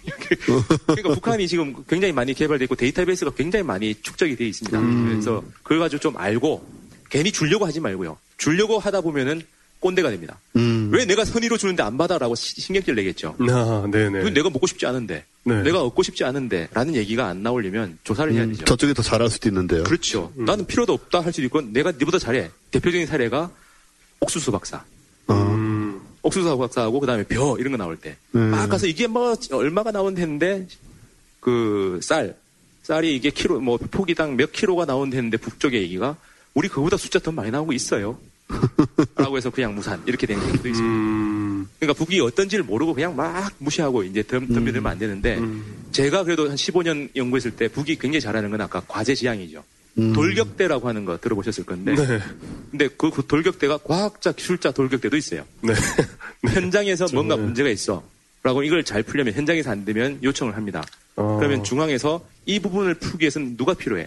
이. 그러니까 북한이 지금 굉장히 많이 개발되어 있고 데이터베이스가 굉장히 많이 축적이 되어 있습니다. 그래서 그걸 가지고 좀 알고 괜히 주려고 하지 말고요. 주려고 하다 보면은 꼰대가 됩니다. 음. 왜 내가 선의로 주는데 안 받아라고 시- 신경질 내겠죠. 아, 네네. 내가 먹고 싶지 않은데, 네. 내가 얻고 싶지 않은데, 라는 얘기가 안 나오려면 조사를 해야 되죠. 저쪽이 더 잘할 수도 있는데요. 그렇죠. 나는 필요도 없다 할 수도 있고, 내가 니보다 잘해. 대표적인 사례가 옥수수 박사. 어, 음, 옥수수 박사하고 그다음에 벼 이런 거 나올 때. 네. 막 가서 이게 뭐 얼마가 나온다는데 그 쌀, 쌀이 이게 키로 뭐 포기당 몇 킬로가 나온다는데 북쪽의 얘기가 우리 그보다 숫자 더 많이 나오고 있어요. 라고 해서 그냥 무산 이렇게 되는 경우도 있습니다. 음, 그러니까 북이 어떤지를 모르고 그냥 막 무시하고 이제 덤, 덤비들면 안 되는데 음. 제가 그래도 한 15년 연구했을 때 북이 굉장히 잘하는 건 아까 과제 지향이죠. 음. 돌격대라고 하는 거 들어보셨을 건데 네. 근데 그, 그 돌격대가 과학자 기술자 돌격대도 있어요. 네. 현장에서 뭔가 네. 문제가 있어. 라고 이걸 잘 풀려면 현장에서 안 되면 요청을 합니다. 어. 그러면 중앙에서 이 부분을 풀기 위해서는 누가 필요해?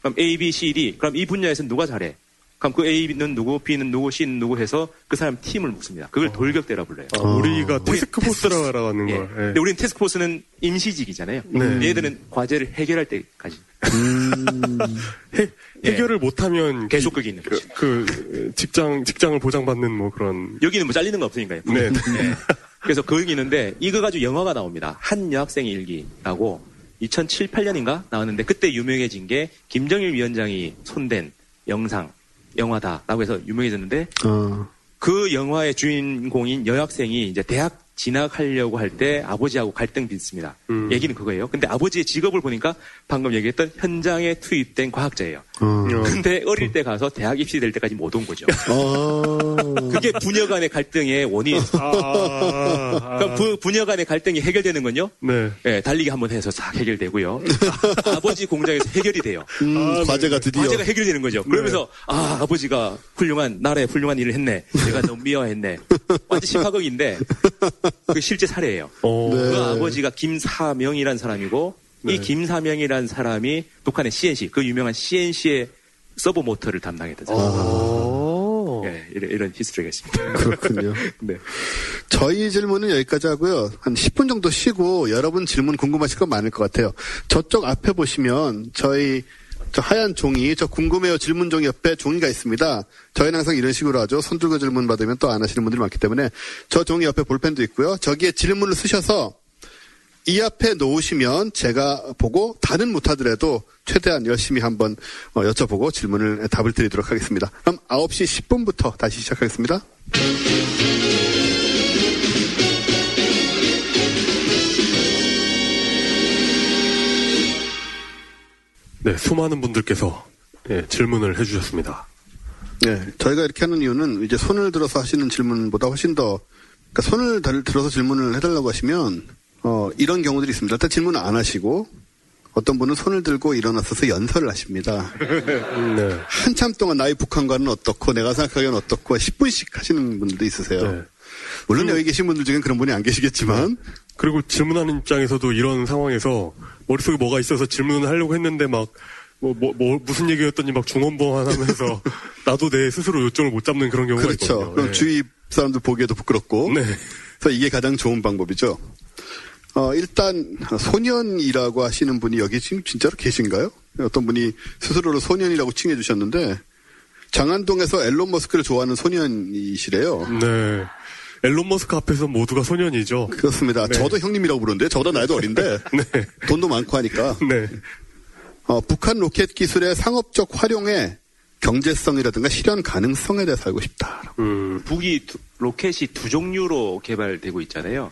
그럼 A, B, C, D. 그럼 이 분야에서는 누가 잘해? 그럼 그 A는 누구, B는 누구, C는 누구 해서 그 사람 팀을 묶습니다. 그걸 돌격대라 불러요. 아, 우리가 우리 테스크포스라고 하는 예. 걸. 예. 근데 우리는 테스크포스는 임시직이잖아요. 네. 얘들은 과제를 해결할 때까지 해, 해결을 못하면 계속 거기 있는 그, 거죠. 그 직장 직장을 보장받는 뭐 그런. 여기는 뭐 잘리는 거 없으니까요. 네. 네. 그래서 거기 있는데 이거 가지고 영화가 나옵니다. 한 여학생의 일기라고 2007, 8년인가 나왔는데 그때 유명해진 게 김정일 위원장이 손댄 영상 영화다라고 해서 유명해졌는데 어, 그 영화의 주인공인 여학생이 이제 대학 진학하려고 할 때 아버지하고 갈등 빚습니다. 음. 얘기는 그거예요. 근데 아버지의 직업을 보니까 방금 얘기했던 현장에 투입된 과학자예요. 어. 어. 근데 어릴 때 가서 대학 입시 될 때까지 못 온 거죠. 어. 그게 부녀 간의 갈등의 원인. 아, 그럼 부, 부녀 간의 갈등이 해결되는 건요? 네. 예, 달리기 한번 해서 싹 해결되고요. 아버지 공장에서 해결이 돼요. 음, 아, 과제가 네. 드디어. 과제가 해결되는 거죠. 그러면서 아 아버지가 훌륭한 나라에 훌륭한 일을 했네. 내가 너무 미워했네. 완전 시파극인데 그 실제 사례예요. 어. 네. 그 아버지가 김사명이라는 사람이고 네. 이 김사명이라는 사람이 북한의 CNC 그 유명한 CNC의 서보 모터를 담당했던 사람. 어. 예, 이런, 이런 history가 있습니다. 그렇군요. 네. 저희 질문은 여기까지 하고요. 한 10분 정도 쉬고 여러분 질문 궁금하실 거 많을 것 같아요. 저쪽 앞에 보시면 저희 저 하얀 종이, 저 궁금해요 질문 종이 옆에 종이가 있습니다. 저희는 항상 이런 식으로 하죠. 손 들고 질문 받으면 또 안 하시는 분들이 많기 때문에 저 종이 옆에 볼펜도 있고요. 저기에 질문을 쓰셔서 이 앞에 놓으시면 제가 보고 다는 못하더라도 최대한 열심히 한번 어, 여쭤보고 질문을 답을 드리도록 하겠습니다. 그럼 9시 10분부터 다시 시작하겠습니다. 네, 수많은 분들께서 예, 질문을 해주셨습니다. 네, 저희가 이렇게 하는 이유는 이제 손을 들어서 하시는 질문보다 훨씬 더 그러니까 손을 들- 들어서 질문을 해달라고 하시면 어, 이런 경우들이 있습니다. 일단 질문을 안 하시고 어떤 분은 손을 들고 일어나서서 연설을 하십니다. 네. 한참 동안 나의 북한과는 어떻고 내가 생각하기엔 어떻고 10분씩 하시는 분들도 있으세요. 네. 물론 여기 계신 분들 중엔 그런 분이 안 계시겠지만 그리고 질문하는 입장에서도 이런 상황에서 머릿속에 뭐가 있어서 질문을 하려고 했는데 막 뭐, 뭐, 뭐, 무슨 얘기였더니 막 중언부언 하면서 나도 내 스스로 요점을 못 잡는 그런 경우가 그렇죠. 있거든요. 그럼 네. 주위 사람들 보기에도 부끄럽고 네. 그래서 이게 가장 좋은 방법이죠. 어, 일단 소년이라고 하시는 분이 여기 지금 진짜로 계신가요? 어떤 분이 스스로를 소년이라고 칭해 주셨는데 장안동에서 앨런 머스크를 좋아하는 소년이시래요. 네. 일론 머스크 앞에서 모두가 소년이죠. 그렇습니다. 저도 형님이라고 부르는데 저보다 나이도 어린데 네. 돈도 많고 하니까 네. 어, 북한 로켓 기술의 상업적 활용에 경제성이라든가 실현 가능성에 대해서 알고 싶다. 음, 북이 두- 로켓이 두 종류로 개발되고 있잖아요.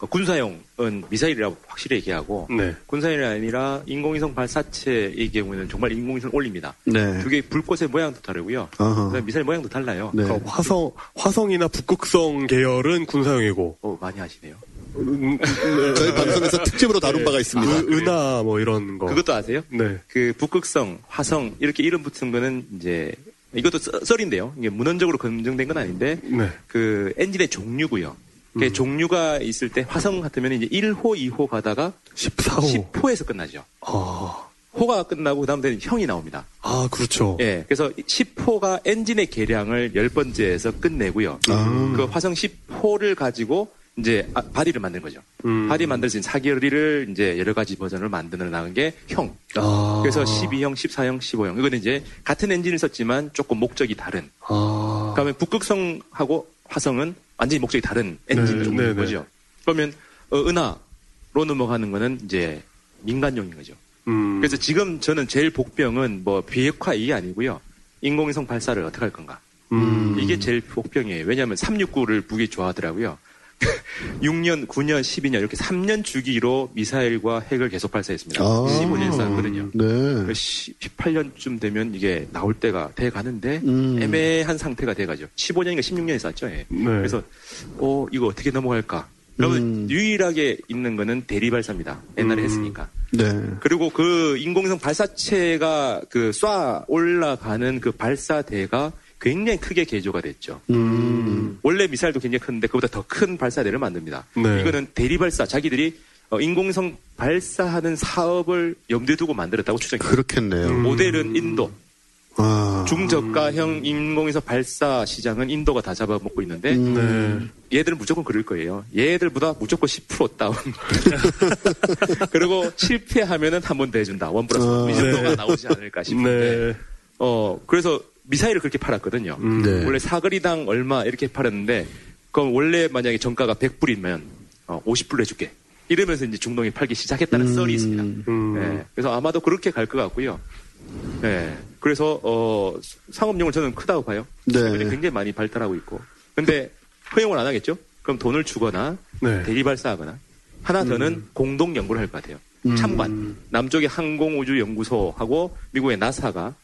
그 군사용은 미사일이라고 확실히 얘기하고 네. 군사용이 아니라 인공위성 발사체의 경우에는 정말 인공위성을 올립니다. 네. 두개 불꽃의 모양도 다르고요. 미사일 모양도 달라요. 네. 그러니까 화성, 화성이나 북극성 계열은 군사용이고, 어, 많이 하시네요. 음, 저희 방송에서 특집으로 다룬 바가 있습니다. 은- 은하 뭐 이런 거. 그것도 아세요? 네. 그 북극성, 화성 이렇게 이름 붙은 거는 이제 이것도 썰- 썰인데요. 이게 문헌적으로 검증된 건 아닌데 네. 그 엔진의 종류고요. 그 음. 종류가 있을 때 화성 같으면 이제 1호, 2호 가다가 14호. 10호에서 끝나죠. 아, 호가 끝나고 그다음에 형이 나옵니다. 아, 그렇죠. 예. 그래서 10호가 엔진의 개량을 열 번째에서 끝내고요. 아. 그 화성 10호를 가지고 이제 아, body를 만든 거죠. 음. body 만들 수 있는 설계를 이제 여러 가지 버전을 만드는 나간 게 형. 아. 그래서 12형, 14형, 15형. 이거는 이제 같은 엔진을 썼지만 조금 목적이 다른. 아. 그러면 북극성하고 화성은 완전히 목적이 다른 엔진 네, 종류인 네, 네. 거죠. 그러면 어, 은하로 넘어가는 거는 이제 민간용인 거죠. 음. 그래서 지금 저는 제일 복병은 뭐 비핵화 이게 아니고요. 인공위성 발사를 어떻게 할 건가. 음. 이게 제일 복병이에요. 왜냐하면 369를 북이 좋아하더라고요. 6년, 9년, 12년 이렇게 3년 주기로 미사일과 핵을 계속 발사했습니다. 아. 15년 쌓았거든요. 네. 18년쯤 되면 이게 나올 때가 돼 가는데 음. 애매한 상태가 돼 가죠. 15년인가 16년에 쐈죠. 예. 네. 그래서 어 이거 어떻게 넘어갈까? 그러면 음. 유일하게 있는 거는 대리 발사입니다. 옛날에 음. 했으니까. 네. 그리고 그 인공위성 발사체가 그 쏴 올라가는 그 발사대가 굉장히 크게 개조가 됐죠. 음. 원래 미사일도 굉장히 큰데 그보다 더 큰 발사대를 만듭니다. 네. 이거는 대리 발사 자기들이 어, 인공위성 발사하는 사업을 염두에 두고 만들었다고 추정해요. 그렇겠네요. 음. 모델은 인도, 아. 중저가형 인공위성 발사 시장은 인도가 다 잡아먹고 있는데 음. 네. 얘들은 무조건 그럴 거예요. 얘들보다 무조건 10% 다운. 그리고 실패하면은 한 번 더 해준다. one plus one. 이 정도가 네. 나오지 않을까 싶은데. 네. 어, 그래서 미사일을 그렇게 팔았거든요. 음. 네. 원래 사거리당 얼마 이렇게 팔았는데, 그럼 원래 만약에 정가가 100불이면, 어, 50불로 해줄게. 이러면서 이제 중동에 팔기 시작했다는 음. 썰이 있습니다. 음. 예, 그래서 아마도 그렇게 갈 것 같고요. 예, 그래서, 어, 상업용을 저는 크다고 봐요. 네. 굉장히 많이 발달하고 있고. 근데 허용을 안 하겠죠? 그럼 돈을 주거나, 네. 대리 발사하거나, 하나 더는 공동 연구를 할 것 같아요. 음. 참관. 남쪽의 항공우주연구소하고 미국의 나사가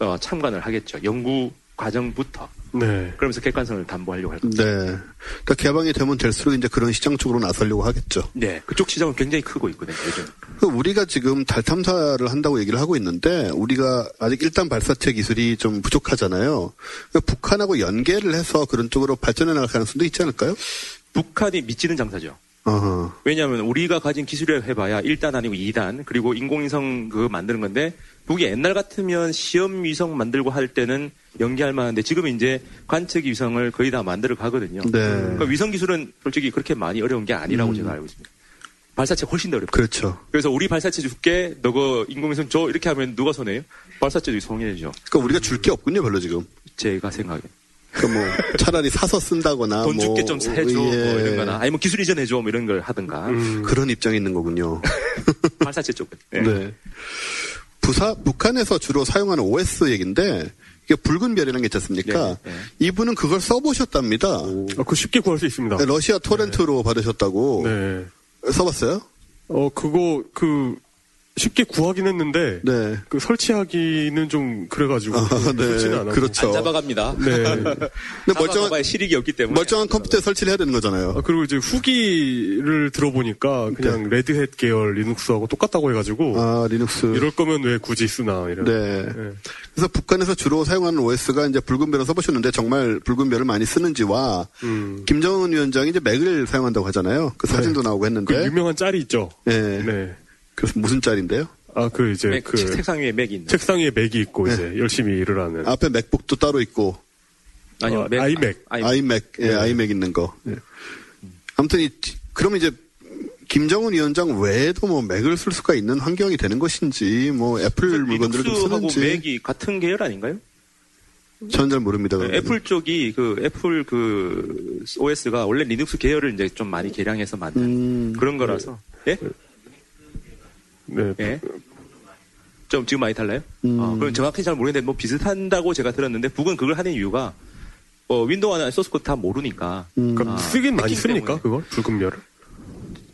어, 참관을 하겠죠. 연구 과정부터. 네. 그러면서 객관성을 담보하려고 할 겁니다. 네. 그러니까 개방이 되면 될수록 이제 그런 시장 쪽으로 나서려고 하겠죠. 네. 그쪽 시장은 굉장히 크고 있거든요, 요즘. 그 우리가 지금 달 탐사를 한다고 얘기를 하고 있는데 우리가 아직 일단 발사체 기술이 좀 부족하잖아요. 그러니까 북한하고 연계를 해서 그런 쪽으로 발전해 나갈 가능성도 있지 않을까요? 북한이 미치는 장사죠. 어허. 왜냐하면 우리가 가진 기술이라고 해봐야 1단 아니고 2단 그리고 인공위성 그거 만드는 건데 북이 옛날 같으면 시험 위성 만들고 할 때는 연계할 만한데 지금 이제 관측 위성을 거의 다 만들어 가거든요. 네. 그러니까 위성 기술은 솔직히 그렇게 많이 어려운 게 아니라고 제가 알고 있습니다. 발사체 훨씬 더 어렵고. 그렇죠. 그래서 우리 발사체 줄게 너거 인공위성 줘 이렇게 하면 누가 손해요? 발사체도 손해죠. 그러니까 우리가 줄 게 없군요, 별로 지금. 제가 생각에. 그뭐 차라리 사서 쓴다거나 돈 뭐, 줄게 좀 해줘 예. 뭐 이런 거나 아니면 기술 이전해줘 뭐 이런 걸 하든가 음. 그런 입장에 있는 거군요. 발사체 쪽은 네. 네. 부사 북한에서 주로 사용하는 OS 얘긴데 이게 붉은 별이라는 게 있지 않습니까? 네, 네. 이분은 그걸 써보셨답니다. 아, 그거 쉽게 구할 수 있습니다. 네, 러시아 토렌트로 받으셨다고 네. 써봤어요? 어, 그거, 그, 쉽게 구하긴 했는데, 네. 그 설치하기는 좀 그래가지고, 아, 네. 그렇죠. 안 잡아갑니다. 네. 근데 멀쩡한 실익이 없기 때문에 멀쩡한 컴퓨터에 설치를 해야 되는 거잖아요. 아, 그리고 이제 후기를 들어보니까 그냥 레드햇 계열 리눅스하고 똑같다고 해가지고, 네. 아 리눅스. 이럴 거면 왜 굳이 쓰나, 이런. 네. 네. 그래서 북한에서 주로 사용하는 OS가 이제 붉은 별을 써보셨는데 정말 붉은 별을 많이 쓰는지와 음. 김정은 위원장이 이제 맥을 사용한다고 하잖아요. 그 사진도 나오고 그 했는데. 유명한 짤이 있죠. 네. 네. 그래서 무슨 짤인데요? 아, 그 이제 맥, 그 책상 위에 맥이 있는 책상 위에 맥이 있고 네. 이제 열심히 일을 하는. 앞에 맥북도 따로 있고 아니요 어, 아이맥. 아이맥. 아이맥, 예, 네. 아이맥 있는 거. 예. 아무튼 이 그럼 이제 김정은 위원장 외에도 뭐 맥을 쓸 수가 있는 환경이 되는 것인지 뭐 애플 물건들을 좀 쓰는지 맥이 같은 계열 아닌가요? 저는 잘 모릅니다. 네. 애플 쪽이 그 애플 그 OS가 원래 리눅스 계열을 이제 좀 많이 개량해서 만든 음, 그런 거라서 예? 네. 예? 좀 지금 많이 달라요? 음. 어, 그럼 정확히 잘 모르겠는데 뭐 비슷한다고 제가 들었는데 북은 그걸 하는 이유가 어, 윈도우 하나 source code 다 모르니까 음. 그러니까 아, 쓰긴 많이 해킹 씁니까, 때문에. 그걸? 붉은 별을?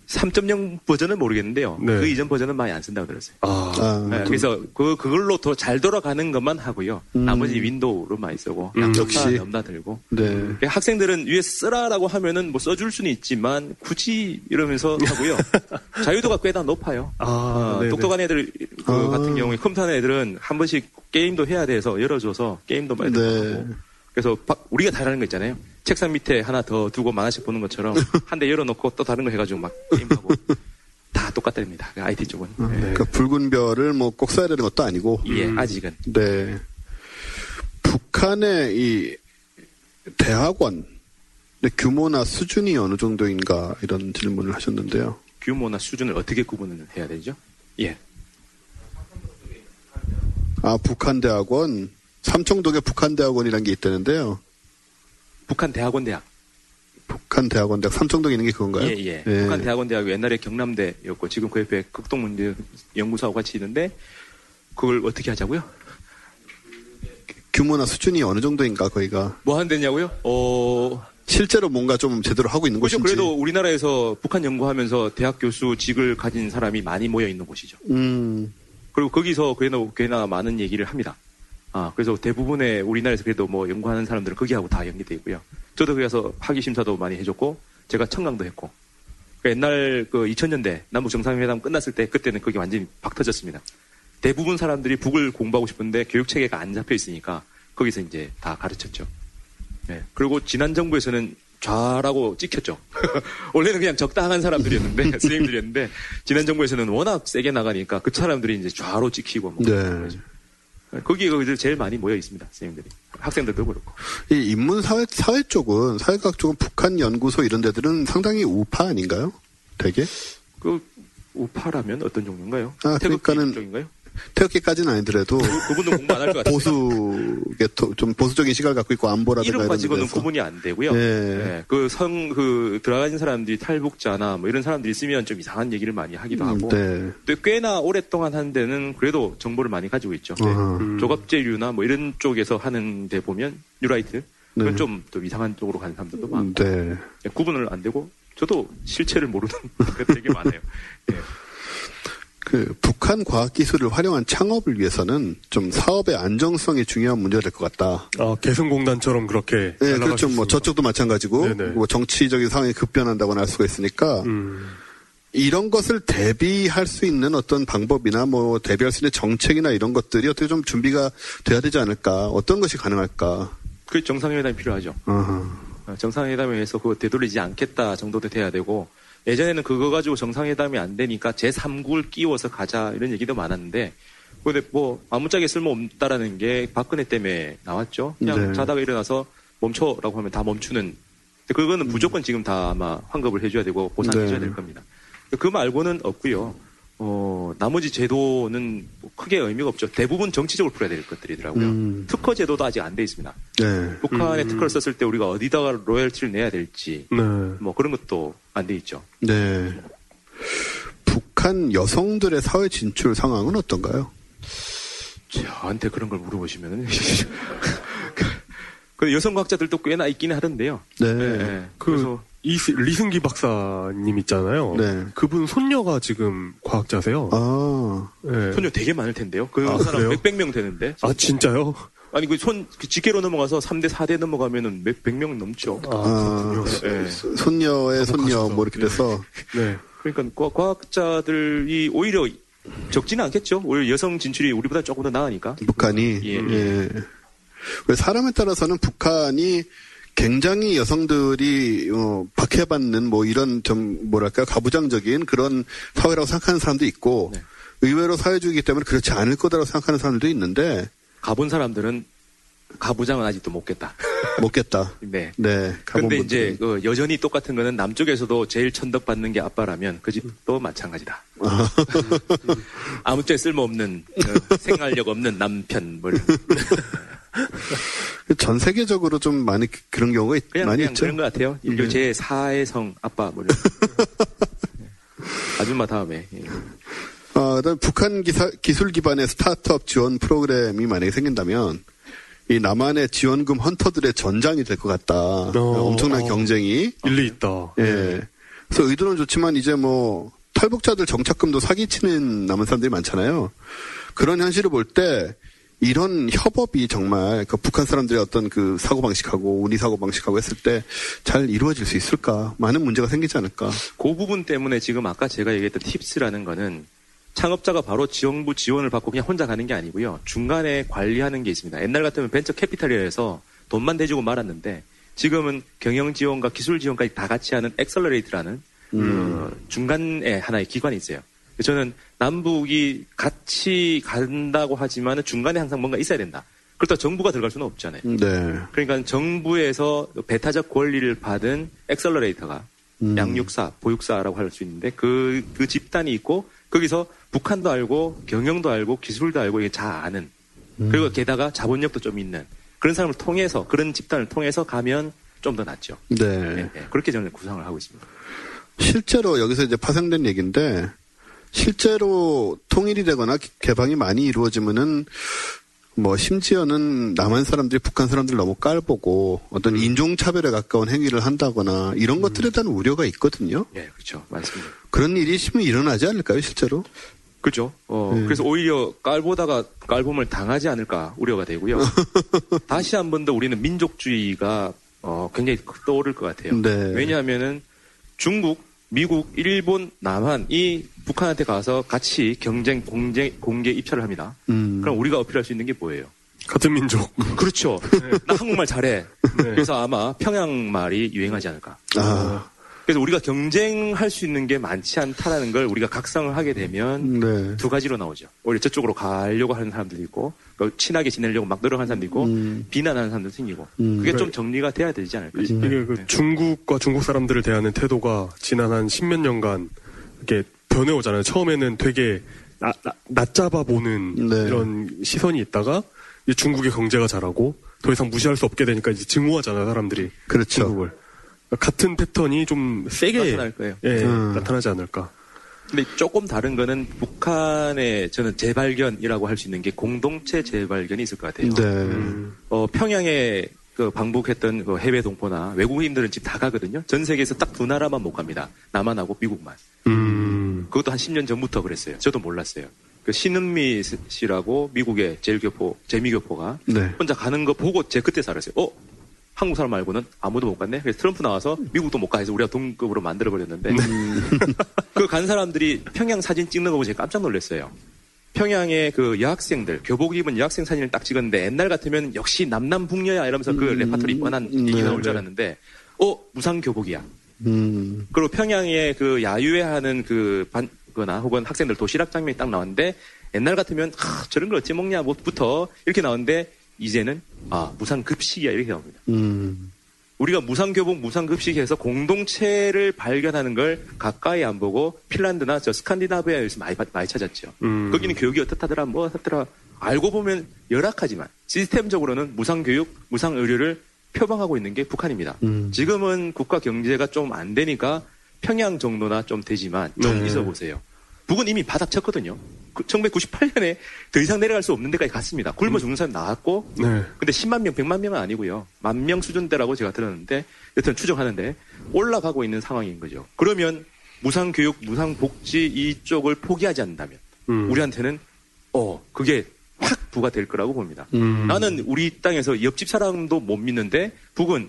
3.0 버전은 모르겠는데요. 네. 그 이전 버전은 많이 안 쓴다고 들었어요. 아. 아, 네, 그래서 그 그걸로 더 잘 돌아가는 것만 하고요. 음. 나머지 윈도우로 많이 쓰고 음, 역시. 역시 넘나들고 네. 그러니까 학생들은 위에 쓰라라고 하면은 뭐 써줄 수는 있지만 굳이 이러면서 하고요. 자유도가 꽤나 높아요. 아, 어. 똑똑한 애들 그 아. 같은 경우에 컴퓨터 하는 애들은 한 번씩 게임도 해야 돼서 열어줘서 게임도 많이 네. 하고 그래서 바- 우리가 잘하는 거 있잖아요. 책상 밑에 하나 더 두고 만화책 보는 것처럼 한 대 열어놓고 또 다른 거 해가지고 막 게임하고 다 똑같답니다. 그 IT 쪽은. 네. 그러니까 붉은 별을 뭐 꼭 써야 되는 것도 아니고. 예, 음. 아직은. 네. 북한의 이 대학원 의 규모나 수준이 어느 정도인가 이런 질문을 하셨는데요. 규모나 수준을 어떻게 구분을 해야 되죠? 예. 아 북한 대학원 삼청동에 북한 대학원이라는 게 있다는데요. 북한 대학원 대학. 북한 대학원 대학 삼청동에 있는 게 그건가요? 예, 예. 북한 대학원 대학이 옛날에 경남대였고 지금 그 옆에 극동 문제 연구소하고 같이 있는데 그걸 어떻게 하자고요? 규모나 수준이 어느 정도인가 거기가 뭐 하는 데냐고요? 어, 실제로 뭔가 좀 제대로 하고 있는. 곳인지. 그래도 우리나라에서 북한 연구하면서 대학 교수직을 가진 사람이 많이 모여 있는 곳이죠. 음, 그리고 거기서 꽤나, 꽤나 많은 얘기를 합니다. 아, 그래서 대부분의 우리나라에서 그래도 뭐 연구하는 사람들은 거기하고 다 연계돼 있고요. 저도 거기서 학위 심사도 많이 해줬고, 제가 청강도 했고. 그 옛날 그 2000년대 남북 정상회담 끝났을 때 그때는 거기 완전히 박 터졌습니다. 대부분 사람들이 북을 공부하고 싶은데 교육 체계가 안 잡혀 있으니까 거기서 이제 다 가르쳤죠. 네. 그리고 지난 정부에서는 좌라고 찍혔죠. 원래는 그냥 적당한 사람들이었는데 선생님들이었는데 지난 정부에서는 워낙 세게 나가니까 그 사람들이 이제 좌로 찍히고 뭐 네. 그러죠. 거기에 거기들 제일 많이 모여 있습니다. 선생님들이 학생들도 그렇고. 이 인문 사회 사회 쪽은 사회과학 쪽은 북한 연구소 이런 데들은 상당히 우파 아닌가요? 되게 그 우파라면 어떤 종류인가요? 아, 그러니까는- 쪽인가요? 태극기까지는 아니더라도 그, 그분은 공부 안 할 것 같아요. 보수 좀 보수적인 시각을 갖고 있고 안보라든가 이름 가지고는. 구분이 안 되고요. 예. 예, 그 성, 그, 들어가는 사람들이 탈북자나 뭐 이런 사람들이 있으면 좀 이상한 얘기를 많이 하기도 음, 하고. 네. 또 꽤나 오랫동안 한 데는 그래도 정보를 많이 가지고 있죠. 어허. 음. 조갑제류나 뭐 이런 쪽에서 하는 데 보면 뉴라이트. 그건 네. 좀또 이상한 쪽으로 가는 사람들도 많고. 네. 예, 구분을 안 되고 저도 실체를 모르는 되게 많아요. 예. 그 북한 과학 기술을 활용한 창업을 위해서는 좀 사업의 안정성이 중요한 문제가 될 것 같다. 아, 개성공단처럼 그렇게. 네, 잘 그렇죠. 뭐. 저쪽도 마찬가지고 네네. 뭐 정치적인 상황이 급변한다거나 할 수가 있으니까 음. 이런 것을 대비할 수 있는 어떤 방법이나 뭐 대비할 수 있는 정책이나 이런 것들이 어떻게 좀 준비가 돼야 되지 않을까? 어떤 것이 가능할까? 그 정상회담이 필요하죠. 어허. 어, 정상회담에서 그거 되돌리지 않겠다 정도도 돼야 되고 예전에는 그거 가지고 정상회담이 안 되니까 제3국을 끼워서 가자 이런 얘기도 많았는데 근데 뭐 아무짝에 쓸모없다라는 게 박근혜 때문에 나왔죠. 그냥 네. 자다가 일어나서 멈춰라고 하면 다 멈추는. 그거는 무조건 지금 다 아마 환급을 해줘야 되고 보상해줘야 네. 될 겁니다. 그 말고는 없고요. 어, 나머지 제도는 뭐 크게 의미가 없죠. 대부분 정치적으로 풀어야 될 것들이더라고요. 음. 특허 제도도 아직 안 돼 있습니다. 네. 북한에 음. 특허를 썼을 때 우리가 어디다가 로열티를 내야 될지 네. 뭐 그런 것도 안 돼 있죠. 네. 북한 여성들의 사회 진출 상황은 어떤가요? 저한테 그런 걸 물어보시면은 그 여성 과학자들도 꽤나 있기는 하던데요. 네. 네, 네. 그 그래서 이스, 리승기 박사님 있잖아요. 네. 그분 손녀가 지금 과학자세요. 아, 네. 손녀 되게 많을 텐데요. 그 아, 사람? 몇백 명 되는데. 아 진짜요? 아니 그손 직계로 넘어가서 3대 4대 넘어가면은 몇백 명 넘죠. 아, 그렇군요. 네. 소- 손녀의 손녀 거북하시죠. 뭐 이렇게 돼서 네. 그러니까 과- 과학자들이 오히려 적지는 않겠죠. 오히려 여성 진출이 우리보다 조금 더 나으니까. 북한이 예. 예. 왜 사람에 따라서는 북한이 굉장히 여성들이 어, 박해받는 뭐 이런 좀 뭐랄까 가부장적인 그런 사회라고 생각하는 사람도 있고 네. 의외로 사회주의이기 때문에 그렇지 않을 거다라고 생각하는 사람들도 있는데 가본 사람들은 가부장은 아직도 못 겠다. 못 겠다. 네. 네. 가본 근데 이제. 그 여전히 똑같은 거는 남쪽에서도 제일 천덕받는 게 아빠라면 그 집도 마찬가지다. 아무짝에 쓸모없는 어, 생활력 없는 남편 뭐 이런. 전 세계적으로 좀 많이 그- 그런 경우가 있- 그냥 많이 그냥 있죠. 그런 것 같아요. 인류 네. 제 4의 성 아빠 뭐. 아줌마 다음에 예. 아, 그다음 북한 기사, 기술 기반의 스타트업 지원 프로그램이 만약에 생긴다면 이 남한의 지원금 헌터들의 전장이 될 것 같다. 엄청난 어. 경쟁이. 일리 있다. 예. 그래서 의도는 좋지만 이제 뭐 탈북자들 정착금도 사기치는 남은 사람들이 많잖아요. 그런 현실을 볼 때 이런 협업이 정말 그 북한 사람들의 어떤 그 사고방식하고 운이 사고방식하고 했을 때 잘 이루어질 수 있을까? 많은 문제가 생기지 않을까? 그 부분 때문에 지금 아까 제가 얘기했던 TIPS라는 거는 창업자가 바로 정부 지원을 받고 그냥 혼자 가는 게 아니고요. 중간에 관리하는 게 있습니다. 옛날 같으면 벤처 캐피탈이라서 돈만 대주고 말았는데 지금은 경영 지원과 기술 지원까지 다 같이 하는 accelerator라는 어, 중간에 하나의 기관이 있어요. 저는 남북이 같이 간다고 하지만 중간에 항상 뭔가 있어야 된다. 그렇다 고 정부가 들어갈 수는 없잖아요. 네. 그러니까 정부에서 배타적 권리를 받은 accelerator가 음. 양육사, 보육사라고 할 수 있는데 그, 그 집단이 있고 거기서 북한도 알고 경영도 알고 기술도 알고 이게 다 아는 음. 그리고 게다가 자본력도 좀 있는 그런 사람을 통해서 그런 집단을 통해서 가면 좀 더 낫죠. 네. 네, 네. 그렇게 저는 구상을 하고 있습니다. 실제로 여기서 이제 파생된 얘기인데 실제로 통일이 되거나 기- 개방이 많이 이루어지면은 뭐 심지어는 남한 사람들이 북한 사람들 을 너무 깔보고 어떤 인종 차별에 가까운 행위를 한다거나 이런 것들에 대한 우려가 있거든요. 예, 그렇죠. 맞습니다. 그런 일이 있으면 일어나지 않을까요, 실제로? 그죠. 어, 네. 그래서 오히려 깔보다가 깔봄을 당하지 않을까 우려가 되고요. 다시 한 번 더 우리는 민족주의가 어, 굉장히 떠오를 것 같아요. 네. 왜냐하면은 중국, 미국, 일본, 남한 이 북한한테 가서 같이 경쟁, 공개, 공개 입찰을 합니다. 음. 그럼 우리가 어필할 수 있는 게 뭐예요? 같은 민족. 그렇죠. 나 한국말 잘해. 네. 그래서 아마 평양 말이 유행하지 않을까. 아, 그래서 우리가 경쟁할 수 있는 게 많지 않다라는 걸 우리가 각성을 하게 되면 네. 두 가지로 나오죠. 오히려 저쪽으로 가려고 하는 사람들도 있고, 그 친하게 지내려고 막 노력하는 사람도 있고, 음. 비난하는 사람도 생기고, 음. 그게 좀 정리가 돼야 되지 않을까 이- 싶어요. 이게 그 네. 중국과 중국 사람들을 대하는 태도가 지난 한 십몇 년간 이렇게 변해오잖아요. 처음에는 되게 나, 나, 낮잡아 보는 네. 이런 시선이 있다가 중국의 경제가 잘하고 더 이상 무시할 수 없게 되니까 이제 증오하잖아요, 사람들이. 그렇죠. 중국을. 같은 패턴이 좀 세게 나타날 거예요. 예, 음. 나타나지 않을까. 근데 조금 다른 거는 북한의 저는 재발견이라고 할 수 있는 게 공동체 재발견이 있을 것 같아요. 네. 음. 어, 평양에 그 방북했던 그 해외 동포나 외국인들은 지금 다 가거든요. 전 세계에서 딱 두 나라만 못 갑니다. 남한하고 미국만. 음. 그것도 한 10년 전부터 그랬어요. 저도 몰랐어요. 그 신은미 씨라고 미국의 재일교포, 재미교포가 네. 혼자 가는 거 보고 제 그때 알았어요. 어? 한국 사람 말고는 아무도 못 갔네? 그래서 트럼프 나와서 미국도 못 가 해서 우리가 동급으로 만들어 버렸는데 그 간 사람들이 평양 사진 찍는 거 보고 제가 깜짝 놀랐어요. 평양의 그 여학생들, 교복 입은 여학생 사진을 딱 찍었는데 옛날 같으면 역시 남남북녀야 이러면서 그 음, 레파토리 뻔한 음, 얘기 네, 나올 줄 네. 알았는데 어? 무상 교복이야. 음. 그리고 평양에 그 야유회하는 그 반, 거나 혹은 학생들 도시락 장면이 딱 나왔는데 옛날 같으면 하, 저런 걸 어찌 먹냐 뭐부터 이렇게 나오는데 이제는 아 무상 급식이야 이렇게 나옵니다. 음. 우리가 무상교복, 무상급식해서 공동체를 발견하는 걸 가까이 안 보고 핀란드나 저 스칸디나비아에서 많이, 많이 찾았죠. 음. 거기는 교육이 어떻다더라, 뭐 어떻더라. 알고 보면 열악하지만 시스템적으로는 무상교육, 무상의료를 표방하고 있는 게 북한입니다. 음. 지금은 국가 경제가 좀 안 되니까 평양 정도나 좀 되지만 좀 네. 있어 보세요. 북은 이미 바닥 쳤거든요. 1998년에 더 이상 내려갈 수 없는 데까지 갔습니다. 굶어 죽는 사람 나왔고 네. 근데 10만 명, 100만 명은 아니고요. 만 명 수준대라고 제가 들었는데 여튼 추정하는데 올라가고 있는 상황인 거죠. 그러면 무상교육, 무상복지 이쪽을 포기하지 않는다면 음. 우리한테는 어 그게 확 부각될 거라고 봅니다. 음. 나는 우리 땅에서 옆집 사람도 못 믿는데 북은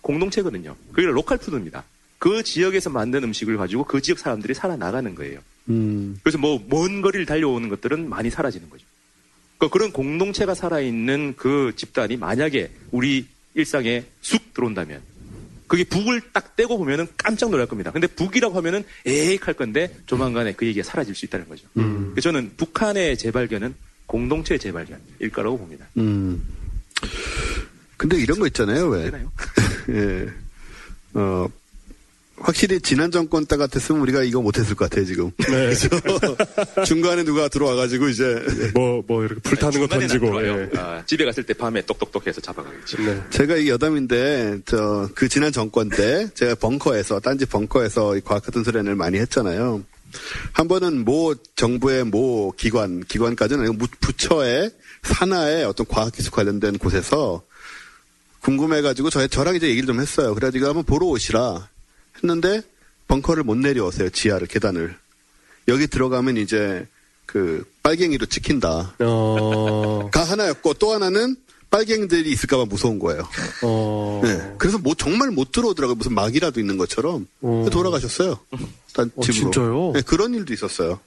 공동체거든요. 그게 로컬 푸드입니다. 그 지역에서 만든 음식을 가지고 그 지역 사람들이 살아나가는 거예요. 음. 그래서 뭐 먼 거리를 달려오는 것들은 많이 사라지는 거죠. 그러니까 그런 공동체가 살아있는 그 집단이 만약에 우리 일상에 쑥 들어온다면 그게 북을 딱 떼고 보면은 깜짝 놀랄 겁니다. 근데 북이라고 하면은 에익 할 건데 조만간에 그 얘기가 사라질 수 있다는 거죠. 음. 그래서 저는 북한의 재발견은 공동체의 재발견일 거라고 봅니다. 음. 근데 이런 거 있잖아요, 왜? 예. 어, 확실히 지난 정권 때 같았으면 우리가 이거 못했을 것 같아요, 지금. 네. 중간에 누가 들어와가지고 이제. 뭐, 뭐, 이렇게 불타는 거 던지고. 예. 아, 집에 갔을 때 밤에 똑똑똑해서 잡아가겠죠. 네. 제가 이 여담인데, 저, 그 지난 정권 때, 제가 벙커에서, 딴지 벙커에서 이 과학 같은 소리를 많이 했잖아요. 한 번은 모 정부의 모 기관, 기관까지는 아니고 무- 부처의 산하의 어떤 과학기술 관련된 곳에서 궁금해가지고 저, 저랑 이제 얘기를 좀 했어요. 그래가지고 한번 보러 오시라 했는데 벙커를 못 내려오세요. 지하를, 계단을. 여기 들어가면 이제 그 빨갱이로 찍힌다. 어, 가 하나였고 또 하나는 빨갱이들이 있을까봐 무서운 거예요. 어, 네. 그래서 뭐 정말 못 들어오더라고요. 무슨 막이라도 있는 것처럼 어. 돌아가셨어요. 딴 어, 집으로. 진짜요? 네, 그런 일도 있었어요.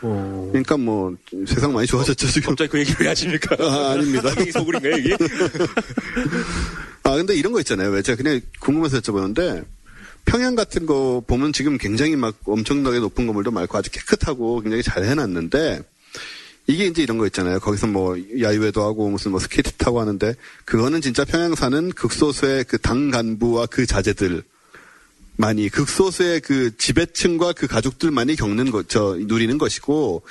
어. 그러니까 뭐 세상 많이 좋아졌죠 지금. 갑자기 그 얘기를 왜 하십니까? 아, 아닙니다. 이 소굴인가요, 이게? 아 근데 이런 거 있잖아요. 왜 제가 그냥 궁금해서 여쭤보는데 평양 같은 거 보면 지금 굉장히 막 엄청나게 높은 건물도 많고 아주 깨끗하고 굉장히 잘 해놨는데 이게 이제 이런 거 있잖아요. 거기서 뭐 야유회도 하고 무슨 뭐 스케이트 타고 하는데 그거는 진짜 평양 사는 극소수의 그 당 간부와 그 자제들 많이 극소수의 그 지배층과 그 가족들만이 겪는 것, 저 누리는 것이고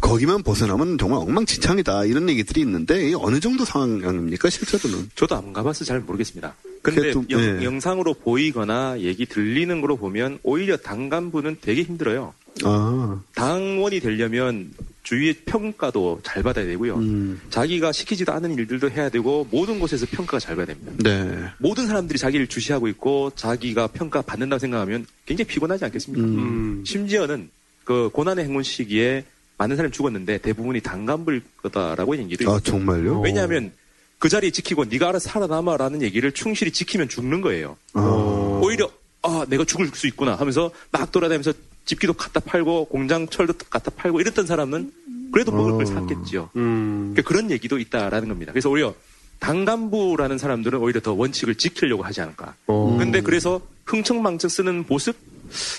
거기만 벗어나면 정말 엉망진창이다 이런 얘기들이 있는데 어느 정도 상황입니까 실제로는? 저도 안 가봐서 잘 모르겠습니다. 근데 그래도, 영, 네. 영상으로 보이거나 얘기 들리는 거로 보면 오히려 당 간부는 되게 힘들어요. 아, 당원이 되려면 주위의 평가도 잘 받아야 되고요. 음, 자기가 시키지도 않은 일들도 해야 되고 모든 곳에서 평가가 잘 받아야 됩니다. 네, 모든 사람들이 자기를 주시하고 있고 자기가 평가 받는다고 생각하면 굉장히 피곤하지 않겠습니까? 음. 음. 심지어는 그 고난의 행군 시기에 많은 사람이 죽었는데 대부분이 당간부일 거다라고 얘기도 아 있어요. 정말요? 왜냐하면 그 자리에 지키고 네가 알아서 살아남아라는 얘기를 충실히 지키면 죽는 거예요. 아, 오히려 아 내가 죽을 수 있구나 하면서 막 돌아다니면서 집기도 갖다 팔고 공장 철도 갖다 팔고 이랬던 사람은 그래도 먹을 걸 어. 샀겠죠. 음. 그러니까 그런 얘기도 있다라는 겁니다. 그래서 오히려 당간부라는 사람들은 오히려 더 원칙을 지키려고 하지 않을까. 어. 근데 그래서 흥청망청 쓰는 모습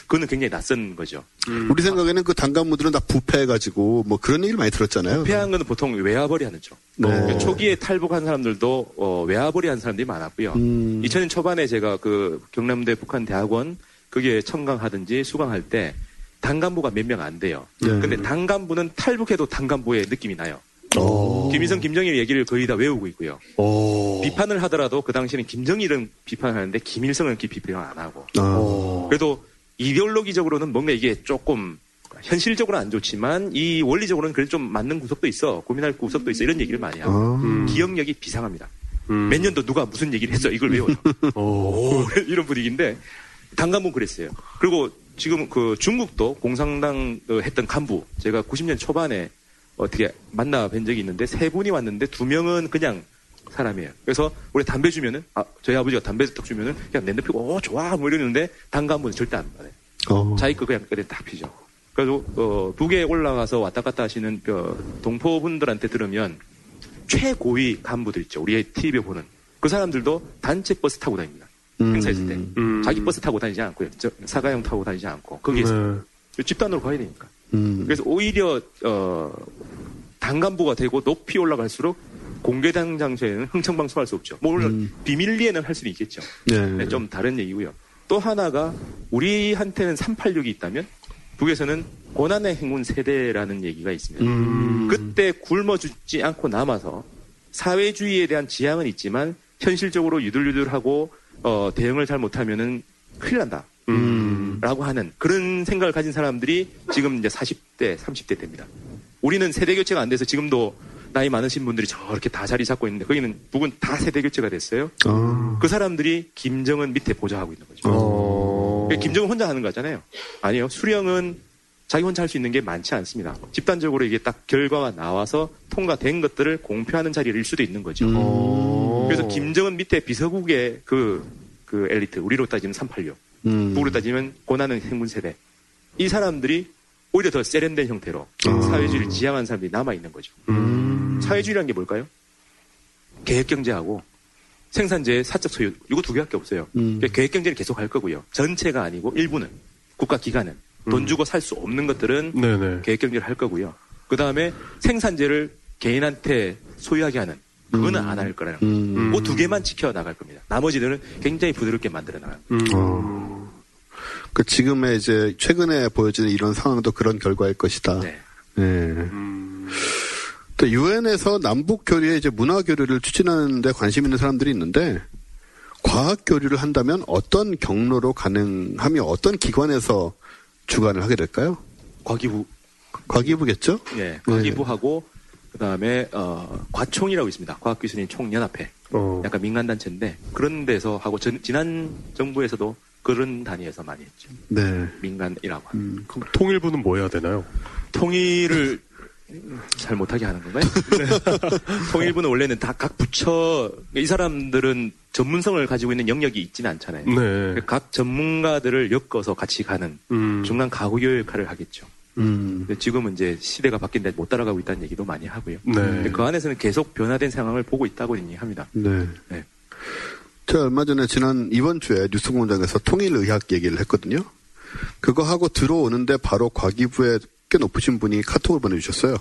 그거는 굉장히 낯선 거죠. 우리 생각에는 그 당간무들은 다 부패해가지고 뭐 그런 얘기를 많이 들었잖아요. 부패한 거는 보통 외화벌이 하는 쪽. 네. 그러니까 초기에 탈북한 사람들도 어, 외화벌이 한 사람들이 많았고요. 음. 2000년 초반에 제가 그 경남대 북한 대학원 거기에 청강하든지 수강할 때 당간부가 몇 명 안 돼요. 네. 근데 당간부는 탈북해도 당간부의 느낌이 나요. 어. 김일성, 김정일 얘기를 거의 다 외우고 있고요. 어. 비판을 하더라도 그 당시에는 김정일은 비판하는데 김일성은 이렇게 비판을 안 하고. 아. 그래도 이데올로기적으로는 뭔가 이게 조금 현실적으로는 안 좋지만 이 원리적으로는 그래도 좀 맞는 구석도 있어. 고민할 구석도 있어. 이런 얘기를 많이 하고. 아. 음. 기억력이 비상합니다. 음. 몇 년도 누가 무슨 얘기를 했어. 이걸 외워요. 오, 이런 분위기인데 당간부 그랬어요. 그리고 지금 그 중국도 공산당 어, 했던 간부 제가 90년 초반에 어떻게 만나 뵌 적이 있는데 세 분이 왔는데 두 명은 그냥 사람이에요. 그래서 우리 담배 주면은 아 저희 아버지가 담배 딱 주면은 그냥 낸대 피고 오 좋아 뭐 이러는데 당간부는 절대 안 받아요. 어. 자기 거 그냥 그래 딱 피죠. 그래서 어, 북에 올라가서 왔다 갔다 하시는 그 동포분들한테 들으면 최고위 간부들 있죠. 우리 TV에 보는 그 사람들도 단체 버스 타고 다닙니다. 음. 행사 있을 때 음. 자기 버스 타고 다니지 않고요. 저, 사가형 타고 다니지 않고 거기에서 네. 집단으로 가야 되니까. 음. 그래서 오히려 어, 당간부가 되고 높이 올라갈수록 공개된 장소에는 흥청방송할 수 없죠. 뭐 물론 비밀리에는 할 수는 있겠죠. 네. 네, 좀 다른 얘기고요. 또 하나가 우리한테는 386이 있다면 북에서는 고난의 행운 세대라는 얘기가 있습니다. 음. 그때 굶어 죽지 않고 남아서 사회주의에 대한 지향은 있지만 현실적으로 유들유들하고 어, 대응을 잘 못하면은 큰일 난다. 음. 라고 하는 그런 생각을 가진 사람들이 지금 이제 40대, 30대 됩니다. 우리는 세대 교체가 안 돼서 지금도 나이 많으신 분들이 저렇게 다 자리 잡고 있는데 거기는 북은 다 세대 교체가 됐어요. 아. 그 사람들이 김정은 밑에 보좌하고 있는 거죠. 어. 김정은 혼자 하는 거잖아요. 아니요. 수령은 자기 혼자 할 수 있는 게 많지 않습니다. 집단적으로 이게 딱 결과가 나와서 통과된 것들을 공표하는 자리일 수도 있는 거죠. 음. 어. 그래서 김정은 밑에 비서국의 그, 그 엘리트, 우리로 따지면 386, 음. 북으로 따지면 고난의 행군 세대. 이 사람들이 오히려 더 세련된 형태로 아. 사회주의를 지향한 사람들이 남아있는 거죠. 음. 사회주의라는 게 뭘까요? 계획경제하고 생산재의 사적 소유, 이거 두 개밖에 없어요. 음. 그러니까 계획경제를 계속 할 거고요. 전체가 아니고 일부는, 국가 기관은, 돈 음. 주고 살 수 없는 것들은 네네. 계획경제를 할 거고요. 그 다음에 생산재를 개인한테 소유하게 하는, 그거는 음. 안할 거라는 음. 거예요. 그두 개만 지켜 나갈 겁니다. 나머지들은 굉장히 부드럽게 만들어 나가요. 음. 어. 그 지금의 이제 최근에 보여지는 이런 상황도 그런 결과일 것이다. 네. 네. 음. 또 유엔에서 남북 교류에 이제 문화 교류를 추진하는데 관심 있는 사람들이 있는데 과학 교류를 한다면 어떤 경로로 가능하며 어떤 기관에서 주관을 하게 될까요? 과기부, 과기부겠죠? 예, 과기부하고, 그 다음에, 어, 과총이라고 있습니다. 과학기술인 총연합회. 어. 약간 민간 단체인데, 그런 데서 하고, 전- 지난 정부에서도 그런 단위에서 많이 했죠. 네. 민간이라고. 음. 그럼 통일부는 뭐 해야 되나요? 통일을 잘 못하게 하는 건가요? 통일부는 원래는 다 각 부처, 이 사람들은 전문성을 가지고 있는 영역이 있지는 않잖아요. 네. 각 전문가들을 엮어서 같이 가는 음. 중간 가구교 역할을 하겠죠. 음. 근데 지금은 이제 시대가 바뀐데 못 따라가고 있다는 얘기도 많이 하고요. 네. 그 안에서는 계속 변화된 상황을 보고 있다고 얘기합니다. 네. 네. 제가 얼마 전에 지난 이번 주에 뉴스공장에서 통일의학 얘기를 했거든요. 그거 하고 들어오는데 바로 과기부에 꽤 높으신 분이 카톡을 보내주셨어요.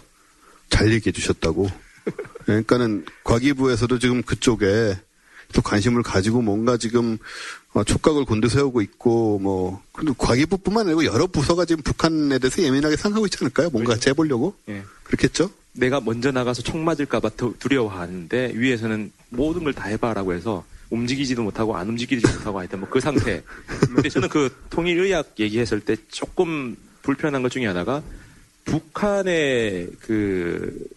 잘 얘기해 주셨다고. 그러니까는 과기부에서도 지금 그쪽에 또 관심을 가지고 뭔가 지금 어, 촉각을 곤두세우고 있고 뭐 근데 과기부뿐만 아니고 여러 부서가 지금 북한에 대해서 예민하게 생각하고 있지 않을까요? 뭔가 재보려고 예. 그렇겠죠? 내가 먼저 나가서 총 맞을까봐 더 두려워하는데 위에서는 모든 걸 다 해봐라고 해서 움직이지도 못하고 안 움직이지도 못하고 하여튼 뭐 그 상태. 근데 저는 그 통일의학 얘기했을 때 조금 불편한 것 중에 하나가 북한의 그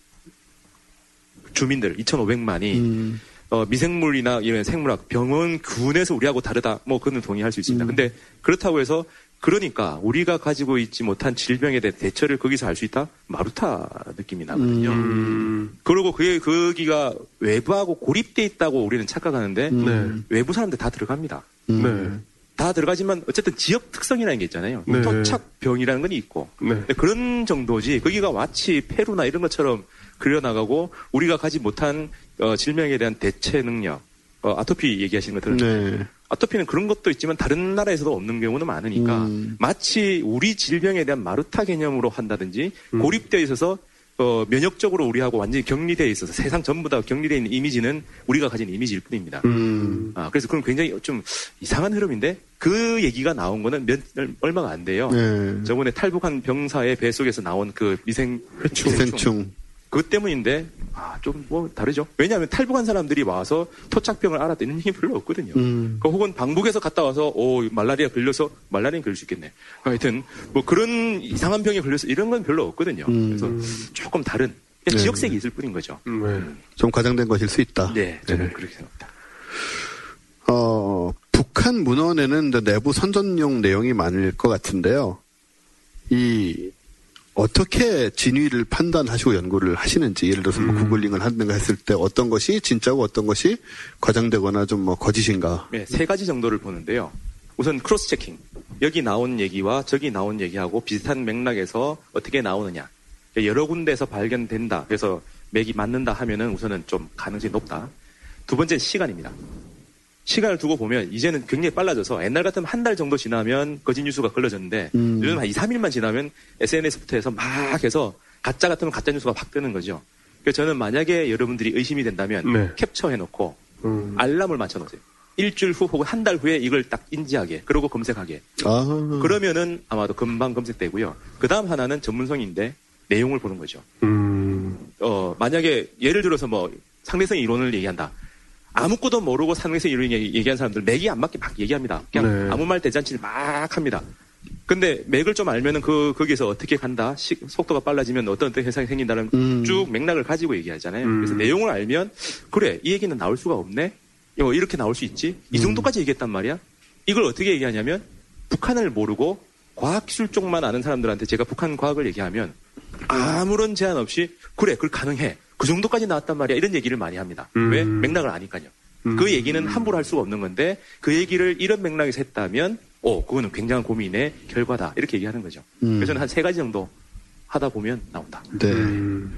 주민들 2,500만이 음. 어, 미생물이나 이런 생물학 병원 군에서 우리하고 다르다. 뭐 그는 동의할 수 있습니다. 음. 근데 그렇다고 해서 그러니까 우리가 가지고 있지 못한 질병에 대해 대처를 거기서 할수 있다? 마루타 느낌이 나거든요. 음. 그리고 그게 거기가 외부하고 고립돼 있다고 우리는 착각하는데 네. 외부 사람들 다 들어갑니다. 음. 네. 다 들어가지만 어쨌든 지역 특성이라는 게 있잖아요. 네. 토착병이라는 건 있고 네. 그런 정도지 거기가 마치 페루나 이런 것처럼 그려나가고 우리가 가지 못한 어, 질병에 대한 대체 능력 어, 아토피 얘기하시는 거 들었죠. 네. 아토피는 그런 것도 있지만 다른 나라에서도 없는 경우는 많으니까 음. 마치 우리 질병에 대한 마루타 개념으로 한다든지 음. 고립되어 있어서 어, 면역적으로 우리하고 완전히 격리되어 있어서 세상 전부 다 격리되어 있는 이미지는 우리가 가진 이미지일 뿐입니다. 음. 아, 그래서 그건 굉장히 좀 이상한 흐름인데 그 얘기가 나온 거는 몇, 얼마가 안 돼요. 네. 저번에 탈북한 병사의 배 속에서 나온 그 미생 기생충. 그 때문인데 아, 좀 뭐 다르죠. 왜냐하면 탈북한 사람들이 와서 토착병을 알아듣는 힘이 별로 없거든요. 음. 그 혹은 방북에서 갔다 와서 오 말라리아 걸려서 말라리아 걸릴 수 있겠네. 하여튼 뭐 그런 이상한 병에 걸려서 이런 건 별로 없거든요. 음. 그래서 조금 다른 그냥 네. 지역색이 있을 뿐인 거죠. 음, 네. 좀 과장된 것일 수 있다. 네, 저는 네. 그렇게 생각합니다. 어, 북한 문헌에는 내부 선전용 내용이 많을 것 같은데요. 이 어떻게 진위를 판단하시고 연구를 하시는지 예를 들어서 뭐 googling을 하는가 했을 때 어떤 것이 진짜고 어떤 것이 과장되거나 좀 뭐 거짓인가. 네, 세 가지 정도를 보는데요. 우선 cross checking. 여기 나온 얘기와 저기 나온 얘기하고 비슷한 맥락에서 어떻게 나오느냐. 여러 군데에서 발견된다. 그래서 맥이 맞는다 하면은 우선은 좀 가능성이 높다. 두 번째는 시간입니다. 시간을 두고 보면 이제는 굉장히 빨라져서 옛날 같으면 한 달 정도 지나면 거짓 뉴스가 걸러졌는데 음. 요즘 한 2, 3일만 지나면 SNS부터 해서 막 해서 가짜 같으면 가짜 뉴스가 확 뜨는 거죠. 그래서 저는 만약에 여러분들이 의심이 된다면 네. 캡처해놓고 음. 알람을 맞춰놓으세요. 일주일 후 혹은 한 달 후에 이걸 딱 인지하게 그러고 검색하게 아. 그러면은 아마도 금방 검색되고요. 그 다음 하나는 전문성인데 내용을 보는 거죠. 음. 어, 만약에 예를 들어서 뭐 상대성 이론을 얘기한다. 아무것도 모르고 상대성 이론 얘기- 얘기한 사람들 맥이 안 맞게 막 얘기합니다. 그냥 네. 아무 말 대잔치를 막 합니다. 근데 맥을 좀 알면은 그 거기서 어떻게 간다, 시- 속도가 빨라지면 어떤 어떤 현상이 생긴다는 음. 쭉 맥락을 가지고 얘기하잖아요. 음. 그래서 내용을 알면 그래 이 얘기는 나올 수가 없네. 어, 이렇게 나올 수 있지. 이 음. 정도까지 얘기했단 말이야. 이걸 어떻게 얘기하냐면 북한을 모르고 과학기술 쪽만 아는 사람들한테 제가 북한 과학을 얘기하면 아무런 제한 없이 그래 그걸 가능해 그 정도까지 나왔단 말이야 이런 얘기를 많이 합니다 음. 왜 맥락을 아니까요 음. 그 얘기는 함부로 할 수가 없는 건데 그 얘기를 이런 맥락에서 했다면 오 그거는 굉장한 고민의 결과다 이렇게 얘기하는 거죠 음. 그래서 한 세 가지 정도 하다 보면 나온다 네. 음.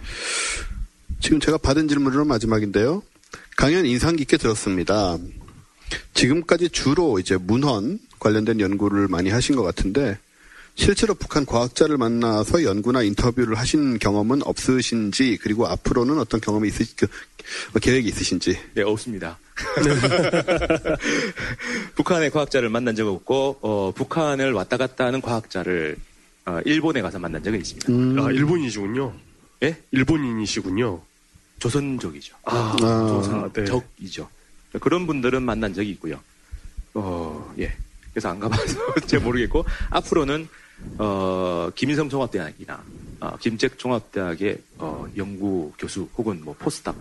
지금 제가 받은 질문으로 마지막인데요. 강연 인상 깊게 들었습니다. 지금까지 주로 이제 문헌 관련된 연구를 많이 하신 것 같은데 실제로 북한 과학자를 만나서 연구나 인터뷰를 하신 경험은 없으신지 그리고 앞으로는 어떤 경험이 있으시 그, 어, 계획이 있으신지 네 없습니다 북한의 과학자를 만난 적 없고 어, 북한을 왔다 갔다 하는 과학자를 어, 일본에 가서 만난 적은 있습니다 음. 아, 일본이시군요. 예 일본인이시군요. 조선족이죠 아, 아, 네. 적이죠. 그런 분들은 만난 적이 있고요. 어, 예. 그래서 안 가봐서 잘 모르겠고 앞으로는 어, 김인성 종합대학이나 어, 김책 종합대학의 어, 연구 교수 혹은 뭐 포스닥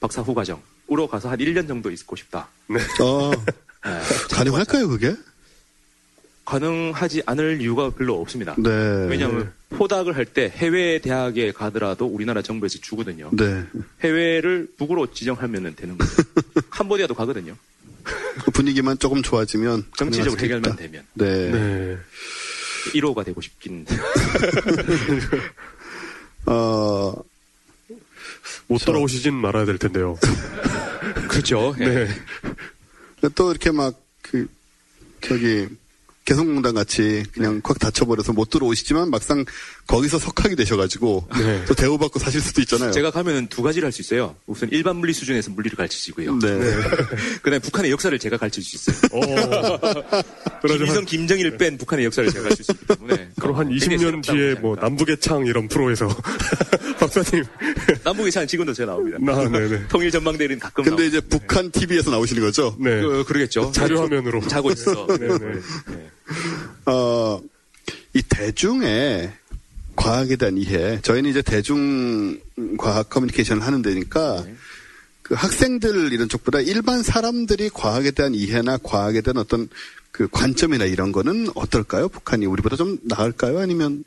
박사 후과정으로 가서 한 1년 정도 있고 싶다. 어, 예, 가능할까요 그게? 가능하지 않을 이유가 별로 없습니다. 네. 왜냐하면 포닥을 할 때 해외 대학에 가더라도 우리나라 정부에서 주거든요. 네. 해외를 북으로 지정하면 되는 거죠. 캄보디아도 가거든요. 그 분위기만 조금 좋아지면 정치적으로 해결만. 되면. 네. 네. 1호가 되고 싶긴. 어, 못 돌아오시진 말아야 될 텐데요. 그렇죠. 네. 또 이렇게 막 그 저기 개성공단 같이 그냥 콱 닫혀버려서 못 들어오시지만 막상 거기서 석학이 되셔가지고 네. 또 대우받고 사실 수도 있잖아요. 제가 가면은 두 가지를 할 수 있어요. 우선 일반 물리 수준에서 물리를 가르치시고요. 네. 그다음에 북한의 역사를 제가 가르칠 수 있어요. 김일성, 한, 김정일 뺀 북한의 역사를 제가 가르칠 수 있기 때문에. 그럼 한 굉장히 20년 새롭다고 뒤에 뭐. 남북의 창 이런 프로에서 박사님. 남북의 산 지금도 제가 나옵니다. 아, 네네. 통일 전망대는 가끔 근데 나오고. 이제 북한 TV에서 나오시는 거죠? 네. 그, 그러겠죠. 자료 화면으로. 자고 있어. 네네. 네. 어, 이 대중의 과학에 대한 이해. 저희는 이제 대중 과학 커뮤니케이션을 하는 데니까 네. 그 학생들 이런 쪽보다 일반 사람들이 과학에 대한 이해나 과학에 대한 어떤 그 관점이나 이런 거는 어떨까요? 북한이 우리보다 좀 나을까요? 아니면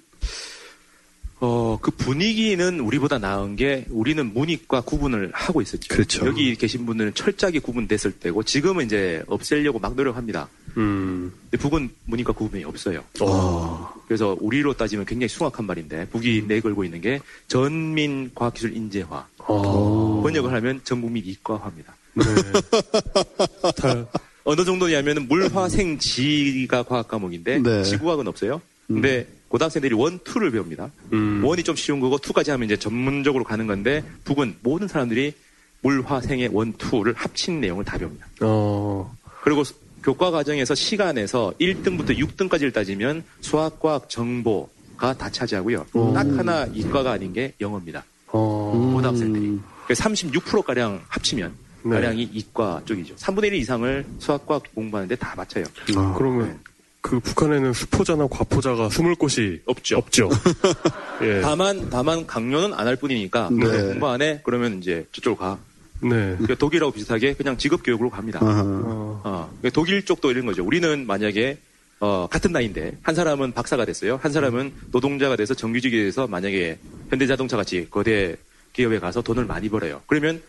어, 그 분위기는 우리보다 나은 게 우리는 문이과 구분을 하고 있었죠. 그렇죠. 여기 계신 분들은 철저하게 구분됐을 때고 지금은 이제 없애려고 막 노력합니다. 음. 근데 북은 문이과 구분이 없어요. 어. 그래서 우리로 따지면 굉장히 숭악한 말인데 북이 내걸고 있는 게 전민 과학기술 인재화. 어. 번역을 하면 전국민 이과화입니다. 네. 다, 어느 정도냐면 물화생지가 과학 과목인데 네. 지구과학은 없어요. 근데 고등학생들이 원, 투를 배웁니다. 음. 원이 좀 쉬운 거고 투까지 하면 이제 전문적으로 가는 건데 북은 모든 사람들이 물화생의 원, 투를 합친 내용을 다 배웁니다. 어. 그리고 수- 교과 과정에서 시간에서 1등부터 6등까지를 따지면 수학, 과학, 정보가 다 차지하고요. 딱 하나 이과가 아닌 게 영어입니다. 어. 고등학생들이. 36%가량 합치면 네. 가량이 이과 쪽이죠. 3분의 1 이상을 수학, 과학 공부하는데 다 맞춰요. 아, 그러면 그 북한에는 수포자나 과포자가 숨을 곳이 없죠. 없죠. 예. 다만 다만 강요는 안 할 뿐이니까 네. 공부 안 해? 그러면 이제 저쪽으로 가. 네. 그러니까 독일하고 비슷하게 그냥 직업 교육으로 갑니다. 아하. 어. 어, 그러니까 독일 쪽도 이런 거죠. 우리는 만약에 어, 같은 나이인데 한 사람은 박사가 됐어요. 한 사람은 노동자가 돼서 정규직에서 만약에 현대자동차 같이 거대 기업에 가서 돈을 많이 벌어요. 그러면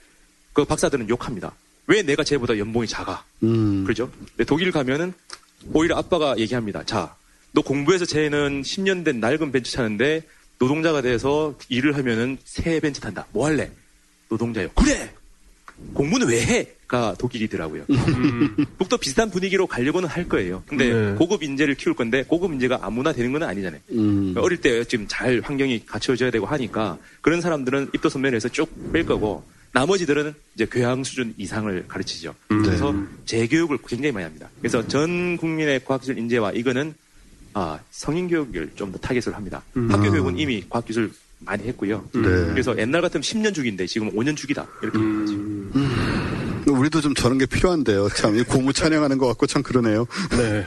그 박사들은 욕합니다. 왜 내가 쟤보다 연봉이 작아? 음. 그렇죠? 근데 독일 가면은 오히려 아빠가 얘기합니다. 자, 너 공부해서 쟤는 10년 된 낡은 벤츠 타는데 노동자가 돼서 일을 하면은 새 벤츠 탄다. 뭐 할래? 노동자요. 그래! 공부는 왜 해?가 독일이더라고요. 음. 북도 비슷한 분위기로 가려고는 할 거예요. 근데 네. 고급 인재를 키울 건데 고급 인재가 아무나 되는 건 아니잖아요. 음. 어릴 때 지금 잘 환경이 갖춰져야 되고 하니까 그런 사람들은 입도 선면에서 쭉 뺄 거고 나머지들은 이제 교양 수준 이상을 가르치죠. 음. 그래서 재교육을 굉장히 많이 합니다. 그래서 전 국민의 과학기술 인재화 이거는 아, 성인 교육을 좀 더 target을 합니다. 학교 교육은 이미 과학기술 많이 했고요. 네. 그래서 옛날 같으면 10년 주기인데 지금 5년 주기다. 이렇게 얘기하죠. 음. 우리도 좀 저런 게 필요한데요. 참, 이 고무 찬양하는 것 같고 참 그러네요. 네.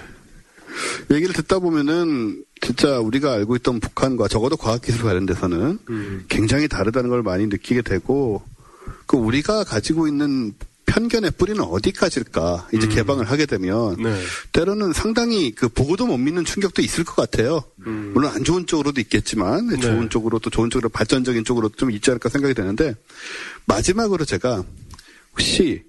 얘기를 듣다 보면은 진짜 우리가 알고 있던 북한과 적어도 과학기술 관련돼서는 음. 굉장히 다르다는 걸 많이 느끼게 되고 그 우리가 가지고 있는 편견의 뿌리는 어디까지일까 이제 개방을 하게 되면 네. 때로는 상당히 그 보고도 못 믿는 충격도 있을 것 같아요. 음. 물론 안 좋은 쪽으로도 있겠지만 네. 좋은 쪽으로 또 좋은 쪽으로 발전적인 쪽으로 좀 있지 않을까 생각이 되는데 마지막으로 제가 혹시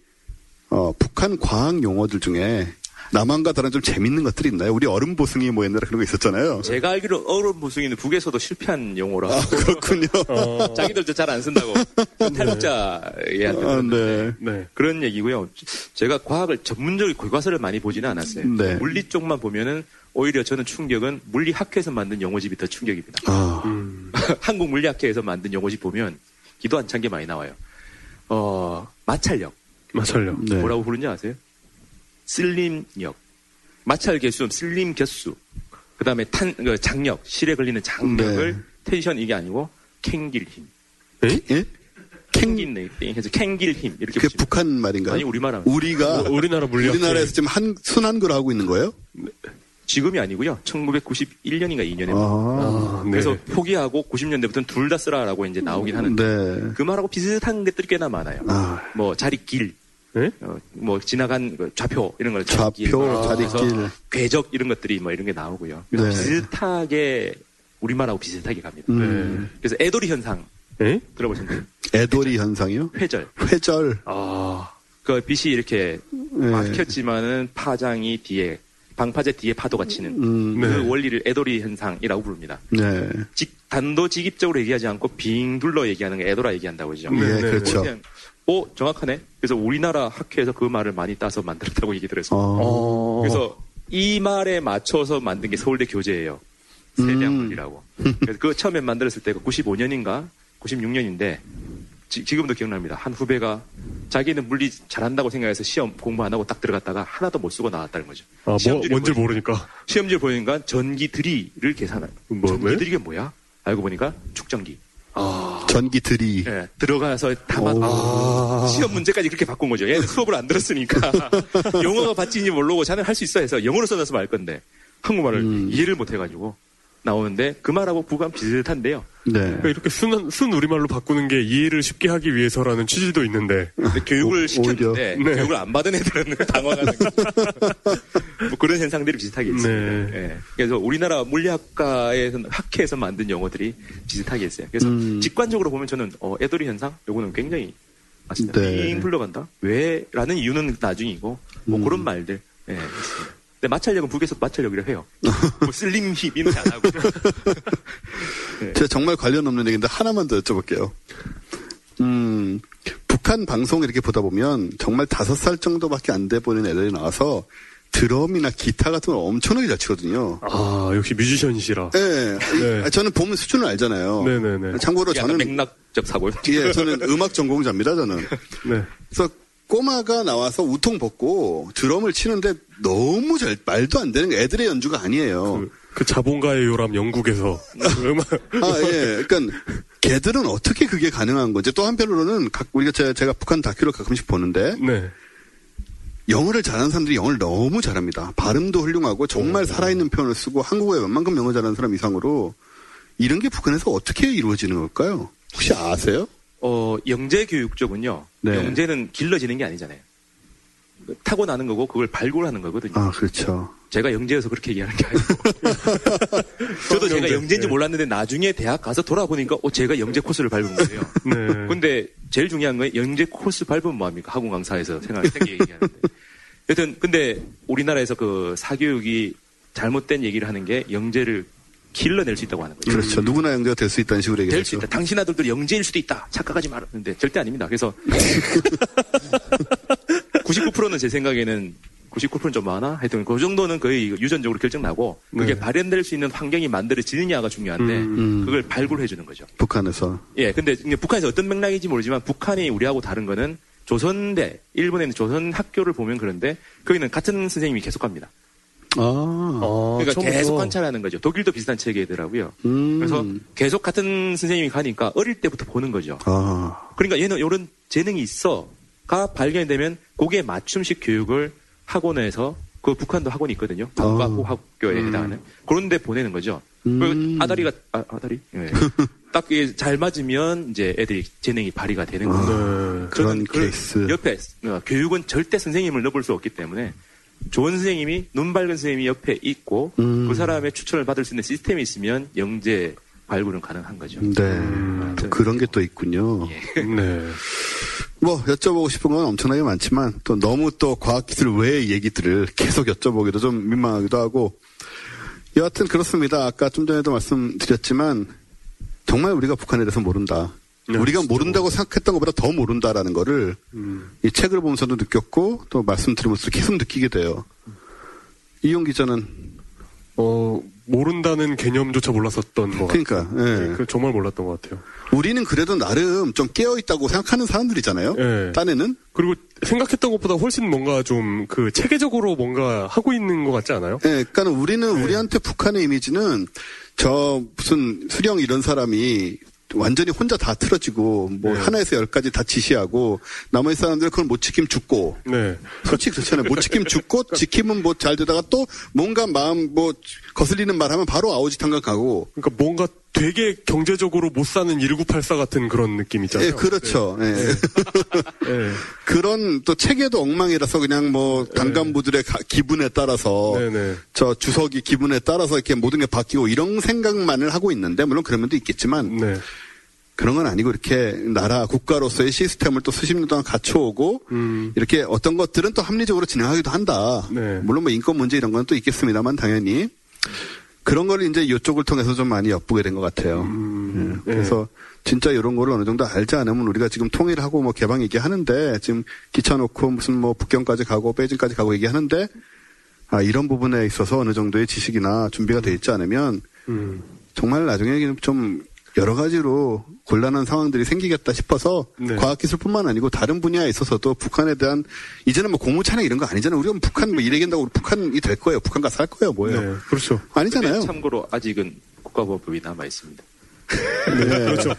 어, 북한 과학 용어들 중에 남한과 다른 좀 재밌는 것들이 있나요? 우리 얼음 보승이 뭐 옛날에 그런 거 있었잖아요. 제가 알기로 얼음 보승이는 북에서도 실패한 용어라. 아, 그렇군요. 어. 자기들도 잘안 쓴다고. 탈북자에 한테 아, 네. 네. 그런 얘기고요. 제가 과학을 전문적인 교과서를 많이 보지는 않았어요. 네. 물리 쪽만 보면은 오히려 저는 충격은 물리학회에서 만든 용어집이 더 충격입니다. 아, 음. 한국 물리학회에서 만든 용어집 보면 기도 안 찬 게 많이 나와요. 어, 마찰력. 마찰력. 네. 뭐라고 부르는지 아세요? 슬림력. 마찰 개수, 슬림 개수. 그 다음에 탄, 그 장력, 실에 걸리는 장력을 네. 텐션 이게 아니고 캥길 힘. 에? 예? 캥, 캥길 땡 해서 캥길 힘. 이렇게 그게 북한 말인가요? 아니, 우리말 하면. 우리가 우- 우리나라 물리학회. 우리나라에서 지금 한 순환구를 하고 있는 거예요? 지금이 아니고요. 1991년인가 2년에. 아, 아, 네. 그래서 포기하고 90년대부터는 둘 다 쓰라라고 이제 나오긴 하는데 네. 그 말하고 비슷한 것들이 꽤나 많아요. 아, 뭐 자리 길, 네? 어, 뭐 지나간 그 좌표 이런 걸 자리길, 좌표, 뭐 그래서 자리길. 궤적 이런 것들이 뭐 이런 게 나오고요. 그래서 네. 비슷하게 우리말하고 비슷하게 갑니다. 음. 그래서 애돌이 현상 에? 들어보셨나요? 애돌이 현상이요? 회절. 회절. 아. 그 빛이 이렇게 네. 막혔지만은 파장이 뒤에 방파제 뒤에 파도가 치는 음, 그 네. 원리를 애돌이 현상이라고 부릅니다. 네. 직, 단도직입적으로 얘기하지 않고 빙 둘러 얘기하는 게 애돌아 얘기한다고 그러죠. 예, 네, 네. 그렇죠. 오, 정확하네. 그래서 우리나라 학회에서 그 말을 많이 따서 만들었다고 얘기 들었어요. 어, 어. 그래서 이 말에 맞춰서 만든 게 서울대 교재예요. 음. 세대학물이라고. 그래서 그 처음에 만들었을 때가 95년인가 96년인데 지, 금도 기억납니다. 한 후배가 자기는 물리 잘한다고 생각해서 시험 공부 안 하고 딱 들어갔다가 하나도 못 쓰고 나왔다는 거죠. 아, 뭐, 시험지를 뭔지 모르니까. 시험지를 보니까 전기 드리를 계산하는. 뭐, 전기 왜? 드리가 뭐야? 알고 보니까 축전기. 전기 들이. 예, 들어가서 담아 아. 시험 문제까지 그렇게 바꾼 거죠. 얘는 수업을 안 들었으니까 영어가 받지인지 모르고 자네 할 수 있어 해서 영어로 써놔서 말 건데 한국말을 음. 이해를 못 해가지고 나오는데 그 말하고 부가 비슷한데요. 네. 그러니까 이렇게 순, 순 우리말로 바꾸는 게 이해를 쉽게 하기 위해서라는 취지도 있는데. 근데 교육을 오- 시켰는데. 네. 교육을 안 받은 애들은 당황하는. 뭐 그런 현상들이 비슷하게 있습니다. 네. 예. 그래서 우리나라 물리학과에서 학회에서 만든 용어들이 비슷하게 있어요. 그래서 음. 직관적으로 보면 저는 어, 애돌이 현상 요거는 굉장히 맞습니다. 네. 빙 불러간다. 왜 라는 이유는 나중이고 뭐 음. 그런 말들. 예. 있습니다. 근데 마찰력은 북에서 마찰력이라 해요. 뭐 슬림 힙이는 안 하고. 제가 정말 관련 없는 얘기인데 하나만 더 여쭤볼게요. 음, 북한 방송 이렇게 보다 보면 정말 다섯 살 정도밖에 안 돼 보이는 애들이 나와서 드럼이나 기타 같은 걸 엄청나게 잘 치거든요. 아, 역시 뮤지션이시라. 예. 네. 아, 저는 보면 수준을 알잖아요. 네네네. 참고로 약간 저는 맥락적 사고요. 예, 저는 음악 전공자입니다, 저는. 네. 그래서 꼬마가 나와서 우통 벗고 드럼을 치는데 너무 잘 말도 안 되는 거 애들의 연주가 아니에요. 그, 그 자본가의 요람 영국에서 음악 아, 예. 그러니까 걔들은 어떻게 그게 가능한 건지 또 한편으로는 각 우리가 제가, 제가 북한 다큐를 가끔씩 보는데 네. 영어를 잘하는 사람들이 영어를 너무 잘합니다. 발음도 훌륭하고 정말 살아있는 표현을 쓰고 한국어에 웬만큼 영어 잘하는 사람 이상으로 이런 게 북한에서 어떻게 이루어지는 걸까요? 혹시 아세요? 어, 영재 교육 쪽은요. 네. 영재는 길러지는 게 아니잖아요. 타고나는 거고 그걸 발굴하는 거거든요. 아, 그렇죠. 제가 영재여서 그렇게 얘기하는 게 아니고. 저도 제가 영재. 영재인지 네. 몰랐는데 나중에 대학 가서 돌아보니까 어, 제가 영재 코스를 밟은 거예요. 네. 근데 제일 중요한 건 영재 코스 밟으면 뭐합니까? 학원 강사에서 생각, 생각 얘기하는데. 여튼, 근데 우리나라에서 그 사교육이 잘못된 얘기를 하는 게 영재를 길러낼 수 있다고 하는 거죠. 그렇죠. 누구나 영재가 될 수 있다는 식으로 될수 얘기했죠. 있다. 당신 아들도 영재일 수도 있다. 착각하지 말았는데 절대 아닙니다. 그래서 99%는 제 생각에는 99%는 좀 많아? 하여튼 그 정도는 거의 유전적으로 결정나고 그게 네. 발현될 수 있는 환경이 만들어지느냐가 중요한데 음. 그걸 발굴해 주는 거죠. 북한에서. 예, 근데 북한에서 어떤 맥락인지 모르지만 북한이 우리하고 다른 거는 조선대, 일본에 있는 조선 학교를 보면 그런데 거기는 같은 선생님이 계속 갑니다. 아. 아, 그러니까 처음부터. 계속 관찰하는 거죠. 독일도 비슷한 체계더라고요. 음. 그래서 계속 같은 선생님이 가니까 어릴 때부터 보는 거죠. 아. 그러니까 얘는 이런 재능이 있어가 발견되면 거기에 맞춤식 교육을 학원에서 그 북한도 학원이 있거든요. 국가 어. 학교에 해당하는 그런데 보내는 거죠. 음. 그 아다리가 아, 아다리 예. 딱 이게 잘 맞으면 이제 애들이 재능이 발휘가 되는 거죠. 네. 그런 저는 그 케이스. 옆에 어, 교육은 절대 선생님을 넣을 수 없기 때문에 좋은 선생님이 눈 밝은 선생님이 옆에 있고 음. 그 사람의 추천을 받을 수 있는 시스템이 있으면 영재 발굴은 가능한 거죠. 네. 또 그런 게 또 있군요. 네. 뭐 여쭤보고 싶은 건 엄청나게 많지만 또 너무 또 과학기술 외의 얘기들을 계속 여쭤보기도 좀 민망하기도 하고 여하튼 그렇습니다. 아까 좀 전에도 말씀드렸지만 정말 우리가 북한에 대해서 모른다. 네, 우리가 모른다고 생각했던 것보다 더 모른다라는 거를 음. 이 책을 보면서도 느꼈고 또 말씀드리면서 계속 느끼게 돼요. 이용 기자는 어, 모른다는 개념조차 몰랐었던 것 같아요. 그러니까 예. 네, 그 정말 몰랐던 것 같아요. 우리는 그래도 나름 좀 깨어 있다고 생각하는 사람들이잖아요. 네. 딴에는 그리고 생각했던 것보다 훨씬 뭔가 좀 그 체계적으로 뭔가 하고 있는 것 같지 않아요? 예, 그러니까 우리는 우리한테 북한의 이미지는 저 무슨 수령 이런 사람이 완전히 혼자 다 틀어지고 뭐 네. 하나에서 열까지 다 지시하고 나머지 사람들 그걸 못 지키면 죽고 네. 솔직히 그렇잖아요. 못 지키면 죽고 지키면 뭐 잘 되다가 또 뭔가 마음 뭐 거슬리는 말 하면 바로 아우지 탄각 가고 그러니까 뭔가 되게 경제적으로 못 사는 1984 같은 그런 느낌 있잖아요. 예, 그렇죠. 예. 네. 그런 또 체계도 엉망이라서 그냥 뭐 당간부들의 가- 기분에 따라서 네, 네. 저 주석이 기분에 따라서 이렇게 모든 게 바뀌고 이런 생각만을 하고 있는데 물론 그런 면도 있겠지만 네. 그런 건 아니고 이렇게 나라 국가로서의 시스템을 또 수십 년 동안 갖춰오고 음. 이렇게 어떤 것들은 또 합리적으로 진행하기도 한다. 네. 물론 뭐 인권 문제 이런 건 또 있겠습니다만 당연히 그런 걸 이제 이쪽을 통해서 좀 많이 엿보게 된 것 같아요. 음, 예, 그래서 진짜 이런 거를 어느 정도 알지 않으면 우리가 지금 통일하고 뭐 개방 얘기하는데 지금 기차 놓고 무슨 뭐 북경까지 가고 베이징까지 가고 얘기하는데 아 이런 부분에 있어서 어느 정도의 지식이나 준비가 돼 있지 않으면 음. 정말 나중에 좀 여러 가지로 곤란한 상황들이 생기겠다 싶어서 네. 과학기술뿐만 아니고 다른 분야에 있어서도 북한에 대한 이제는 뭐 공무차나 이런 거 아니잖아요. 우리가 북한 뭐 이래긴다고 북한이 될 거예요. 북한 가서 할 거예요. 뭐예요? 네. 그렇죠. 아니잖아요. 참고로 아직은 국가보안법이 남아 있습니다. 네. 그렇죠.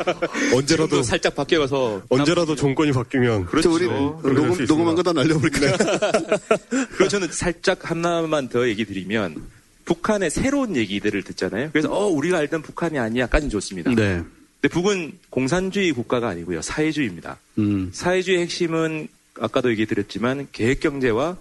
언제라도 살짝 바뀌어서 언제라도 정권이 바뀌면 저 우리 그렇죠. 그럴 녹음, 수 녹음한. 거 다 날려버릴까요? 그리고 저는 살짝 하나만 더 얘기 드리면 북한의 새로운 얘기들을 듣잖아요. 그래서 어 우리가 알던 북한이 아니야까지는 좋습니다. 네. 근데 북은 공산주의 국가가 아니고요 사회주의입니다. 음. 사회주의 핵심은 아까도 얘기 드렸지만 계획 경제와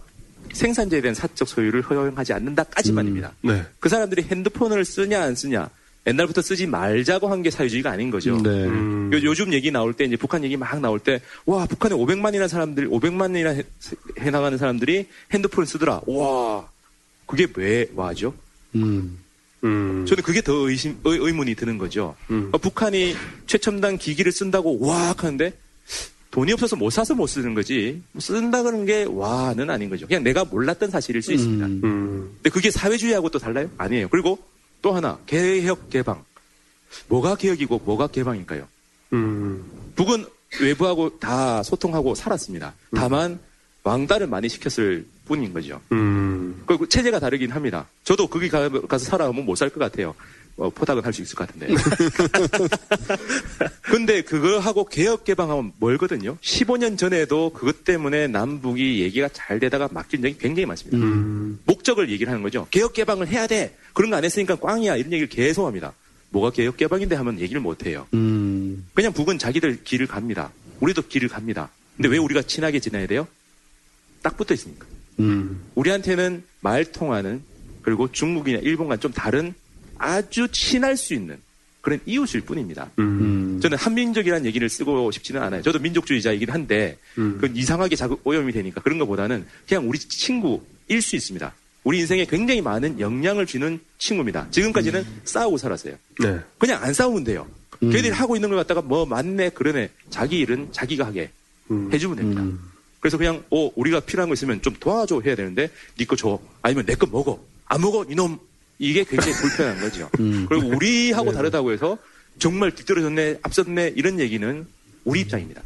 생산자에 대한 사적 소유를 허용하지 않는다까지만입니다. 네. 그 사람들이 핸드폰을 쓰냐 안 쓰냐 옛날부터 쓰지 말자고 한 게 사회주의가 아닌 거죠. 네. 음. 요, 요즘 얘기 나올 때 이제 북한 얘기 막 나올 때 와 북한에 500만이나 사람들 500만이나 해, 해나가는 사람들이 핸드폰을 쓰더라. 와 그게 왜 와죠? 음. 음. 저는 그게 더 의심 의, 의문이 드는 거죠. 음. 어, 북한이 최첨단 기기를 쓴다고 와 하는데 돈이 없어서 못 사서 못 쓰는 거지 뭐 쓴다 그런 게 와는 아닌 거죠. 그냥 내가 몰랐던 사실일 수 있습니다. 음. 음. 근데 그게 사회주의하고 또 달라요? 아니에요. 그리고 또 하나 개혁 개방 뭐가 개혁이고 뭐가 개방일까요? 음. 북은 외부하고 다 소통하고 살았습니다. 다만 왕따를 많이 시켰을 뿐인 거죠. 음. 그 체제가 다르긴 합니다. 저도 거기 가, 서 살아가면 못 살 것 같아요. 어, 포닥은 할 수 있을 것 같은데. 근데 그거 하고 개혁 개방하면 멀거든요. 15년 전에도 그것 때문에 남북이 얘기가 잘 되다가 막힌 적이 굉장히 많습니다. 음. 목적을 얘기를 하는 거죠. 개혁 개방을 해야 돼. 그런 거 안 했으니까 꽝이야. 이런 얘기를 계속 합니다. 뭐가 개혁 개방인데 하면 얘기를 못 해요. 음. 그냥 북은 자기들 길을 갑니다. 우리도 길을 갑니다. 근데 왜 우리가 친하게 지내야 돼요? 딱 붙어 있으니까. 음. 우리한테는 말 통하는 그리고 중국이나 일본과 좀 다른 아주 친할 수 있는 그런 이웃일 뿐입니다. 음. 저는 한민족이라는 얘기를 쓰고 싶지는 않아요. 저도 민족주의자이긴 한데 음. 그건 이상하게 자극 오염이 되니까 그런 것보다는 그냥 우리 친구일 수 있습니다. 우리 인생에 굉장히 많은 영향을 주는 친구입니다. 지금까지는 싸우고 살았어요. 네. 그냥 안 싸우면 돼요. 걔들이 하고 있는 걸 갖다가 뭐 맞네 그러네 자기 일은 자기가 하게 음. 해주면 됩니다. 그래서 그냥 어 우리가 필요한 거 있으면 좀 도와줘 해야 되는데 네 거 줘 아니면 내 거 먹어 안 먹어 이놈 이게 굉장히 불편한 거죠. 그리고 우리하고 다르다고 해서 정말 뒤떨어졌네 앞섰네 이런 얘기는 우리 입장입니다.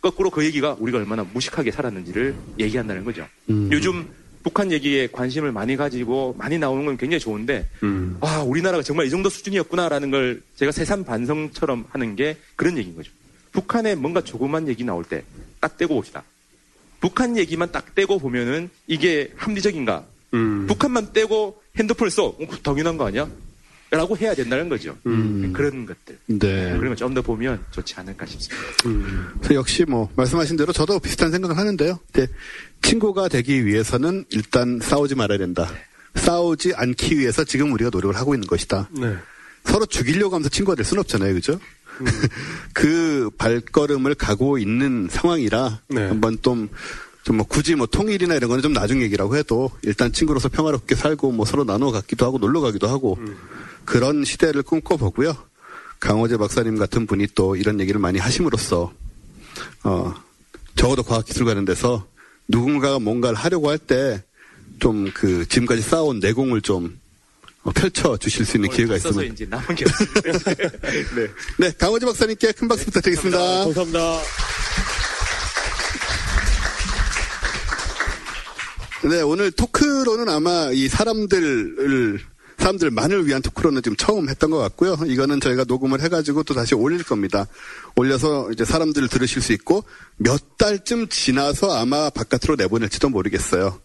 거꾸로 그 얘기가 우리가 얼마나 무식하게 살았는지를 얘기한다는 거죠. 요즘 북한 얘기에 관심을 많이 가지고 많이 나오는 건 굉장히 좋은데 음. 와 우리나라가 정말 이 정도 수준이었구나라는 걸 제가 새삼 반성처럼 하는 게 그런 얘기인 거죠. 북한에 뭔가 조그만 얘기 나올 때 딱 떼고 봅시다. 북한 얘기만 딱 떼고 보면은 이게 합리적인가? 음. 북한만 떼고 핸드폰을 써? 어, 당연한 거 아니야? 라고 해야 된다는 거죠. 그런 것들. 네. 걸좀더 보면 좋지 않을까 싶습니다. 그래서 역시 뭐 말씀하신 대로 저도 비슷한 생각을 하는데요. 근데 친구가 되기 위해서는 일단 싸우지 말아야 된다. 싸우지 않기 위해서 지금 우리가 노력을 하고 있는 것이다. 네. 서로 죽이려고 하면서 친구가 될 수는 없잖아요, 그죠? 그 발걸음을 가고 있는 상황이라 네. 한번 좀, 좀뭐 굳이 뭐 통일이나 이런 거는 좀 나중 얘기라고 해도 일단 친구로서 평화롭게 살고 뭐 서로 나눠 갖기도 하고 놀러 가기도 하고 그런 시대를 꿈꿔보고요. 강호재 박사님 같은 분이 또 이런 얘기를 많이 하심으로써 어, 적어도 과학기술 가는 데서 누군가가 뭔가를 하려고 할 때 좀 그 지금까지 쌓아온 내공을 좀 어, 펼쳐 주실 수 있는 기회가 써서 있으면. 이제 남은 게 없습니다. 네. 네, 강호재 박사님께 큰 박수 부탁드리겠습니다. 감사합니다. 네, 오늘 토크로는 아마 이 사람들을, 사람들만을 위한 토크로는 지금 처음 했던 것 같고요. 이거는 저희가 녹음을 해가지고 또 다시 올릴 겁니다. 올려서 이제 사람들을 들으실 수 있고 몇 달쯤 지나서 아마 바깥으로 내보낼지도 모르겠어요.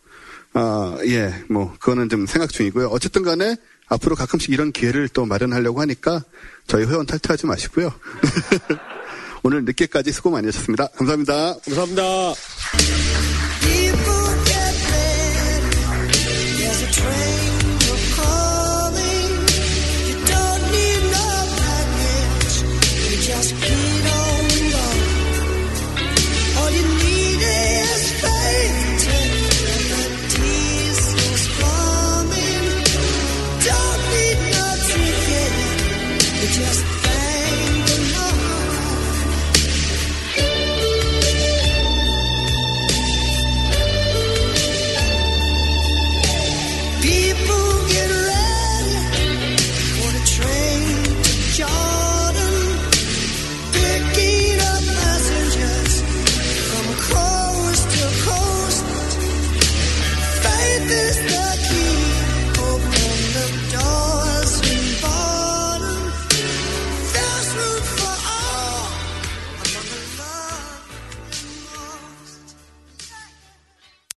아, 예, 뭐, 그거는 좀 생각 중이고요. 어쨌든 간에 앞으로 가끔씩 이런 기회를 또 마련하려고 하니까 저희 회원 탈퇴하지 마시고요. 오늘 늦게까지 수고 많이 하셨습니다. 감사합니다. 감사합니다.